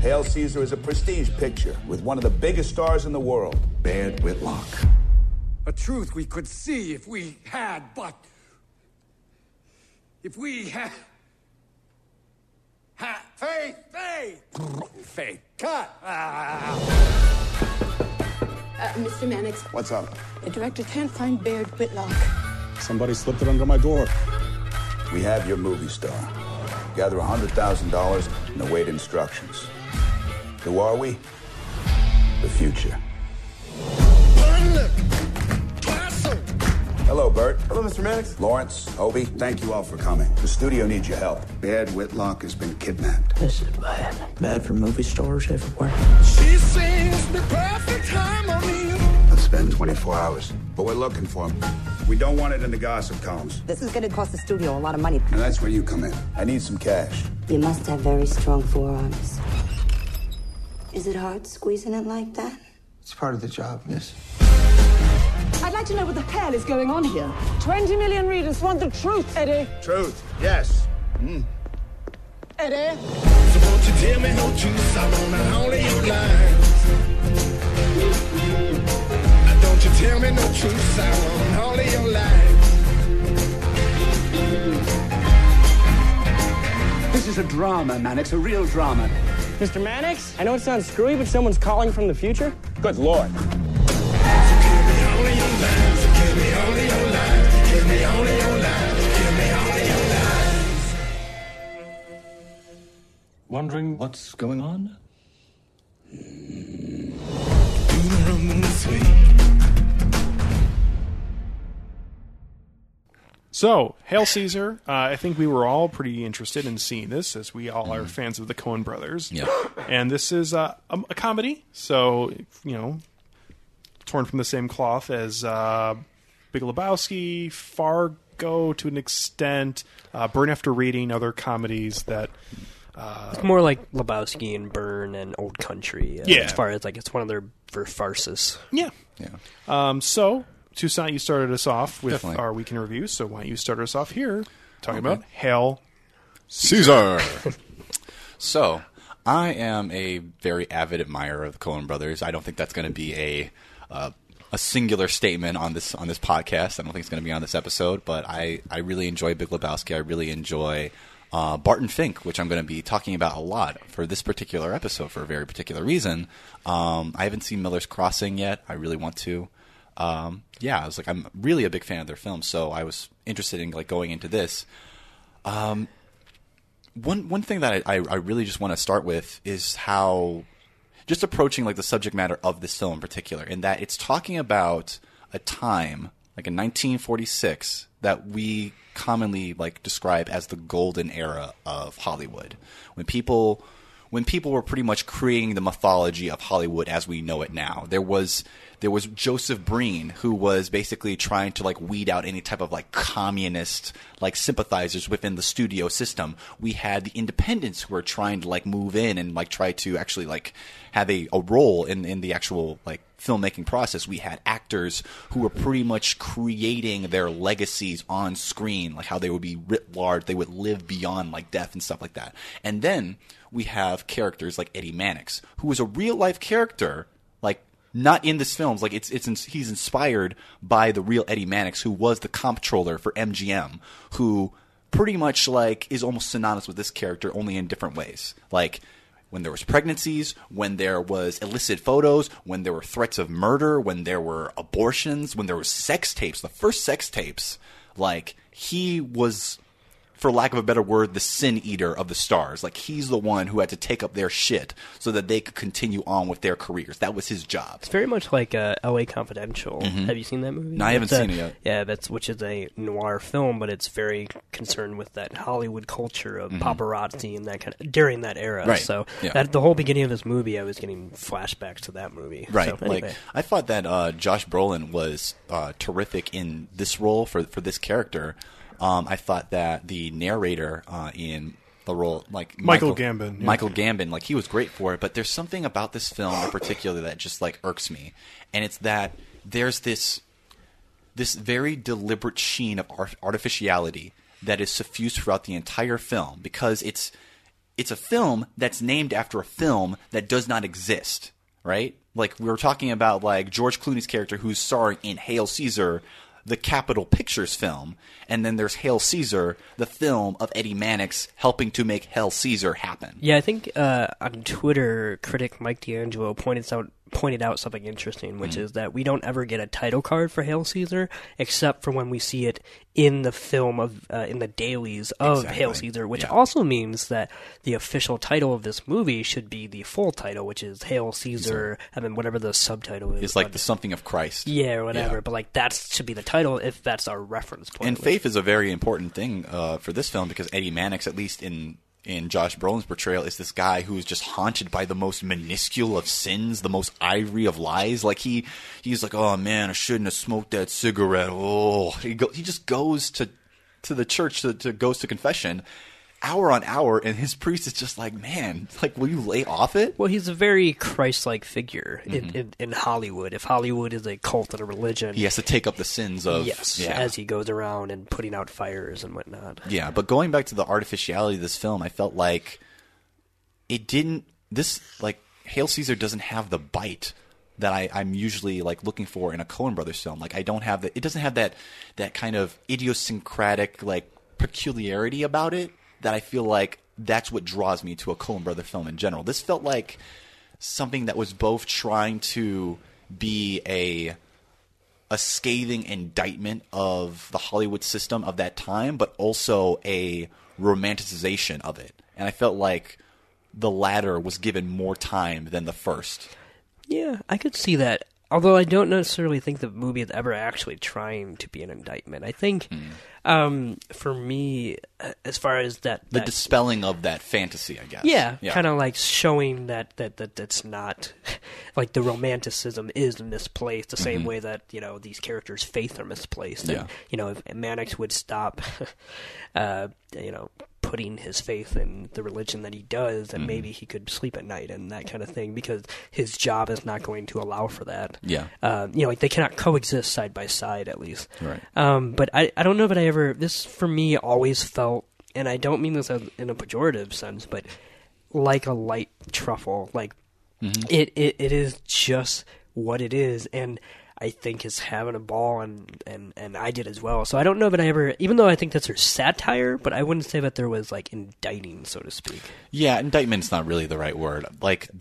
[SPEAKER 7] Hail Caesar is a prestige picture with one of the biggest stars in the world, Baird Whitlock.
[SPEAKER 9] A truth we could see if we had but
[SPEAKER 7] If we had. Ha, faith, faith, faith. Cut. Ah.
[SPEAKER 9] Uh, Mr. Mannix,
[SPEAKER 7] What's up?
[SPEAKER 9] the director can't find Baird Whitlock.
[SPEAKER 7] Somebody slipped it under my door. We have your movie star. Gather $100,000 and await instructions. Who are we? The future. Hello, Bert. Hello, Mr. Mannix. Lawrence, Obi, thank you all for coming. The studio needs your help. Baird Whitlock has been kidnapped.
[SPEAKER 6] This is bad. Bad for movie stars everywhere.
[SPEAKER 7] She sings the perfect harmony. Let's spend 24 hours. But we're looking for him. We don't want it in the gossip columns.
[SPEAKER 10] This is going to cost the studio a lot of money.
[SPEAKER 7] And that's where you come in. I need some cash.
[SPEAKER 9] You must have very strong forearms. Is it hard squeezing it like that?
[SPEAKER 8] It's part of the job, miss.
[SPEAKER 10] I'd like to know what the hell is going on here. 20 million readers want the truth, Eddie.
[SPEAKER 7] Truth, yes. Mm.
[SPEAKER 10] Eddie.
[SPEAKER 11] So won't you tell me no truth? I wanna only your lies. Tell me no truth? I want only your lies.
[SPEAKER 12] This is a drama, Mannix, a real drama.
[SPEAKER 13] Mr. Mannix, I know it sounds screwy, but someone's calling from the future.
[SPEAKER 12] Good lord.
[SPEAKER 5] Wondering what's going on?
[SPEAKER 2] So, Hail Caesar. Uh, I think we were all pretty interested in seeing this, as we all are fans of the Coen brothers.
[SPEAKER 3] Yeah.
[SPEAKER 2] And this is uh, a, a comedy, so you know, torn from the same cloth as uh, Big Lebowski, Fargo to an extent, uh, Burn After Reading, other comedies that.
[SPEAKER 1] It's more like Lebowski and Burn and Old Country. Uh,
[SPEAKER 2] Yeah.
[SPEAKER 1] As far as like it's one of their ver- farces.
[SPEAKER 2] Yeah.
[SPEAKER 3] Yeah.
[SPEAKER 2] Um, so, Toussaint, you started us off with
[SPEAKER 3] Definitely.
[SPEAKER 2] our weekend review, so why don't you start us off here talking
[SPEAKER 3] Okay.
[SPEAKER 2] about Hail
[SPEAKER 3] Caesar. so, I am a very avid admirer of the Coen Brothers. I don't think that's going to be a uh, a singular statement on this on this podcast. I don't think it's going to be on this episode, but I I really enjoy Big Lebowski. I really enjoy. Uh, Barton Fink, which I'm going to be talking about a lot for this particular episode for a very particular reason. Um, I haven't seen Miller's Crossing yet. I really want to. Um, yeah, I was like, I'm really a big fan of their films, so I was interested in like going into this. Um, one one thing that I, I, really just want to start with is how just approaching like the subject matter of this film in particular, in that it's talking about a time like in 1946 that we commonly like describe as the golden era of Hollywood, when people when people were pretty much creating the mythology of Hollywood as we know it now. There was there was Joseph Breen who was basically trying to like weed out any type of like communist like sympathizers within the studio system. We had the independents who were trying to like move in and like try to actually like have a, a role in, in the actual like filmmaking process. We had actors who were pretty much creating their legacies on screen, like how they would be writ large, they would live beyond like death and stuff like that. And then we have characters like Eddie Mannix, who was a real life character, not in this films. Like it's it's ins- he's inspired by the real Eddie Mannix, who was the comptroller for MGM, who pretty much like is almost synonymous with this character, only in different ways. Like when there was pregnancies, when there was illicit photos, when there were threats of murder, when there were abortions, when there was sex tapes, the first sex tapes, like he was for lack of a better word, the sin eater of the stars. Like he's the one who had to take up their shit so that they could continue on with their careers. That was his job.
[SPEAKER 1] It's very much like uh, L.A. Confidential.
[SPEAKER 3] Mhm.
[SPEAKER 1] Have you seen that movie?
[SPEAKER 3] No, I haven't
[SPEAKER 1] That's a-
[SPEAKER 3] seen it yet.
[SPEAKER 1] Yeah, that's which is a noir film, but it's very concerned with that Hollywood culture of
[SPEAKER 3] Mhm.
[SPEAKER 1] paparazzi and that kind of during that era.
[SPEAKER 3] Right.
[SPEAKER 1] So
[SPEAKER 3] Yeah.
[SPEAKER 1] that the whole beginning of this movie, I was getting flashbacks to that movie.
[SPEAKER 3] Right.
[SPEAKER 1] So, anyway.
[SPEAKER 3] Like I thought that uh, Josh Brolin was uh, terrific in this role for for this character. Um, I thought that the narrator uh, in the role, like
[SPEAKER 2] Michael Gambon, yeah.
[SPEAKER 3] Michael Gambon, like he was great for it. But there's something about this film in particular that just like irks me, and it's that there's this this very deliberate sheen of art- artificiality that is suffused throughout the entire film because it's it's a film that's named after a film that does not exist, right? Like we were talking about like George Clooney's character who's starring in Hail Caesar, the Capitol Pictures film, and then there's Hail Caesar, the film of Eddie Mannix helping to make Hail Caesar happen.
[SPEAKER 1] Yeah, I think uh, on Twitter, critic Mike D'Angelo pointed out pointed out something interesting, which
[SPEAKER 3] Mhm.
[SPEAKER 1] is that we don't ever get a title card for Hail Caesar, except for when we see it in the film of uh, in the dailies of Hail Caesar, which
[SPEAKER 3] Yeah.
[SPEAKER 1] also means that the official title of this movie should be the full title, which is Hail Caesar, and then whatever the subtitle is.
[SPEAKER 3] It's like the something of Christ.
[SPEAKER 1] yeah, or whatever.
[SPEAKER 3] Yeah.
[SPEAKER 1] But like that should be the title if that's our reference point.
[SPEAKER 3] And faith is a very important thing uh, for this film because Eddie Mannix, at least in in Josh Brolin's portrayal, is this guy who is just haunted by the most minuscule of sins, the most ivory of lies. Like he he's like, oh man, I shouldn't have smoked that cigarette. Oh, he go, he just goes to to the church to, to goes to confession. Hour on hour, and his priest is just like, man, like, will you lay off it?
[SPEAKER 1] Well, he's a very Christ-like figure in,
[SPEAKER 3] Mhm.
[SPEAKER 1] in, in Hollywood. If Hollywood is a cult and a religion,
[SPEAKER 3] He has to take up the sins of
[SPEAKER 1] yes,
[SPEAKER 3] yeah.
[SPEAKER 1] as he goes around and putting out fires and whatnot.
[SPEAKER 3] Yeah, but going back to the artificiality of this film, I felt like it didn't. This like Hail Caesar doesn't have the bite that I, I'm usually like looking for in a Coen Brothers film. Like I don't have that. It doesn't have that that kind of idiosyncratic like peculiarity about it that I feel like that's what draws me to a Coen Brother film in general. This felt like something that was both trying to be a a scathing indictment of the Hollywood system of that time, but also a romanticization of it. And I felt like the latter was given more time than the first.
[SPEAKER 1] Yeah, I could see that. Although I don't necessarily think the movie is ever actually trying to be an indictment. I think,
[SPEAKER 3] Hmm.
[SPEAKER 1] Um, for me, uh, as far as that,
[SPEAKER 3] The
[SPEAKER 1] that
[SPEAKER 3] dispelling of that fantasy, I guess.
[SPEAKER 1] Yeah, kind of like showing that that that that's not like the romanticism is misplaced the same
[SPEAKER 3] Mhm.
[SPEAKER 1] way that you know these characters' faith are misplaced.
[SPEAKER 3] Yeah.
[SPEAKER 1] And, you know, if Mannix would stop, uh, you know, putting his faith in the religion that he does, then
[SPEAKER 3] Mhm.
[SPEAKER 1] maybe he could sleep at night and that kind of thing because his job is not going to allow for that.
[SPEAKER 3] Yeah.
[SPEAKER 1] uh, you know, like they cannot coexist side by side at least.
[SPEAKER 3] Right.
[SPEAKER 1] Um, but I, I don't know that I ever. This for me always felt, and I don't mean this in a pejorative sense, but like a light truffle. Like
[SPEAKER 3] Mhm.
[SPEAKER 1] it, it, it is just what it is, and I think is having a ball, and, and and I did as well. So I don't know that I ever, even though I think that's her satire, but I wouldn't say that there was like indicting, so to speak.
[SPEAKER 3] Yeah, indictment's not really the right word. Like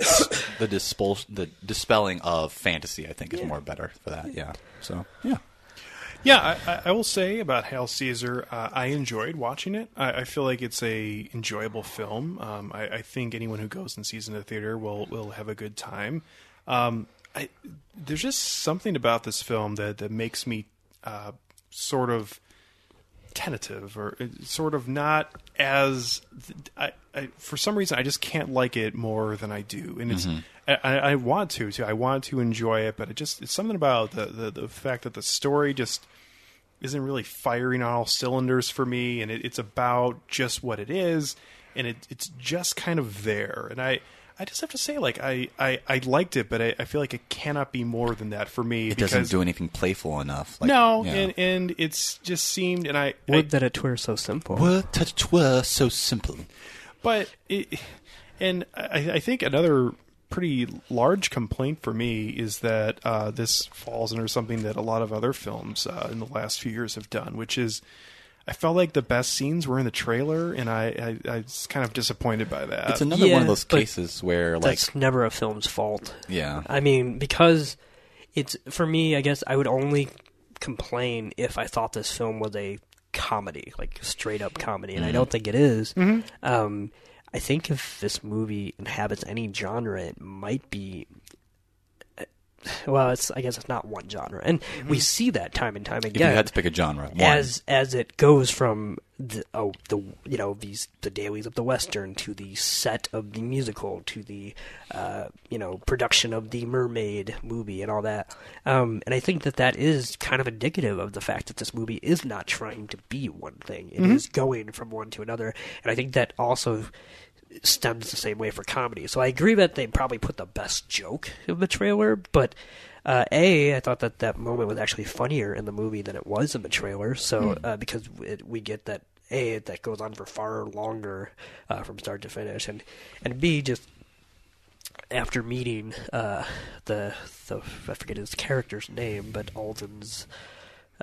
[SPEAKER 3] the dispel, the dispelling of fantasy, I think is more better for that. Yeah. So yeah.
[SPEAKER 2] Yeah, I, I- I will say about Hail Caesar, uh, I enjoyed watching it. I, I feel like it's a enjoyable film. Um, I, I think anyone who goes and sees it in the theater will will have a good time. Um, I, there's just something about this film that that makes me uh, sort of tentative or uh, sort of not as I, I for some reason I just can't like it more than I do. And it's
[SPEAKER 3] Mhm.
[SPEAKER 2] I, I want to too. I want to enjoy it but it just it's something about the, the the fact that the story just isn't really firing on all cylinders for me and it, it's about just what it is and it, it's just kind of there. And I I just have to say like I, I, I liked it but I, I feel like it cannot be more than that for me
[SPEAKER 3] It
[SPEAKER 2] because
[SPEAKER 3] doesn't do anything playful enough. Like,
[SPEAKER 2] no,
[SPEAKER 3] yeah.
[SPEAKER 2] and and it's just seemed, and I,
[SPEAKER 1] Would
[SPEAKER 2] I
[SPEAKER 1] that it were so simple.
[SPEAKER 3] Would that it were so simple.
[SPEAKER 2] but it, and I, I think another pretty large complaint for me is that uh, this falls under something that a lot of other films uh, in the last few years have done, which is. I felt like the best scenes were in the trailer, and I, I, I was kind of disappointed by that.
[SPEAKER 3] It's another one of those cases where like
[SPEAKER 1] that's never a film's fault.
[SPEAKER 3] Yeah.
[SPEAKER 1] I mean, because it's for me, I guess I would only complain if I thought this film was a comedy, like straight up comedy, and I
[SPEAKER 3] Mhm.
[SPEAKER 1] don't think it is.
[SPEAKER 2] Mhm.
[SPEAKER 1] Um, I think if this movie inhabits any genre, it might be. Well, it's I guess it's not one genre, and we see that time and time
[SPEAKER 3] if
[SPEAKER 1] again
[SPEAKER 3] you had to pick a genre, one.
[SPEAKER 1] as as it goes from the oh the you know these the dailies of the western to the set of the musical to the uh, you know production of the mermaid movie and all that. Um, and I think that that is kind of indicative of the fact that this movie is not trying to be one thing. It is
[SPEAKER 2] Mhm.
[SPEAKER 1] going from one to another. And I think that also stems the same way for comedy. So I agree that they probably put the best joke in the trailer, but uh, a I thought that that moment was actually funnier in the movie than it was in the trailer. So
[SPEAKER 2] Hmm.
[SPEAKER 1] uh, because it, we get that a that goes on for far longer uh, from start to finish, and and b just after meeting uh, the the I forget his character's name, but Alden's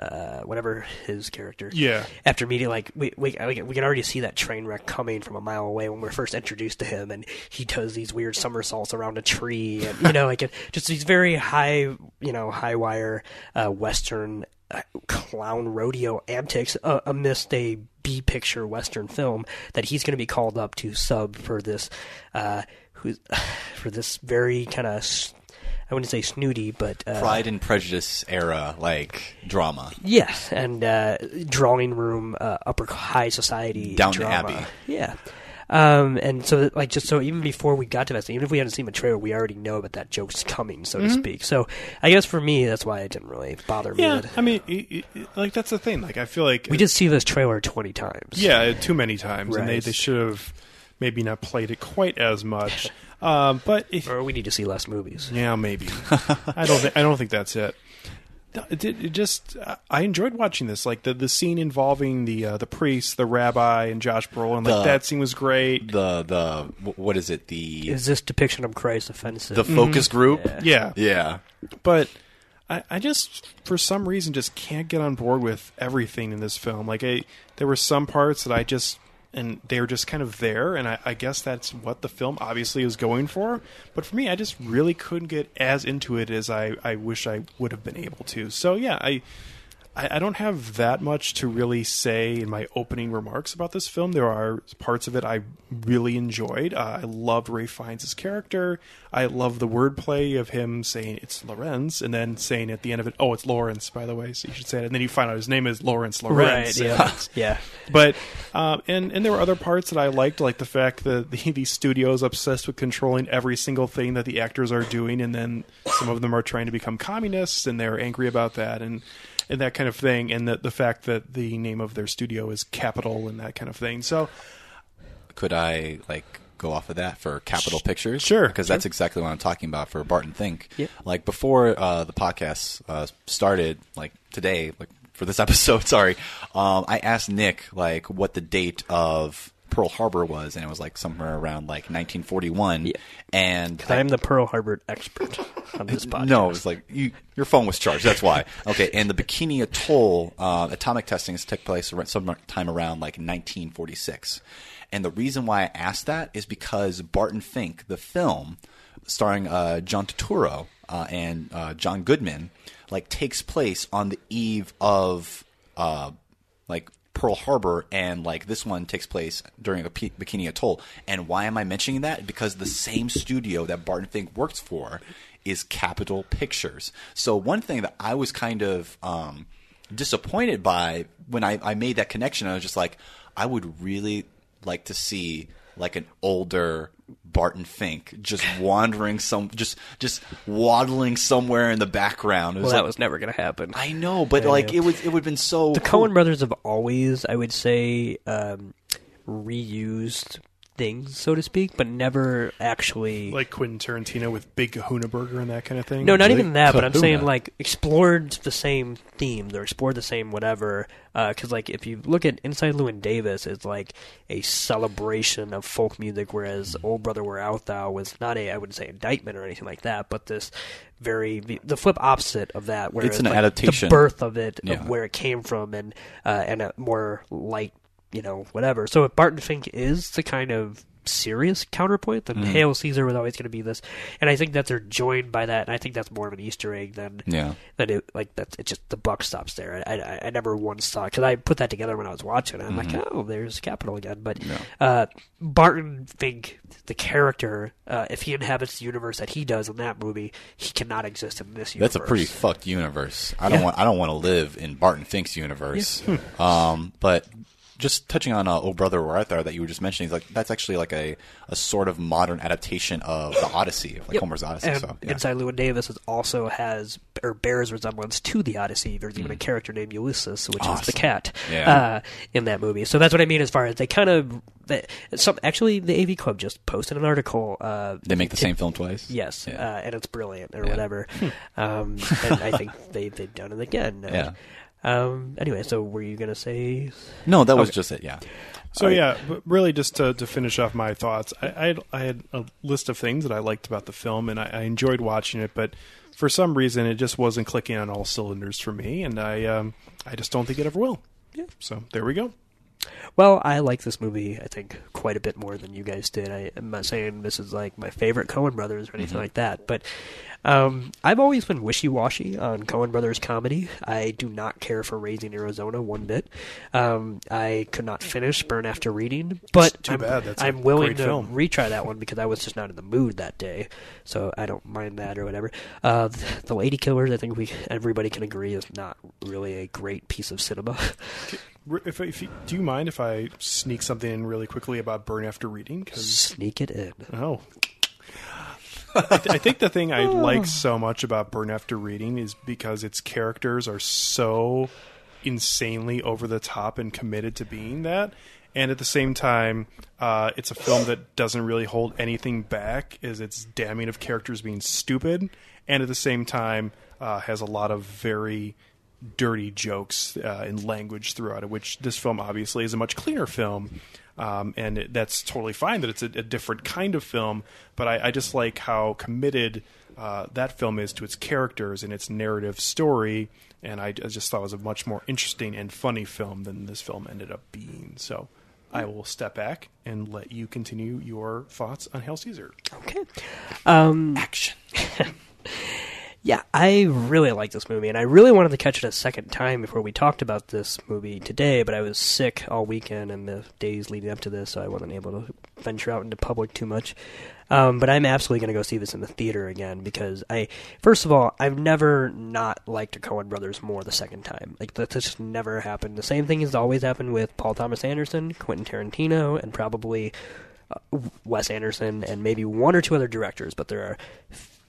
[SPEAKER 1] uh, whatever his character.
[SPEAKER 2] Yeah.
[SPEAKER 1] After meeting, like we we we can already see that train wreck coming from a mile away when we're first introduced to him, and he does these weird somersaults around a tree, and you know, like just these very high, you know, high wire uh, western uh, clown rodeo antics uh, amidst a B picture western film that he's going to be called up to sub for this, uh, who's for this very kind of. I wouldn't say snooty, but uh,
[SPEAKER 3] Pride and Prejudice era like drama.
[SPEAKER 1] Yes, and uh, drawing room, uh, upper high society,
[SPEAKER 3] Downton
[SPEAKER 1] drama.
[SPEAKER 3] Abbey.
[SPEAKER 1] Yeah, um, and so like just so even before we got to that, even if we hadn't seen the trailer, we already know that that joke's coming, so to
[SPEAKER 2] Mhm.
[SPEAKER 1] speak. So I guess for me, that's why it didn't really bother me.
[SPEAKER 2] Yeah,
[SPEAKER 1] that-
[SPEAKER 2] I mean, like that's the thing. Like, I feel like
[SPEAKER 1] we did see this trailer twenty times.
[SPEAKER 2] Yeah, too many times, and they,
[SPEAKER 1] Right.
[SPEAKER 2] they should have maybe not played it quite as much. Um, but if,
[SPEAKER 1] or we need to see less movies.
[SPEAKER 2] Yeah, maybe. I don't. Th- I don't think that's it. No, It, it just. I enjoyed watching this. Like the the scene involving the uh, the priest, the rabbi, and Josh Brolin. Like
[SPEAKER 3] The-
[SPEAKER 2] that scene was great.
[SPEAKER 3] The the wh- what is it? The
[SPEAKER 1] Is this depiction of Christ offensive?
[SPEAKER 3] the focus group.
[SPEAKER 2] Yeah.
[SPEAKER 3] yeah.
[SPEAKER 2] But I, I just, for some reason, just can't get on board with everything in this film. Like, I, there were some parts that I just, and they're just kind of there, and I, I guess that's what the film obviously is going for. But for me, I just really couldn't get as into it as I, I wish I would have been able to. So yeah, I. I I don't have that much to really say in my opening remarks about this film. There are parts of it I really enjoyed. Uh, I loved Ralph Fiennes' character. I love the wordplay of him saying it's Laurentz and then saying at the end of it, "Oh, it's Laurence." By the way, so you should say it. And then you find out his name is Laurence Laurentz.
[SPEAKER 1] Right, yeah. Yeah.
[SPEAKER 2] But um, and and there were other parts that I liked, like the fact that the, the studio is obsessed with controlling every single thing that the actors are doing, and then some of them are trying to become communists, and they're angry about that, and and that kind of thing, and the the fact that the name of their studio is Capitol and that kind of thing. So
[SPEAKER 3] Could I like go off of that for Capitol Pictures?
[SPEAKER 2] sure,
[SPEAKER 3] because that's exactly what I'm talking about for Barton Fink.
[SPEAKER 1] Yeah.
[SPEAKER 3] Like before uh, the podcast uh, started, like today, like for this episode, sorry, um, I asked Nick like what the date of Pearl Harbor was, and it was like somewhere around like 1941. And
[SPEAKER 1] I am the Pearl Harbor expert on this podcast.
[SPEAKER 3] no, it's like you, your phone was charged. That's why. Okay, and the Bikini Atoll uh, atomic testings took place ar- sometime around like 1946. And the reason why I asked that is because Barton Fink, the film starring uh, John Turturro uh, and uh, John Goodman, like takes place on the eve of uh, like Pearl Harbor, and like this one takes place during the P- Bikini Atoll. And why am I mentioning that? Because the same studio that Barton Fink works for is Capitol Pictures. So one thing that I was kind of um, disappointed by when I, I made that connection, I was just like, I would really like to see like an older Barton Fink just wandering some, just just waddling somewhere in the background. It
[SPEAKER 1] Well, that
[SPEAKER 3] like-
[SPEAKER 1] was never going to happen.
[SPEAKER 3] I know, but
[SPEAKER 1] Yeah,
[SPEAKER 3] like
[SPEAKER 1] yeah.
[SPEAKER 3] it was, it would have been so.
[SPEAKER 1] the
[SPEAKER 3] cool.
[SPEAKER 1] Coen brothers have always, I would say, um, reused things, so to speak, but never actually.
[SPEAKER 2] like Quentin Tarantino with Big Kahuna Burger and that kind of thing.
[SPEAKER 1] no, not even that, but I'm saying like explored the same theme or explored the same whatever. Because like if you look at Inside Llewyn Davis, it's like a celebration of folk music, whereas O Brother Where Art Thou was not a I wouldn't say indictment or anything like that, but this very the flip opposite of that, where
[SPEAKER 3] It's an
[SPEAKER 1] like,
[SPEAKER 3] adaptation.
[SPEAKER 1] the birth of it,
[SPEAKER 3] Yeah.
[SPEAKER 1] of where it came from, and uh, and a more light, you know, whatever. So if Barton Fink is the kind of serious counterpoint, then
[SPEAKER 3] Mhm.
[SPEAKER 1] Hail Caesar was always going to be this, and I think that they're joined by that, and I think that's more of an Easter egg than
[SPEAKER 3] Yeah.
[SPEAKER 1] than it like that's it. Just the buck stops there. I I, I never once thought because I put that together when I was watching. it. I'm
[SPEAKER 3] Mhm.
[SPEAKER 1] like, oh, there's Capitol again, but uh, Barton Fink, the character, uh, if he inhabits the universe that he does in that movie, he cannot exist in this universe.
[SPEAKER 3] That's a pretty fucked universe. I don't
[SPEAKER 1] Yeah.
[SPEAKER 3] want. I don't want to live in Barton Fink's universe. um, but just touching on uh, "Oh Brother, Where Art Thou" that you were just mentioning, like that's actually like a, a sort of modern adaptation of the Odyssey, like
[SPEAKER 1] Yep.
[SPEAKER 3] Homer's Odyssey.
[SPEAKER 1] And
[SPEAKER 3] so yeah.
[SPEAKER 1] Inside Llewyn Davis is also has or bears resemblance to the Odyssey. There's
[SPEAKER 3] Hmm.
[SPEAKER 1] even a character named Ulysses, which is the cat,
[SPEAKER 3] Yeah.
[SPEAKER 1] uh, in that movie. So that's what I mean as far as they kind of. They, some actually, the AV Club just posted an article. Uh,
[SPEAKER 3] They make the same film twice?
[SPEAKER 1] Yes,
[SPEAKER 3] Yeah.
[SPEAKER 1] uh, and it's brilliant or whatever. um, and I think they they've done it again. Uh,
[SPEAKER 3] Yeah.
[SPEAKER 1] Um, anyway, so were you gonna say?
[SPEAKER 3] No, that was
[SPEAKER 1] Okay.
[SPEAKER 3] just it. Yeah.
[SPEAKER 2] So yeah, but really, just to, to finish off my thoughts, I, I, had, I had a list of things that I liked about the film, and I, I enjoyed watching it. But for some reason, it just wasn't clicking on all cylinders for me, and I um, I just don't think it ever will.
[SPEAKER 1] Yeah.
[SPEAKER 2] So there we go.
[SPEAKER 1] Well, I like this movie. I think quite a bit more than you guys did. I, am not saying this is like my favorite Coen Brothers or anything
[SPEAKER 3] Mhm.
[SPEAKER 1] like that, but um, I've always been wishy-washy on Coen Brothers comedy. I do not care for Raising Arizona one bit. Um, I could not finish Burn After Reading, but
[SPEAKER 2] too
[SPEAKER 1] I'm,
[SPEAKER 2] bad. That's
[SPEAKER 1] I'm willing to
[SPEAKER 2] film.
[SPEAKER 1] retry that one because I was just not in the mood that day, so I don't mind that or whatever. Uh, the Lady Killers, I think we everybody can agree, is not really a great piece of cinema.
[SPEAKER 2] If, if you, do you mind if I sneak something in really quickly about Burn After Reading? Cause,
[SPEAKER 1] Sneak it in.
[SPEAKER 2] Oh. I, th- I think the thing I like so much about Burn After Reading is because its characters are so insanely over the top and committed to being that. And at the same time, uh, it's a film that doesn't really hold anything back, as its damning of characters being stupid, and at the same time uh, has a lot of very dirty jokes uh, and language throughout it, which this film obviously is a much cleaner film. Um, and it, that's totally fine that it's a, a different kind of film, but I, I just like how committed uh, that film is to its characters and its narrative story. And I, I just thought it was a much more interesting and funny film than this film ended up being. So I will step back and let you continue your thoughts on Hail Caesar.
[SPEAKER 1] Okay. Um,
[SPEAKER 3] Action.
[SPEAKER 1] yeah, I really like this movie, and I really wanted to catch it a second time before we talked about this movie today, but I was sick all weekend and the days leading up to this, so I wasn't able to venture out into public too much. Um, but I'm absolutely going to go see this in the theater again because I, first of all, I've never not liked the Coen Brothers more the second time. Like that just never happened. The same thing has always happened with Paul Thomas Anderson, Quentin Tarantino, and probably uh, Wes Anderson, and maybe one or two other directors. But there are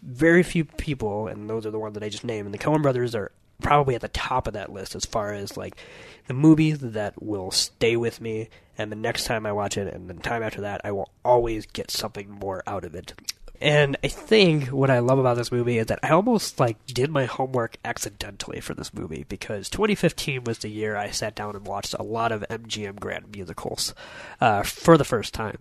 [SPEAKER 1] very few people, and those are the ones that I just named. And the Coen Brothers are probably at the top of that list as far as like the movies that will stay with me. And the next time I watch it, and the time after that, I will always get something more out of it. And I think what I love about this movie is that I almost like did my homework accidentally for this movie because 2015 was the year I sat down and watched a lot of MGM Grand musicals uh, for the first time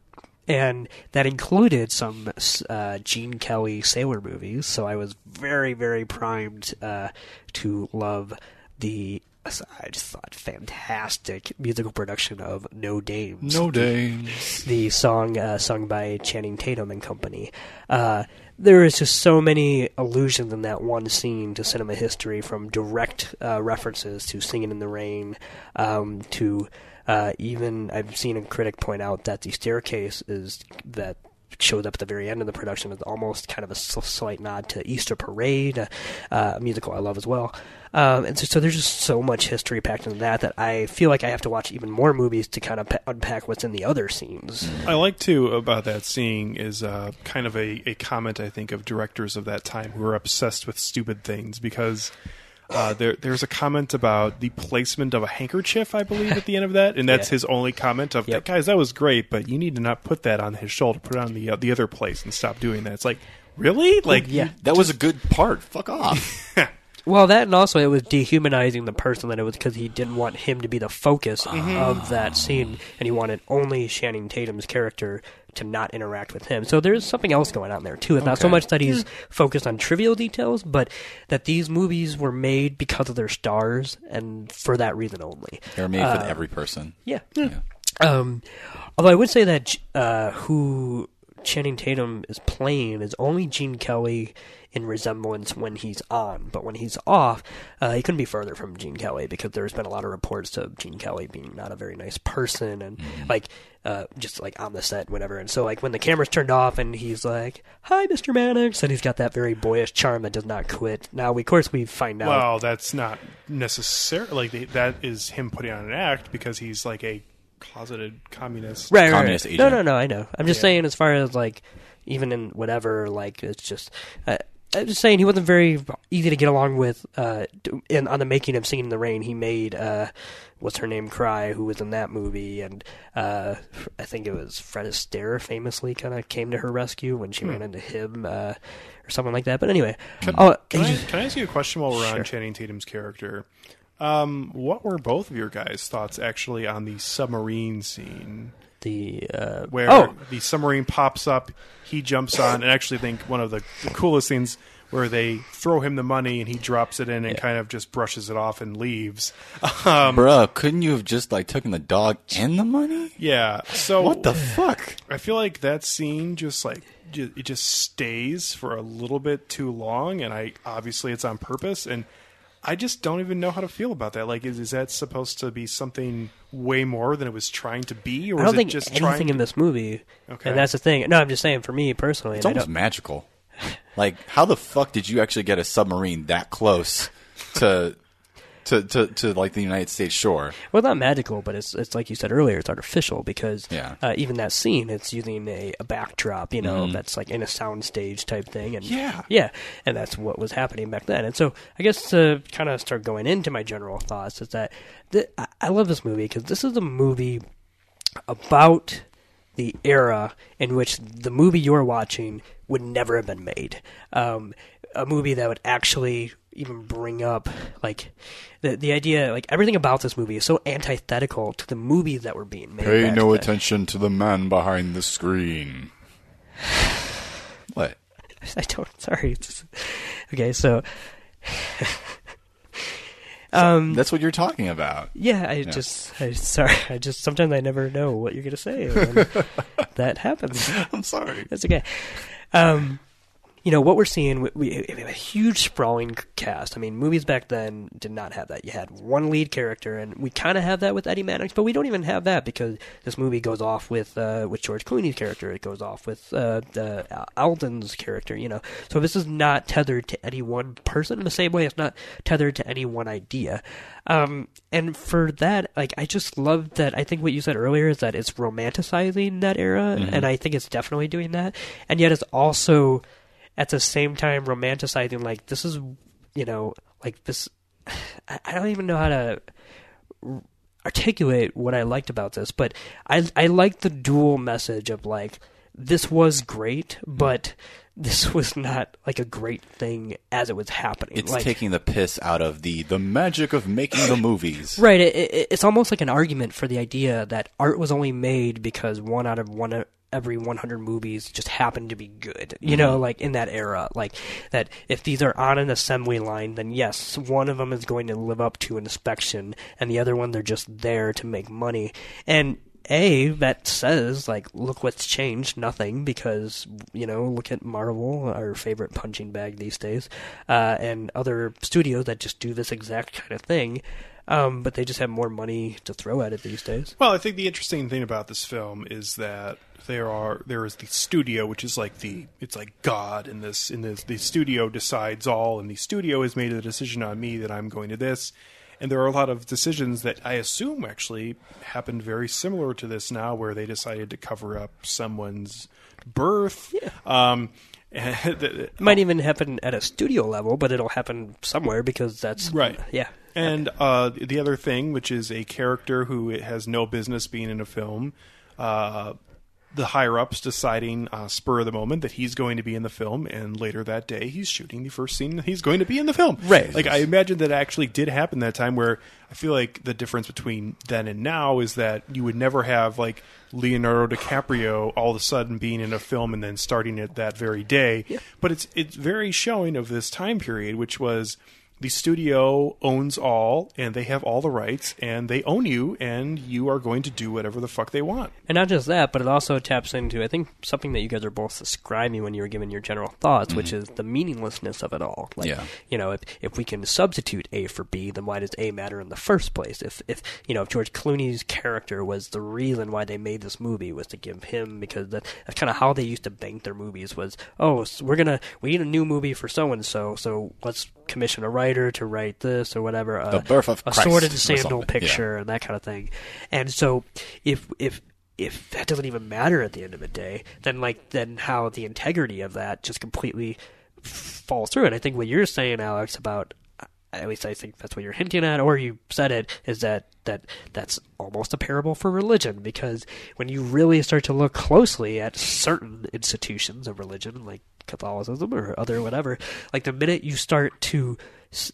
[SPEAKER 1] and that included some uh, Gene Kelly sailor movies. So I was very, very primed uh, to love the. I just thought fantastic musical production of No Dames.
[SPEAKER 3] No Dames.
[SPEAKER 1] The song uh, sung by Channing Tatum and company. Uh, there is just so many allusions in that one scene to cinema history, from direct uh, references to "Singing in the Rain" um, to uh, even I've seen a critic point out that the staircase is that shows up at the very end of the production is almost kind of a slight nod to Easter Parade, uh, a musical I love as well. Um, and so, so there's just so much history packed into that that I feel like I have to watch even more movies to kind of pa- unpack what's in the other scenes.
[SPEAKER 2] I like too about that seeing is uh, kind of a, a comment I think of directors of that time who were obsessed with stupid things because uh, there there's a comment about the placement of a handkerchief I believe at the end of that and that's
[SPEAKER 1] Yeah.
[SPEAKER 2] his only comment of
[SPEAKER 1] Yep.
[SPEAKER 2] guys that was great but you need to not put that on his shoulder put it on the uh, the other place and stop doing that it's like really like
[SPEAKER 1] yeah.
[SPEAKER 3] That was a good part. Fuck off.
[SPEAKER 1] Well, that and also it was dehumanizing the person that it was because he didn't want him to be the focus of that scene, and he wanted only Channing Tatum's character to not interact with him. So there's something else going on there too. It's not so much that he's focused on trivial details, but that these movies were made because of their stars and for that reason only.
[SPEAKER 3] They're made
[SPEAKER 1] Uh,
[SPEAKER 3] for every person.
[SPEAKER 1] Yeah.
[SPEAKER 3] Yeah.
[SPEAKER 1] Um, although I would say that uh, who Channing Tatum is playing is only Gene Kelly in resemblance when he's on, but when he's off, uh, he couldn't be further from Gene Kelly because there's been a lot of reports of Gene Kelly being not a very nice person and like uh, just like on the set, whatever. And so like when the camera's turned off and he's like, "Hi, Mr. Mannix," and he's got that very boyish charm that does not quit. Now, we, of course, we find out.
[SPEAKER 2] well that's not necessarily like that is him putting on an act because he's like a closeted communist
[SPEAKER 1] right, right,
[SPEAKER 3] communist
[SPEAKER 1] right.
[SPEAKER 3] agent.
[SPEAKER 1] No, no, no. I know. I'm just
[SPEAKER 2] Yeah.
[SPEAKER 1] saying, as far as like, even in whatever, like, it's just. Uh, I'm just saying he wasn't very easy to get along with. Uh, in, on the making of Singing in the Rain, he made uh, what's her name cry, who was in that movie, and uh, I think it was Fred Astaire famously kind of came to her rescue when she ran into him uh, or something like that. But anyway,
[SPEAKER 2] Can,
[SPEAKER 1] oh,
[SPEAKER 2] can, I,
[SPEAKER 1] just-
[SPEAKER 2] can I ask you a question while we're
[SPEAKER 1] Sure.
[SPEAKER 2] on Channing Tatum's character? Um, what were both of your guys' thoughts actually on the submarine scene?
[SPEAKER 1] The uh,
[SPEAKER 2] where
[SPEAKER 1] oh
[SPEAKER 2] the submarine pops up, he jumps on, and I actually think one of the, the coolest things where they throw him the money and he drops it in and kind of just brushes it off and leaves. Um,
[SPEAKER 3] Bruh, couldn't you have just like taken the dog and the money?
[SPEAKER 2] Yeah. So
[SPEAKER 3] What the fuck?
[SPEAKER 2] I feel like that scene just like it just stays for a little bit too long, and I obviously it's on purpose, and I just don't even know how to feel about that. Like, is, is that supposed to be something way more than it was trying to be, or
[SPEAKER 1] I don't think
[SPEAKER 2] it just
[SPEAKER 1] anything
[SPEAKER 2] trying?
[SPEAKER 1] in this movie,
[SPEAKER 2] Okay.
[SPEAKER 1] and that's the thing. No, I'm just saying for me personally,
[SPEAKER 3] It's
[SPEAKER 1] and I
[SPEAKER 3] almost magical. Like, how the fuck did you actually get a submarine that close to to to, to like the United States shore?
[SPEAKER 1] Well, not magical, but it's it's like you said earlier, it's artificial because
[SPEAKER 3] Yeah.
[SPEAKER 1] uh, even that scene, it's using a, a backdrop, you know,
[SPEAKER 3] Mhm.
[SPEAKER 1] that's like in a soundstage type thing, and
[SPEAKER 2] Yeah.
[SPEAKER 1] yeah, and that's what was happening back then. And so, I guess to kind of start going into my general thoughts is that th- I, I love this movie because this is a movie about the era in which the movie you're watching would never have been made. Um, a movie that would actually even bring up like the the idea, like everything about this movie is so antithetical to the movies that were being made.
[SPEAKER 3] Pay no
[SPEAKER 1] then.
[SPEAKER 3] attention to the man behind the screen. What?
[SPEAKER 1] I don't. Sorry. Just- okay, so. um,
[SPEAKER 3] That's what you're talking about.
[SPEAKER 1] Yeah, I just, I sorry, I just sometimes I never know what you're gonna say. and that happens.
[SPEAKER 3] I'm sorry.
[SPEAKER 1] That's okay. Um, you know what we're seeing? We, we we have a huge sprawling cast. I mean, movies back then did not have that. You had one lead character, and we kind of have that with Eddie Mannix, but we don't even have that because this movie goes off with uh, with George Clooney's character. It goes off with uh, uh, Alden's character. You know, so this is not tethered to any one person in the same way it's not tethered to any one idea. Um, and for that, like, I just love that. I think what you said earlier is that it's romanticizing that era,
[SPEAKER 3] Mhm.
[SPEAKER 1] and I think it's definitely doing that. And yet, it's also at the same time romanticizing like this is, you know, like this. I don't even know how to articulate what I liked about this, but I I like the dual message of like this was great, but this was not like a great thing as it was happening.
[SPEAKER 3] It's
[SPEAKER 1] like,
[SPEAKER 3] taking the piss out of the the magic of making the movies.
[SPEAKER 1] Right. It, it, it's almost like an argument for the idea that art was only made because one out of one every 100 movies just happened to be good. You know,
[SPEAKER 3] Mhm.
[SPEAKER 1] like in that era, like that if these are on an assembly line, then yes, one of them is going to live up to inspection, and the other one they're just there to make money. And a that says like look what's changed nothing because you know look at marvel our favorite punching bag these days uh, and other studios that just do this exact kind of thing um, but they just have more money to throw at it these days
[SPEAKER 2] Well, I think the interesting thing about this film is that there are there is the studio, which is like the it's like God in this in this the studio decides all, and the studio has made a decision on me that I'm going to this, and there are a lot of decisions that I assume actually happened very similar to this now, where they decided to cover up someone's birth. Um, and
[SPEAKER 1] it might even happen at a studio level but it'll happen somewhere because that's
[SPEAKER 2] Right.
[SPEAKER 1] yeah
[SPEAKER 2] And uh, the other thing, which is a character who has no business being in a film, uh, the higher ups deciding uh, spur of the moment that he's going to be in the film, and later that day he's shooting the first scene that he's going to be in the film.
[SPEAKER 1] Right.
[SPEAKER 2] Like I imagine that actually did happen that time. Where I feel like the difference between then and now is that you would never have like Leonardo DiCaprio all of a sudden being in a film and then starting it that very day. But it's it's very showing of this time period, which was the studio owns all and they have all the rights and they own you and you are going to do whatever the fuck they want.
[SPEAKER 1] And not just that, but it also taps into I think something that you guys are both describing when you were giving your general thoughts, which mm-hmm. is the meaninglessness of it all. Like,
[SPEAKER 3] Yeah.
[SPEAKER 1] you know, if if we can substitute A for B, then why does A matter in the first place? If if you know, if George Clooney's character was the reason why they made this movie was to give him because that, that's kind of how they used to bank their movies was oh s we're gonna we need a new movie for so and so so let's commission a writer to write this or whatever uh,
[SPEAKER 3] The Birth of
[SPEAKER 1] a
[SPEAKER 3] Christ
[SPEAKER 1] sword and sandal
[SPEAKER 3] something, yeah.
[SPEAKER 1] picture and that kind of thing and so if if if that doesn't even matter at the end of the day, then like then how the integrity of that just completely falls through. And I think what you're saying, Alex, about at least I think that's what you're hinting at, or you said it, is that that that's almost a parable for religion because when you really start to look closely at certain institutions of religion, like Catholicism or other whatever, like the minute you start to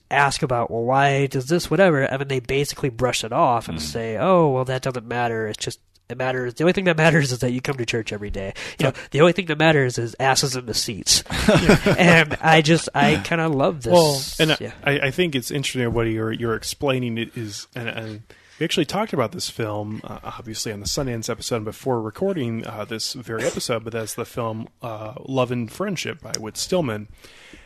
[SPEAKER 1] ask about, well, why does this whatever, I mean, they basically brush it off and hmm. say, oh, well, that doesn't matter. It's just it matters. The only thing that matters is that you come to church every day. You know, the only thing that matters is asses in the seats. and I just, I kind of love this.
[SPEAKER 2] Well, and
[SPEAKER 1] yeah.
[SPEAKER 2] I, I think it's interesting what you're you're explaining. It is, and, and we actually talked about this film, uh, obviously on the Sundance episode before recording uh, this very episode. But that's the film uh, "Love and Friendship" by Whit Stillman.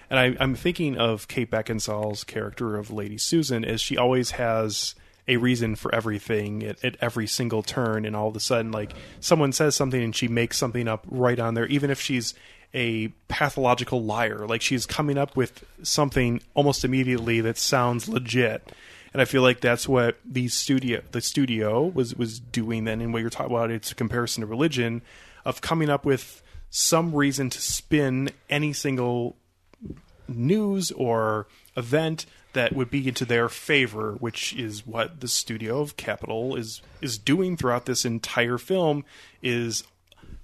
[SPEAKER 2] And I, I'm thinking of Kate Beckinsale's character of Lady Susan, as she always has a reason for everything at, at every single turn, and all of a sudden, like someone says something and she makes something up right on there, even if she's a pathological liar. Like she's coming up with something almost immediately that sounds legit. And I feel like that's what the studio the studio was was doing then. And what you're talking about it's a comparison to religion of coming up with some reason to spin any single news or event that would be into their favor, which is what the studio of Capitol is is doing throughout this entire film is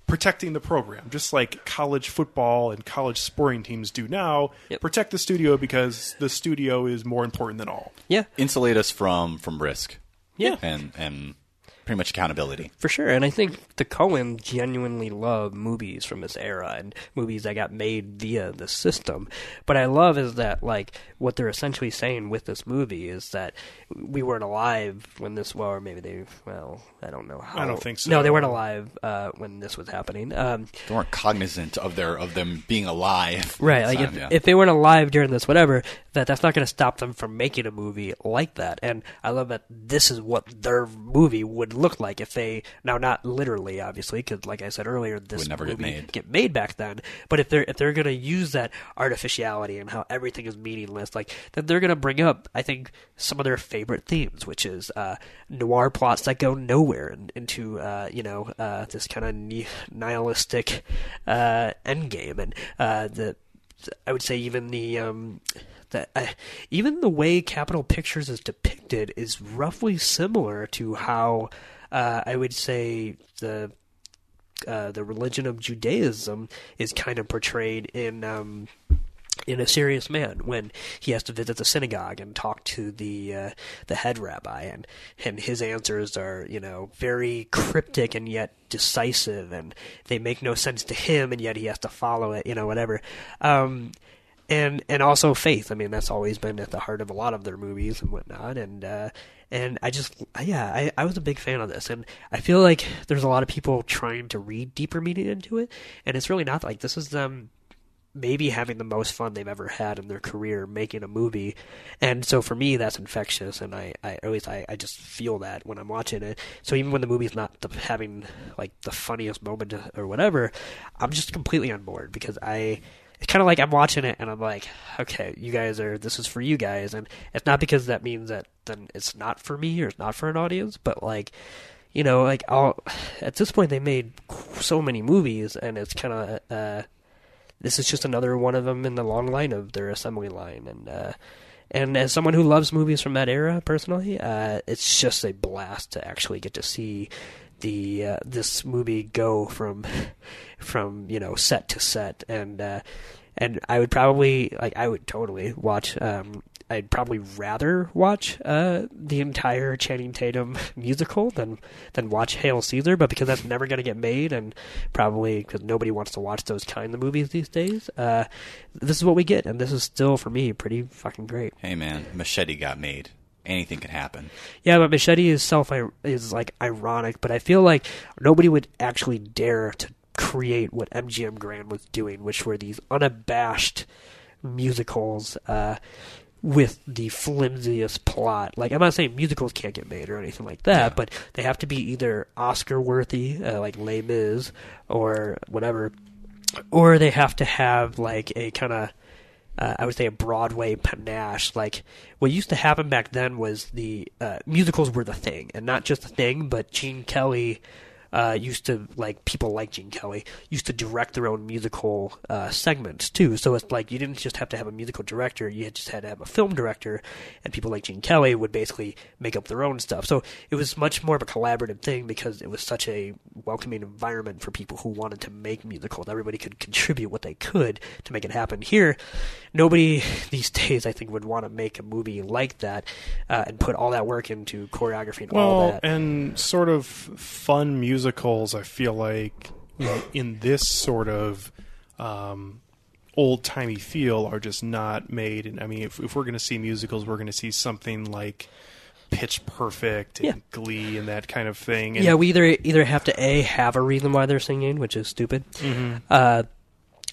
[SPEAKER 2] protecting the program, just like college football and college sporting teams do now. Protect the studio because the studio is more important than all.
[SPEAKER 1] Yeah.
[SPEAKER 3] Insulate us from from risk.
[SPEAKER 1] Yeah.
[SPEAKER 3] And and pretty much accountability.
[SPEAKER 1] For sure, and I think the Coen genuinely love movies from this era and movies that got made via the system. But I love is that like what they're essentially saying with this movie is that we weren't alive when this, well, or maybe they, well, I don't know how.
[SPEAKER 2] I don't think so.
[SPEAKER 1] No, they weren't alive uh, when this was happening. Um,
[SPEAKER 3] They weren't cognizant of their of them being alive.
[SPEAKER 1] Right, like
[SPEAKER 3] the
[SPEAKER 1] if,
[SPEAKER 3] yeah.
[SPEAKER 1] if they weren't alive during this, whatever, that that's not going to stop them from making a movie like that. And I love that this is what their movie would look like if they now not literally, obviously, because like I said earlier, this
[SPEAKER 3] Would never get
[SPEAKER 1] movie
[SPEAKER 3] made.
[SPEAKER 1] get made back then. But if they're if they're going to use that artificiality and how everything is meaningless, like then they're going to bring up, I think, some of their favorite themes, which is uh, noir plots that go nowhere and into uh, you know uh, this kind of ni- nihilistic uh, endgame and uh, the I would say even the um, the uh, even the way Capitol Pictures is depicted is roughly similar to how uh, I would say the uh, the religion of Judaism is kind of portrayed in um, in a serious man when he has to visit the synagogue and talk to the uh, the head rabbi and and his answers are you know very cryptic and yet decisive and they make no sense to him and yet he has to follow it you know whatever. Um, and and also faith. I mean that's always been at the heart of a lot of their movies and whatnot and uh, and I just yeah I, I was a big fan of this and I feel like there's a lot of people trying to read deeper meaning into it and it's really not like this is them maybe having the most fun they've ever had in their career making a movie and so for me that's infectious and i, I always I, I just feel that when i'm watching it. So even when the movie's not the, having like the funniest moment or whatever i'm just completely on board because i it's kind of like i'm watching it and i'm like okay you guys are this is for you guys. And it's not because that means that then it's not for me or it's not for an audience but like you know like at this point they made so many movies and it's kind of uh this is just another one of them in the long line of their assembly line. And uh and as someone who loves movies from that era personally uh it's just a blast to actually get to see the uh, this movie go from from you know set to set and uh and I would probably like I would totally watch um I'd probably rather watch uh, the entire Channing Tatum musical than than watch Hail Caesar, but because that's never going to get made, and probably because nobody wants to watch those kind of movies these days, uh, this is what we get, and this is still for me pretty fucking great.
[SPEAKER 3] Hey man, Machete got made. Anything could happen.
[SPEAKER 1] Yeah, but Machete is self is like ironic, but I feel like nobody would actually dare to create what MGM Grand was doing, which were these unabashed musicals uh, with the flimsiest plot. Like I'm not saying musicals can't get made or anything like that, but they have to be either Oscar worthy, uh, like Les Mis or whatever, or they have to have like a kind of uh, I would say a Broadway panache. Like what used to happen back then was the uh, musicals were the thing, and not just the thing, but Gene Kelly uh, used to like people like Gene Kelly used to direct their own musical uh, segments too. So it's like you didn't just have to have a musical director; you just had to have a film director, and people like Gene Kelly would basically make up their own stuff. So it was much more of a collaborative thing because it was such a welcoming environment for people who wanted to make musicals. Everybody could contribute what they could to make it happen. Here, nobody these days, I think, would want to make a movie like that uh, and put all that work into choreography and all
[SPEAKER 2] Well,
[SPEAKER 1] that.
[SPEAKER 2] and sort of fun musicals, I feel like in, in this sort of um, old timey feel are just not made. And I mean, if, if we're going to see musicals, we're going to see something like Pitch Perfect and
[SPEAKER 1] Yeah.
[SPEAKER 2] Glee and that kind of thing. And,
[SPEAKER 1] yeah, we either either have to a have a reason why they're singing, which is stupid.
[SPEAKER 2] Mhm.
[SPEAKER 1] Uh,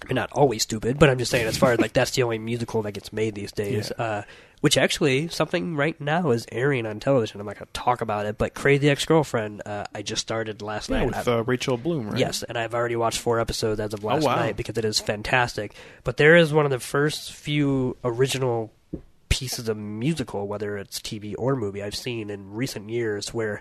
[SPEAKER 1] I mean, not always stupid, but I'm just saying as far as like that's the only musical that gets made these days. Uh, which actually something right now is airing on television. I'm not going to talk about it, but Crazy Ex-Girlfriend uh, I just started last
[SPEAKER 2] Yeah,
[SPEAKER 1] night.
[SPEAKER 2] with uh, Rachel Bloom, right?
[SPEAKER 1] Yes, and I've already watched four episodes as of last
[SPEAKER 2] Oh, wow.
[SPEAKER 1] night because it is fantastic. But there is one of the first few original pieces of musical, whether it's TV or movie, I've seen in recent years where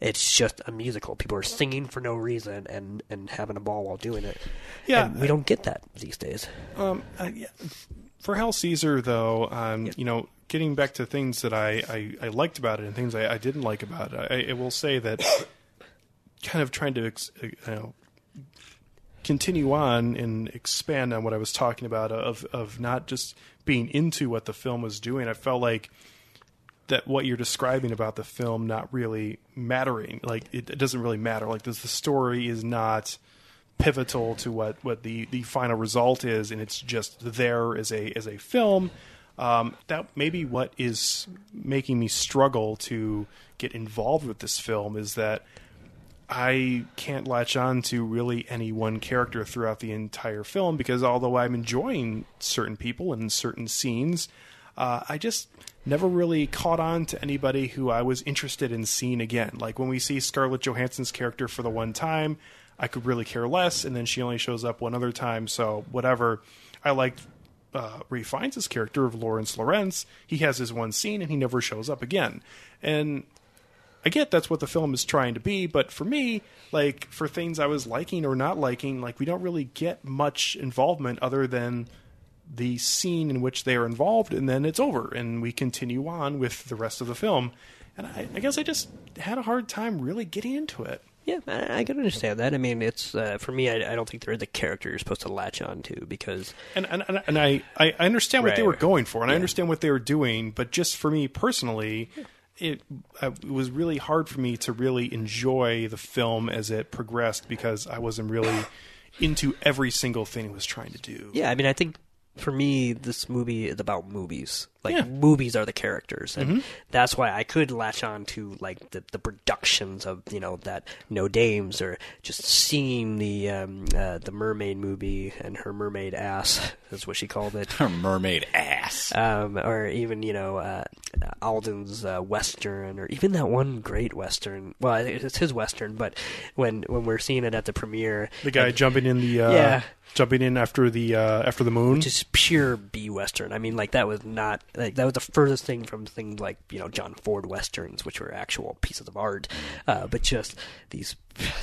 [SPEAKER 1] it's just a musical. People are singing for no reason and, and having a ball while doing it.
[SPEAKER 2] Yeah.
[SPEAKER 1] And we don't get that these days.
[SPEAKER 2] Um, uh, yeah. For Hail Caesar, though, um, you know, getting back to things that I, I, I liked about it and things I, I didn't like about it, I, I will say that kind of trying to ex, uh, you know, continue on and expand on what I was talking about of of not just being into what the film was doing. I felt like that what you're describing about the film not really mattering. Like it, it doesn't really matter. Like this, the story is not pivotal to what, what the, the final result is, and it's just there as a as a film. Um, that maybe what is making me struggle to get involved with this film is that I can't latch on to really any one character throughout the entire film because although I'm enjoying certain people and certain scenes, uh, I just never really caught on to anybody who I was interested in seeing again. Like when we see Scarlett Johansson's character for the one time, I could really care less, and then she only shows up one other time, so whatever. I liked uh, Ralph Fiennes' character of Laurence Laurentz, He has his one scene, and he never shows up again. And I get that's what the film is trying to be, but for me, like for things I was liking or not liking, like we don't really get much involvement other than the scene in which they are involved, and then it's over, and we continue on with the rest of the film. And I, I guess I just had a hard time really getting into it.
[SPEAKER 1] Yeah, I, I can understand that. I mean, it's uh, for me. I, I don't think they're the character you're supposed to latch on to because
[SPEAKER 2] and and, and, and I, I understand what they were going for, and I understand what they were doing, but just for me personally, it, uh, it was really hard for me to really enjoy the film as it progressed because I wasn't really into every single thing it was trying to do.
[SPEAKER 1] Yeah, I mean, I think for me, this movie is about movies. Like
[SPEAKER 2] Yeah.
[SPEAKER 1] movies are the characters, and
[SPEAKER 2] Mhm.
[SPEAKER 1] that's why I could latch on to like the the productions of you know that No Dames or just seeing the um, uh, the mermaid movie and her mermaid ass is what she called it.
[SPEAKER 3] Her mermaid ass.
[SPEAKER 1] Um, or even you know uh, Alden's uh, western, or even that one great western. Well, it's his western, but when when we're seeing it at the premiere,
[SPEAKER 2] The guy
[SPEAKER 1] and-
[SPEAKER 2] jumping in the uh,
[SPEAKER 1] yeah,
[SPEAKER 2] jumping in after the uh, after the moon.
[SPEAKER 1] just pure B western. I mean, like that was not like that was the furthest thing from things like you know John Ford westerns, which were actual pieces of art. Uh, but just these,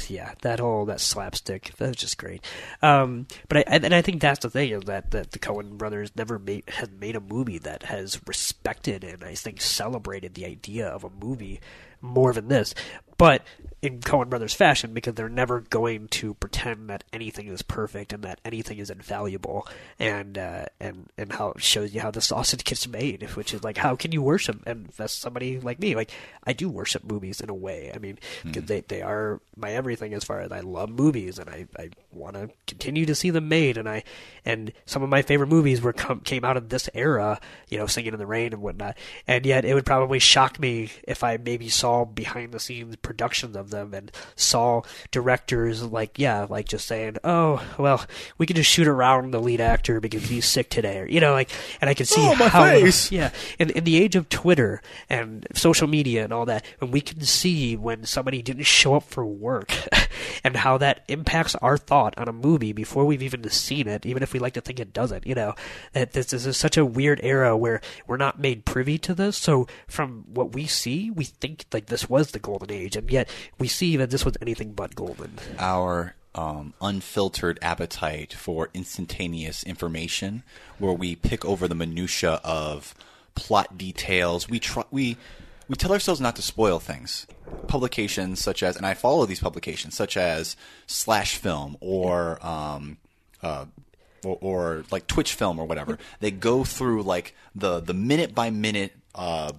[SPEAKER 1] yeah, that whole that slapstick that was just great. Um, but I and I think that's the thing is that that the Coen brothers never made has made a movie that has respected and I think celebrated the idea of a movie more than this. But in Coen Brothers fashion, because they're never going to pretend that anything is perfect and that anything is infallible, and uh, and and how it shows you how the sausage gets made, which is like how can you worship? And that's somebody like me, like I do worship movies in a way. I mean, 'cause they they are my everything as far as I love movies and I I want to continue to see them made, and I and some of my favorite movies were come, came out of this era, you know, Singing in the Rain and whatnot, and yet it would probably shock me if I maybe saw behind the scenes productions of them and saw directors like yeah, like just saying, oh well, we can just shoot around the lead actor because he's sick today, or you know, like, and I can see
[SPEAKER 2] Oh,
[SPEAKER 1] how
[SPEAKER 2] face!
[SPEAKER 1] yeah, in in the age of Twitter and social media and all that, and we can see when somebody didn't show up for work, and how that impacts our thought on a movie before we've even seen it, even if we like to think it doesn't. You know, that this, this is such a weird era where we're not made privy to this. So from what we see, we think like this was the golden age, and yet we see that this was anything but golden.
[SPEAKER 3] our um, unfiltered appetite for instantaneous information, where we pick over the minutia of plot details. We try we we tell ourselves not to spoil things. Publications such as, and I follow these publications such as Slash Film or um, uh, or, or like Twitch Film or whatever. They go through like the the minute by minute. Uh,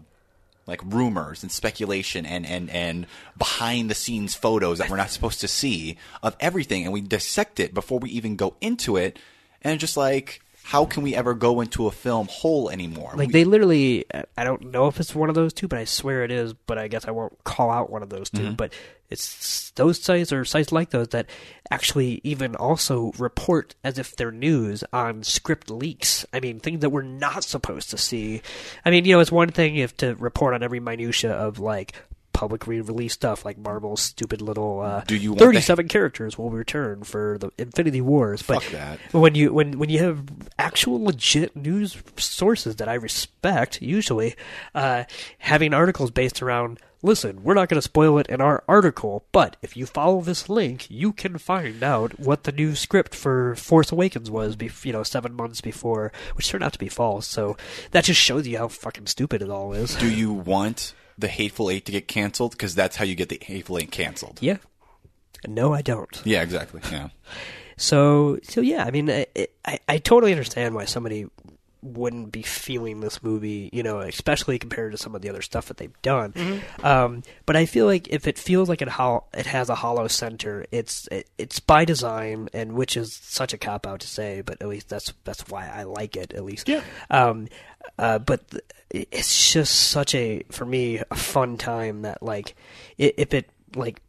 [SPEAKER 3] like rumors and speculation and, and, and behind the scenes photos that we're not supposed to see of everything and we dissect it before we even go into it and just like how can we ever go into a film whole anymore
[SPEAKER 1] Like
[SPEAKER 3] We-
[SPEAKER 1] they literally, I don't know if it's one of those two, but I swear it is. But I guess I won't call out one of those 2
[SPEAKER 3] Mhm.
[SPEAKER 1] But it's those sites or sites like those that actually even also report as if they're news on script leaks. I mean, things that we're not supposed to see. I mean, you know, it's one thing if to report on every minutia of like public re-release stuff like Marvel's stupid little uh,
[SPEAKER 3] Do you want the-
[SPEAKER 1] 37 characters will return for the Infinity Wars but
[SPEAKER 3] Fuck that.
[SPEAKER 1] when you when when you have actual legit news sources that I respect, usually uh, having articles based around. Listen, we're not going to spoil it in our article, but if you follow this link, you can find out what the new script for Force Awakens was. You know, seven months before, which turned out to be false. So that just shows you how fucking stupid it all is.
[SPEAKER 3] do you want the hateful eight to get canceled because that's how you get the hateful eight canceled
[SPEAKER 1] Yeah. No, I don't.
[SPEAKER 3] yeah exactly yeah
[SPEAKER 1] So, so yeah, I mean, I, I, I totally understand why somebody wouldn't be feeling this movie, you know, especially compared to some of the other stuff that they've done. Um, but I feel like if it feels like it ho- it has a hollow center, it's it, it's by design, and which is such a cop out to say, but at least that's that's why I like it. At least,
[SPEAKER 2] Yeah.
[SPEAKER 1] Um, uh, but th- it's just such a for me a fun time that like if it like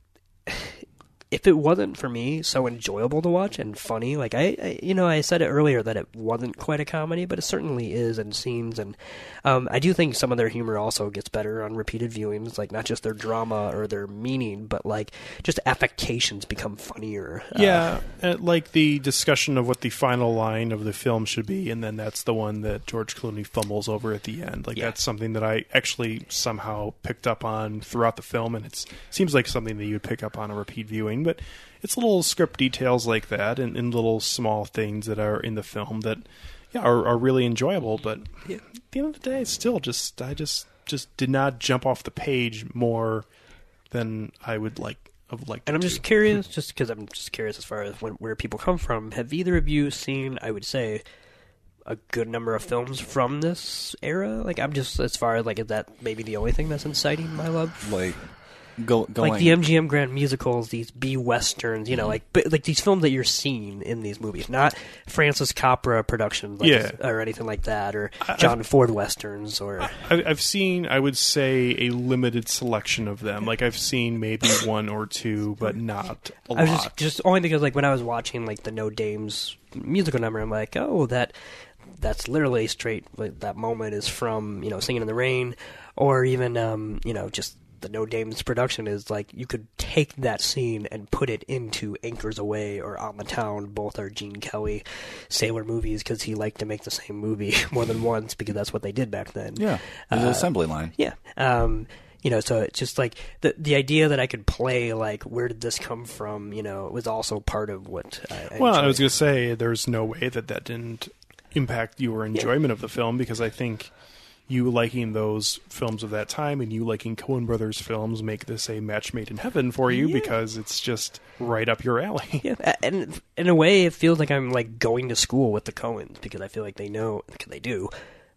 [SPEAKER 1] if it wasn't for me so enjoyable to watch and funny, like I, I, you know, I said it earlier that it wasn't quite a comedy, but it certainly is in scenes, and um, I do think some of their humor also gets better on repeated viewings, like not just their drama or their meaning, but like just affectations become funnier. Uh,
[SPEAKER 2] Yeah, uh, like the discussion of what the final line of the film should be, and then that's the one that George Clooney fumbles over at the end. Like that's something that I actually somehow picked up on throughout the film, and it seems like something that you would pick up on a repeat viewing. But it's little script details like that, and, and little small things that are in the film that yeah are, are really enjoyable. But yeah, at the end of the day, it's still just I just just did not jump off the page more than I would like have like.
[SPEAKER 1] And I'm
[SPEAKER 2] to.
[SPEAKER 1] just curious, just because I'm just curious as far as when, where people come from. Have either of you seen? I would say a good number of films from this era. Like I'm just as far as like is that maybe the only thing that's inciting my love?
[SPEAKER 3] like go going
[SPEAKER 1] Like the MGM Grand musicals, these B westerns, you know,
[SPEAKER 2] Mm-hmm.
[SPEAKER 1] like but, like these films that you're seeing in these movies, not Francis Capra productions, like,
[SPEAKER 2] Yeah.
[SPEAKER 1] or anything like that, or
[SPEAKER 2] I-
[SPEAKER 1] John Ford westerns, or
[SPEAKER 2] I, I've seen, I would say, a limited selection of them. Like I've seen maybe one or two, but not a
[SPEAKER 1] I was
[SPEAKER 2] lot.
[SPEAKER 1] just just only because like when I was watching like the No Dames musical number, I'm like, oh, that that's literally straight. Like, that moment is from you know Singing in the Rain, or even um, you know just the No Dames production is like you could take that scene and put it into Anchors Aweigh or On the Town. Both are Gene Kelly sailor movies because he liked to make the same movie more than once because that's what they did back then.
[SPEAKER 3] Yeah, there's an
[SPEAKER 1] Uh,
[SPEAKER 3] assembly line.
[SPEAKER 1] yeah. Um, you know, so it's just like the the idea that I could play like where did this come from? You know, was also part of what. I, I
[SPEAKER 2] well, I was going to say there's no way that that didn't impact your enjoyment of the film because I think you liking those films of that time and you liking Coen Brothers films make this a match made in heaven for you because it's just right up your alley.
[SPEAKER 1] Yeah, and in a way, it feels like I'm like going to school with the Coens because I feel like they know because they do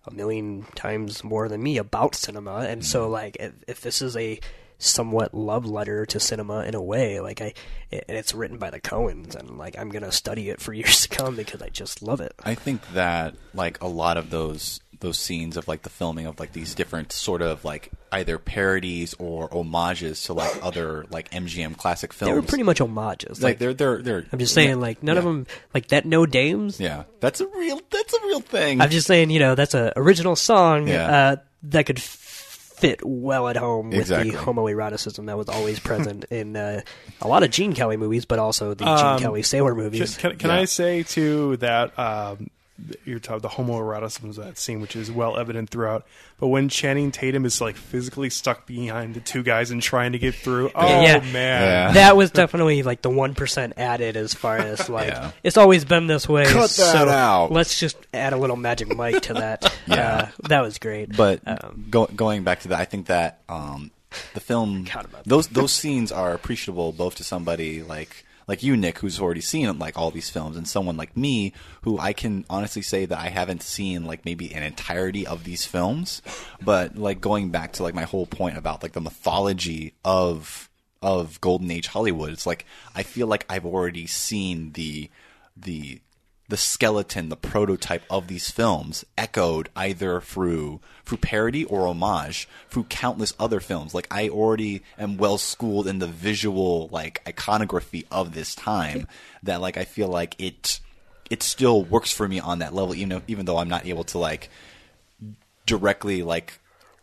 [SPEAKER 1] a million times more than me about cinema, and so mm-hmm. like if, if this is a somewhat love letter to cinema in a way, like I and it's written by the Coens, and like I'm gonna study it for years to come because I just love it.
[SPEAKER 3] I think that like a lot of those those scenes of like the filming of like these different sort of like either parodies or homages to like other like MGM classic films.
[SPEAKER 1] They were pretty much homages.
[SPEAKER 3] Like, they're they're they're.
[SPEAKER 1] I'm just saying,
[SPEAKER 3] yeah,
[SPEAKER 1] like none of them, like that No Dames.
[SPEAKER 3] Yeah, that's a real that's a real thing.
[SPEAKER 1] I'm just saying, you know, that's a original song
[SPEAKER 3] Yeah.
[SPEAKER 1] uh, that could fit well at home with
[SPEAKER 3] Exactly.
[SPEAKER 1] the homoeroticism that was always present in uh, a lot of Gene Kelly movies, but also the Gene
[SPEAKER 2] Um,
[SPEAKER 1] Kelly Sailor movies.
[SPEAKER 2] Can, can, can I say too that um, you're talking the homoeroticism of that scene, which is well evident throughout. But when Channing Tatum is like physically stuck behind the two guys and trying to get through, oh
[SPEAKER 1] yeah,
[SPEAKER 2] man,
[SPEAKER 1] that was definitely like the one percent added as far as like
[SPEAKER 3] Yeah.
[SPEAKER 1] it's always been this way.
[SPEAKER 3] Cut that
[SPEAKER 1] so
[SPEAKER 3] out.
[SPEAKER 1] Let's just add a little magic Mike to that.
[SPEAKER 3] Yeah.
[SPEAKER 1] uh, that was great.
[SPEAKER 3] But
[SPEAKER 1] Um,
[SPEAKER 3] go, going back to that, I think that um, the film those those scenes are appreciable both to somebody like like you, Nick, who's already seen like all these films, and someone like me, who I can honestly say that I haven't seen like maybe an entirety of these films. But like going back to like my whole point about like the mythology of of golden age Hollywood, it's like I feel like I've already seen the the the skeleton, the prototype of these films echoed either through through parody or homage through countless other films. Like I already am well schooled in the visual like iconography of this time that like I feel like it it still works for me on that level, even though, even though I'm not able to like directly like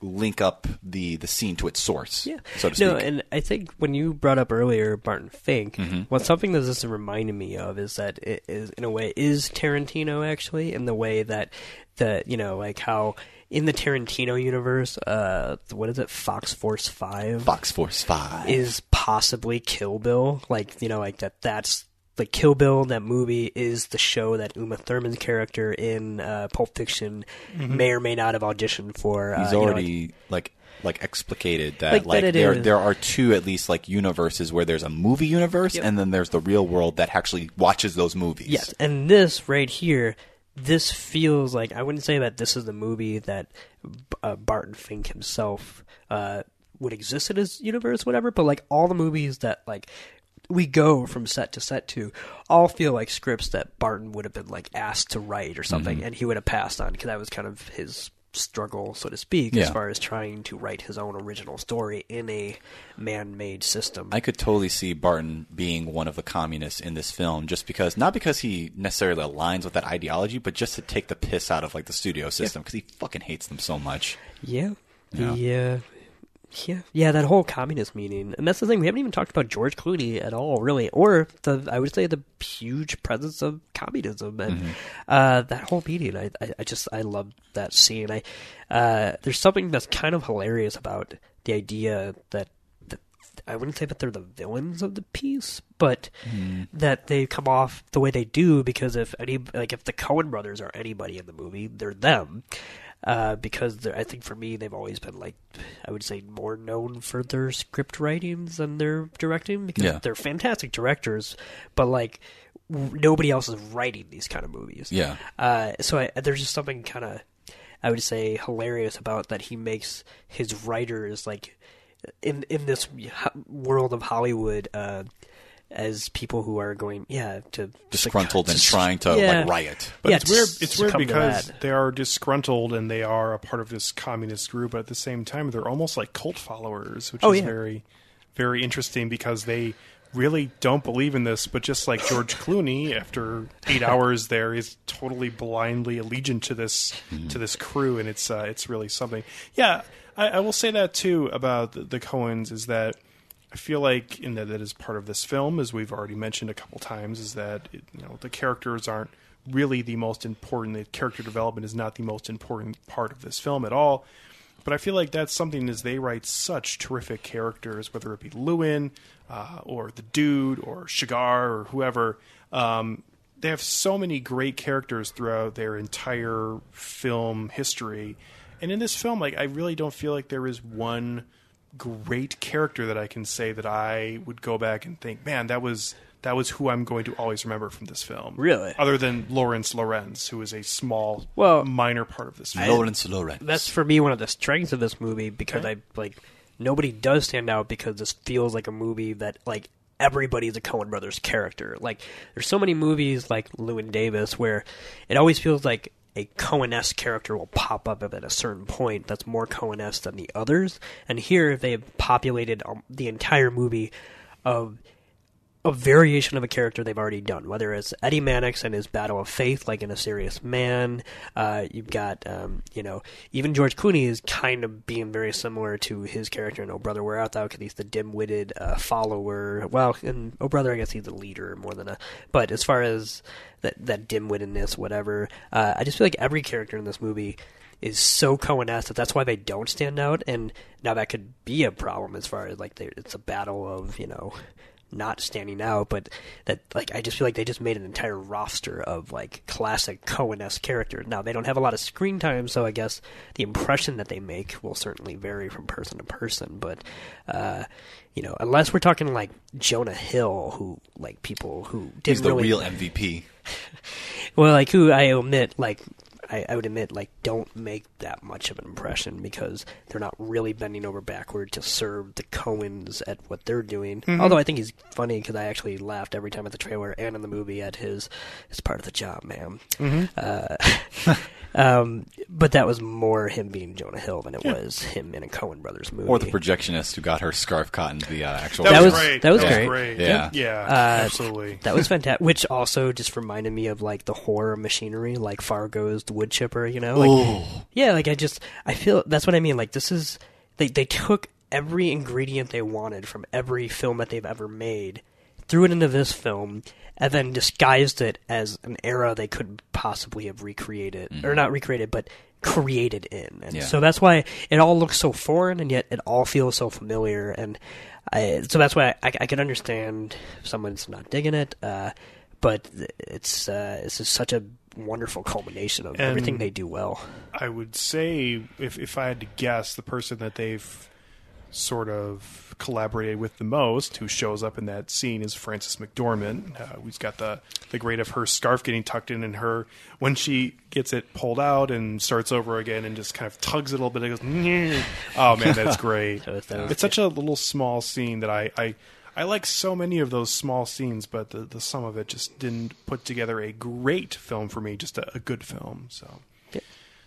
[SPEAKER 3] link up the the scene to its source,
[SPEAKER 1] Yeah.
[SPEAKER 3] so to speak.
[SPEAKER 1] No, and I think when you brought up earlier Barton Fink,
[SPEAKER 3] Mhm.
[SPEAKER 1] what something that this reminded me of is that it is in a way is Tarantino actually in the way that that you know like how in the Tarantino universe, uh, what is it, Fox Force Five?
[SPEAKER 3] Fox Force Five
[SPEAKER 1] is possibly Kill Bill, like you know, like that. That's like Kill Bill. That movie is the show that Uma Thurman's character in uh, Pulp Fiction
[SPEAKER 3] Mhm.
[SPEAKER 1] may or may not have auditioned for.
[SPEAKER 3] He's
[SPEAKER 1] uh, you know, like-
[SPEAKER 3] already like like explicated that
[SPEAKER 1] Like
[SPEAKER 3] like,
[SPEAKER 1] that
[SPEAKER 3] there
[SPEAKER 1] is.
[SPEAKER 3] there are two at least like universes where there's a movie universe and then there's the real world that actually watches those movies.
[SPEAKER 1] Yes, and this right here, this feels like I wouldn't say that this is the movie that uh, Barton Fink himself uh, would exist in his universe, whatever. But like all the movies that like we go from set to set to, all feel like scripts that Barton would have been like asked to write or something,
[SPEAKER 3] Mhm.
[SPEAKER 1] and he would have passed on because that was kind of his struggle, so to speak, as far as trying to write his own original story in a man-made system.
[SPEAKER 3] I could totally see Barton being one of the communists in this film just because not because he necessarily aligns with that ideology, but just to take the piss out of like the studio system because he fucking hates them so much.
[SPEAKER 1] Yeah.
[SPEAKER 3] Yeah.
[SPEAKER 1] Uh, yeah, yeah, that whole communist meeting, and that's the thing. We haven't even talked about George Clooney at all, really, or the I would say the huge presence of communism and
[SPEAKER 3] Mm-hmm.
[SPEAKER 1] uh, that whole meeting. I, I, I just I love that scene. I uh, there's something that's kind of hilarious about the idea that. I wouldn't say that they're the villains of the piece, but
[SPEAKER 3] Mm.
[SPEAKER 1] that they come off the way they do because if any like if the Coen brothers are anybody in the movie, they're them. Uh, because I think for me they've always been like I would say more known for their script writings than their directing because
[SPEAKER 3] Yeah.
[SPEAKER 1] they're fantastic directors, but like w- nobody else is writing these kind of movies.
[SPEAKER 3] Yeah.
[SPEAKER 1] Uh, so I, there's just something kind of I would say hilarious about that he makes his writers like in in this world of Hollywood uh, as people who are going yeah to
[SPEAKER 3] Disgruntled and
[SPEAKER 1] to-
[SPEAKER 3] trying to, like, riot.
[SPEAKER 2] But
[SPEAKER 1] Yeah,
[SPEAKER 2] it's
[SPEAKER 1] to
[SPEAKER 2] weird. It's weird because they are disgruntled and they are a part of this communist group, but at the same time, they're almost like cult followers, which
[SPEAKER 1] Oh,
[SPEAKER 2] is
[SPEAKER 1] yeah.
[SPEAKER 2] very, very interesting because they really don't believe in this. But just like George Clooney, after eight hours there, is totally blindly allegiant to this to this crew, and it's uh, it's really something. Yeah, I, I will say that too about the, the Coens is that. I feel like, in that that is part of this film, as we've already mentioned a couple times, is that it, you know the characters aren't really the most important. The character development is not the most important part of this film at all. But I feel like that's something as they write such terrific characters, whether it be Llewyn uh, or the dude or Chigurh or whoever. Um, they have so many great characters throughout their entire film history, and in this film, like I really don't feel like there is one great character that I can say that I would go back and think, man, that was that was who I'm going to always remember from this film.
[SPEAKER 1] Really?
[SPEAKER 2] Other than Laurence Laurentz, who is a small,
[SPEAKER 1] Well,
[SPEAKER 2] minor part of this film.
[SPEAKER 3] Laurence Laurentz.
[SPEAKER 1] That's for me one of the strengths of this movie because
[SPEAKER 2] Okay.
[SPEAKER 1] I like nobody does stand out because this feels like a movie that like everybody's a Coen Brothers character. Like there's so many movies like Llewyn Davis where it always feels like a Coen-esque character will pop up at a certain point that's more Coen-esque than the others. And here they have populated um, the entire movie of a variation of a character they've already done, whether it's Eddie Mannix and his battle of faith, like in A Serious Man. Uh, you've got, um, you know, even George Clooney is kind of being very similar to his character in Oh Brother, Where Art Thou? Because he's the dim-witted uh, follower. Well, in Oh Brother, I guess he's the leader more than a. But as far as that that dim-wittedness, whatever, uh, I just feel like every character in this movie is so Coen-esque that that's why they don't stand out. And now that could be a problem as far as like it's a battle of you know not standing out, but that like I just feel like they just made an entire roster of like classic Coen-esque characters. Now they don't have a lot of screen time, so I guess the impression that they make will certainly vary from person to person. But uh, you know, unless we're talking like Jonah Hill, who like people who didn't
[SPEAKER 3] He's the
[SPEAKER 1] really,
[SPEAKER 3] real MVP.
[SPEAKER 1] well, like who I omit, like I, I would admit, like don't make that much of an impression because they're not really bending over backward to serve the Coens at what they're doing.
[SPEAKER 2] Mhm.
[SPEAKER 1] Although I think he's funny because I actually laughed every time at the trailer and in the movie at his it's part of the job, man.
[SPEAKER 2] Mhm.
[SPEAKER 1] Uh, um, but that was more him being Jonah Hill than it
[SPEAKER 3] Yeah.
[SPEAKER 1] was him in a Coen Brothers movie.
[SPEAKER 3] Or the projectionist who got her scarf caught into the uh, actual.
[SPEAKER 1] That was
[SPEAKER 3] camera.
[SPEAKER 1] that was
[SPEAKER 3] Yeah.
[SPEAKER 1] great.
[SPEAKER 3] Yeah.
[SPEAKER 2] Yeah, absolutely.
[SPEAKER 1] That was fantastic. Which also just reminded me of like the horror machinery, like Fargo's The Wood Chipper. You know, like
[SPEAKER 3] Ooh.
[SPEAKER 1] yeah, like I just I feel that's what I mean. Like this is they they took every ingredient they wanted from every film that they've ever made, threw it into this film, and then disguised it as an era they couldn't possibly have recreated or not recreated, but created in. And
[SPEAKER 3] Yeah.
[SPEAKER 1] so that's why it all looks so foreign, and yet it all feels so familiar. And I, so that's why I, I can understand if someone's not digging it. Uh, but it's uh, it's just such a wonderful culmination of
[SPEAKER 2] And
[SPEAKER 1] everything they do well.
[SPEAKER 2] I would say, if if I had to guess, the person that they've sort of collaborated with the most, who shows up in that scene, is Frances McDormand. Uh, who's got the the great of her scarf getting tucked in, and her when she gets it pulled out and starts over again, and just kind of tugs it a little bit. It goes, "Nyeh." oh man, that's great.
[SPEAKER 1] That was- that was
[SPEAKER 2] it's such a little small scene that I. I I like so many of those small scenes, but the, the sum of it just didn't put together a great film for me, just a, a good film. So,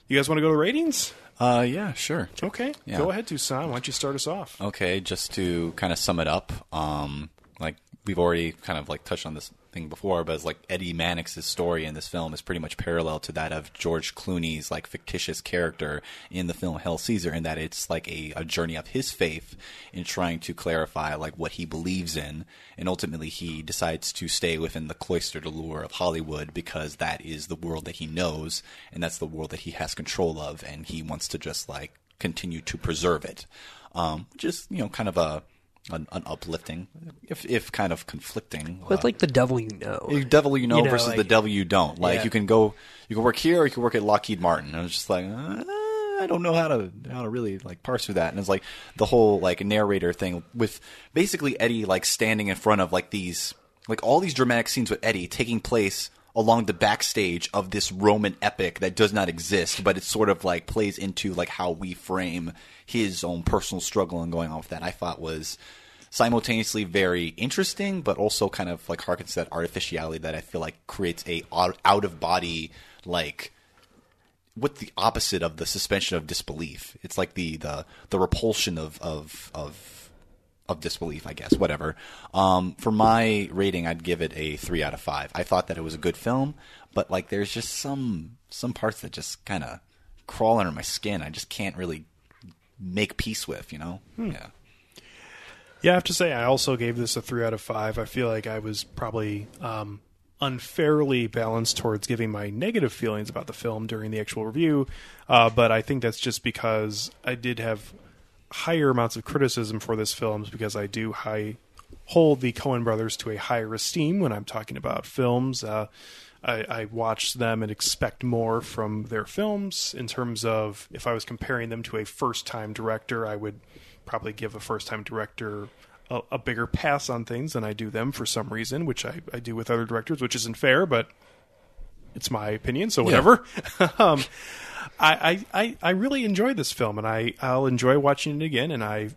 [SPEAKER 2] you guys want to go to ratings?
[SPEAKER 3] Uh, yeah, sure.
[SPEAKER 2] Okay,
[SPEAKER 3] Yeah.
[SPEAKER 2] go ahead, Toussaint. Why don't you start us off?
[SPEAKER 3] Okay, just to kind of sum it up, um, like we've already kind of like touched on this thing before, but it's like Eddie Mannix's story in this film is pretty much parallel to that of George Clooney's like fictitious character in the film Hail Caesar, in that it's like a, a journey of his faith in trying to clarify like what he believes in, and ultimately he decides to stay within the cloistered allure of Hollywood because that is the world that he knows, and that's the world that he has control of, and he wants to just like continue to preserve it, um, is you know kind of a an, an uplifting, if if kind of conflicting.
[SPEAKER 1] It's like the devil you know.
[SPEAKER 3] The devil you know
[SPEAKER 1] You know,
[SPEAKER 3] versus the devil you don't. Like
[SPEAKER 1] Yeah.
[SPEAKER 3] you can go, you can work here, or you can work at Lockheed Martin. And it's just like uh, I don't know how to how to really like parse through that. And it's like the whole like narrator thing with basically Eddie like standing in front of like these like all these dramatic scenes with Eddie taking place along the backstage of this Roman epic that does not exist, but it sort of like plays into like how we frame his own personal struggle and going on with that. I thought was simultaneously very interesting, but also kind of like harkens to that artificiality that I feel like creates a out of body like what the opposite of the suspension of disbelief? It's like the the the repulsion of of of of disbelief, I guess. Whatever. Um, for my rating, I'd give it a three out of five. I thought that it was a good film, but like there's just some some parts that just kind of crawl under my skin. I just can't really make peace with, you know.
[SPEAKER 2] Hmm.
[SPEAKER 3] Yeah.
[SPEAKER 2] Yeah, I have to say, I also gave this a three out of five. I feel like I was probably um, unfairly balanced towards giving my negative feelings about the film during the actual review, uh, but I think that's just because I did have higher amounts of criticism for this film is because I do high hold the Coen brothers to a higher esteem when I'm talking about films. Uh, I, I watch them and expect more from their films in terms of if I was comparing them to a first time director, I would probably give a first time director a, a bigger pass on things than I do them for some reason, which I, I do with other directors, which isn't fair, but it's my opinion, so whatever. um, I, I, I, really enjoyed this film, and I, I'll enjoy watching it again, and I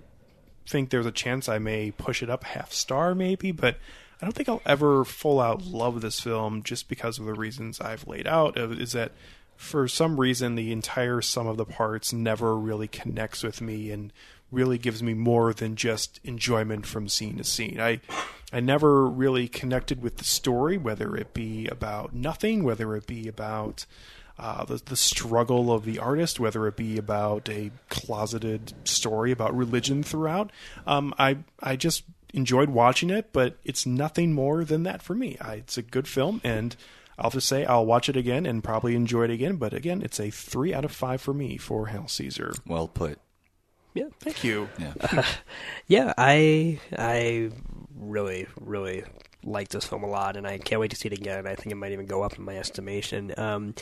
[SPEAKER 2] think there's a chance I may push it up half star, maybe, but I don't think I'll ever full out love this film just because of the reasons I've laid out. Is that for some reason the entire sum of the parts never really connects with me and really gives me more than just enjoyment from scene to scene. I I never really connected with the story, whether it be about nothing, whether it be about uh, the, the struggle of the artist, whether it be about a closeted story about religion throughout. Um, I I just enjoyed watching it, but it's nothing more than that for me. I, it's a good film, and I'll just say I'll watch it again and probably enjoy it again. But again, it's a three out of five for me for Hail Caesar.
[SPEAKER 3] Well put.
[SPEAKER 1] Yeah,
[SPEAKER 2] thank you.
[SPEAKER 3] Yeah,
[SPEAKER 1] yeah. I I really really like this film a lot, and I can't wait to see it again. I think it might even go up in my estimation. Um,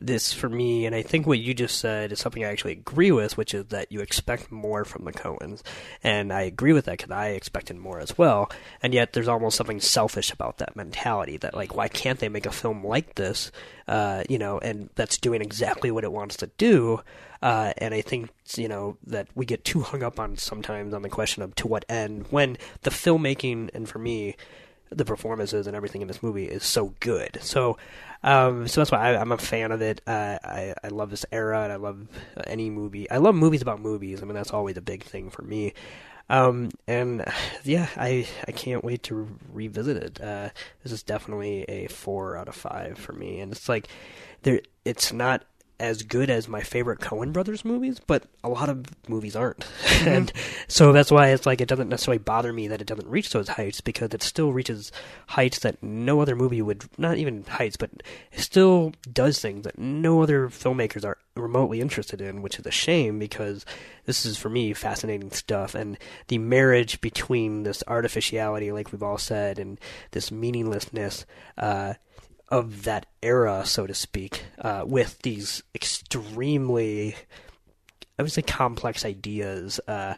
[SPEAKER 1] this for me, and I think what you just said is something I actually agree with, which is that you expect more from the Coens, and I agree with that because I expected more as well. And yet, there's almost something selfish about that mentality that like, why can't they make a film like this? Uh, you know, and that's doing exactly what it wants to do. Uh, and I think you know that we get too hung up on sometimes on the question of to what end when the filmmaking and for me the performances and everything in this movie is so good. So, um, so that's why I, am a fan of it. Uh, I I love this era and I love any movie. I love movies about movies. I mean that's always a big thing for me. Um, and yeah, I I can't wait to re- revisit it. Uh, this is definitely a four out of five for me, and it's like there. It's not as good as my favorite Coen brothers movies, but a lot of movies aren't. Mm-hmm. and so that's why it's like it doesn't necessarily bother me that it doesn't reach those heights because it still reaches heights that no other movie would not even heights, but it still does things that no other filmmakers are remotely interested in, which is a shame because this is for me fascinating stuff and the marriage between this artificiality like we've all said and this meaninglessness uh of that era, so to speak, uh, with these extremely, I would say, complex ideas. Uh,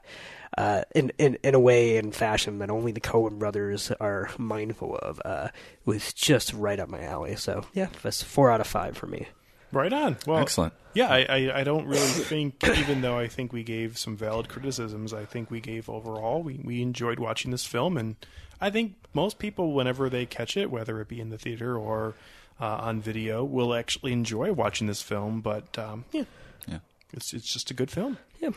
[SPEAKER 1] uh, in, in in a way and fashion that only the Coen brothers are mindful of, uh, was just right up my alley. So yeah, that's four out of five for me.
[SPEAKER 2] Right on. Well,
[SPEAKER 3] excellent.
[SPEAKER 2] Yeah, I, I, I don't really think, even though I think we gave some valid criticisms, I think we gave overall we we enjoyed watching this film, and I think most people, whenever they catch it, whether it be in the theater or uh, on video, will actually enjoy watching this film. But um, yeah,
[SPEAKER 3] yeah,
[SPEAKER 2] it's it's just a good film.
[SPEAKER 1] Yeah.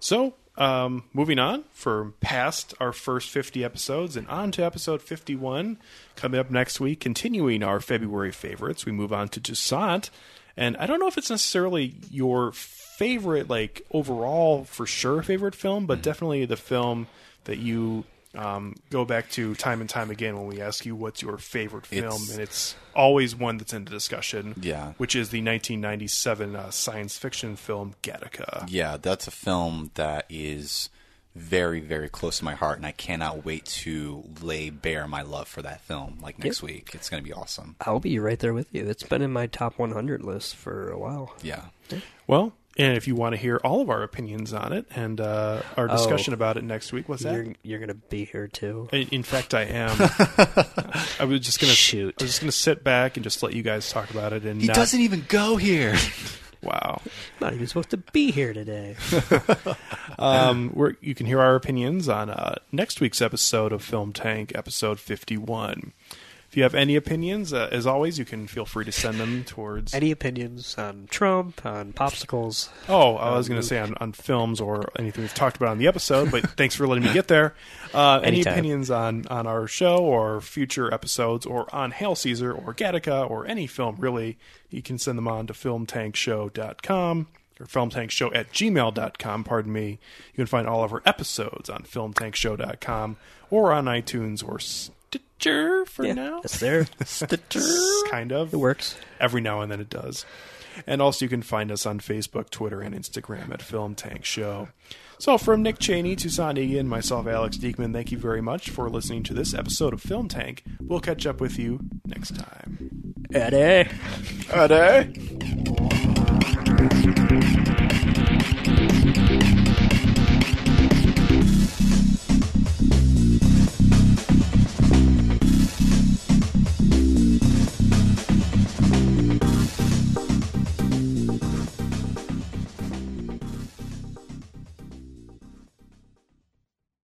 [SPEAKER 2] So, um, moving on for past our first 50 episodes and on to episode 51. Coming up next week, continuing our February favorites, we move on to Toussaint. And I don't know if it's necessarily your favorite, like overall for sure favorite film, but definitely the film that you um, go back to time and time again when we ask you what's your favorite film,
[SPEAKER 3] It's-
[SPEAKER 2] and it's always one that's in the discussion.
[SPEAKER 3] Yeah.
[SPEAKER 2] which is the 1997 uh, science fiction film Gattaca.
[SPEAKER 3] Yeah, that's a film that is very, very close to my heart, and I cannot wait to lay bare my love for that film. Like next week, it's going to be awesome.
[SPEAKER 1] I'll be right there with you. It's been in my top 100 list for a while.
[SPEAKER 3] Yeah.
[SPEAKER 2] Well, and if you want to hear all of our opinions on it and uh, our discussion
[SPEAKER 1] Oh.
[SPEAKER 2] about it next week, what's that?
[SPEAKER 1] You're, you're going to be here too.
[SPEAKER 2] In in fact, I am. I was just gonna
[SPEAKER 1] Shoot.
[SPEAKER 2] I was just gonna sit back and just let you guys talk about it. And
[SPEAKER 3] He
[SPEAKER 2] not-
[SPEAKER 3] doesn't even go here.
[SPEAKER 2] Wow.
[SPEAKER 1] Not even supposed to be here today.
[SPEAKER 2] Um, where you can hear our opinions on uh, next week's episode of Film Tank, episode fifty-one. If you have any opinions, uh, as always, you can feel free to send them towards.
[SPEAKER 1] Any opinions on Trump, on popsicles?
[SPEAKER 2] Oh, I was
[SPEAKER 1] Um,
[SPEAKER 2] going to say on, on films or anything we've talked about on the episode, but thanks for letting me get there. Uh, any opinions on, on our show or future episodes or on Hail Caesar or Gattaca or any film, really, you can send them on to filmtankshow.com or filmtankshow at gmail.com, pardon me. You can find all of our episodes on filmtankshow.com or on iTunes or Stitcher for
[SPEAKER 1] yeah,
[SPEAKER 2] now.
[SPEAKER 1] it's there. Stitcher.
[SPEAKER 2] kind of.
[SPEAKER 1] It works.
[SPEAKER 2] Every now and then it does. And also, you can find us on Facebook, Twitter, and Instagram at Film Tank Show. So, from Nick Cheney, Toussaint Egan, and myself, Alex Diekman, thank you very much for listening to this episode of Film Tank. We'll catch up with you next time.
[SPEAKER 1] Eddie.
[SPEAKER 2] Eddie.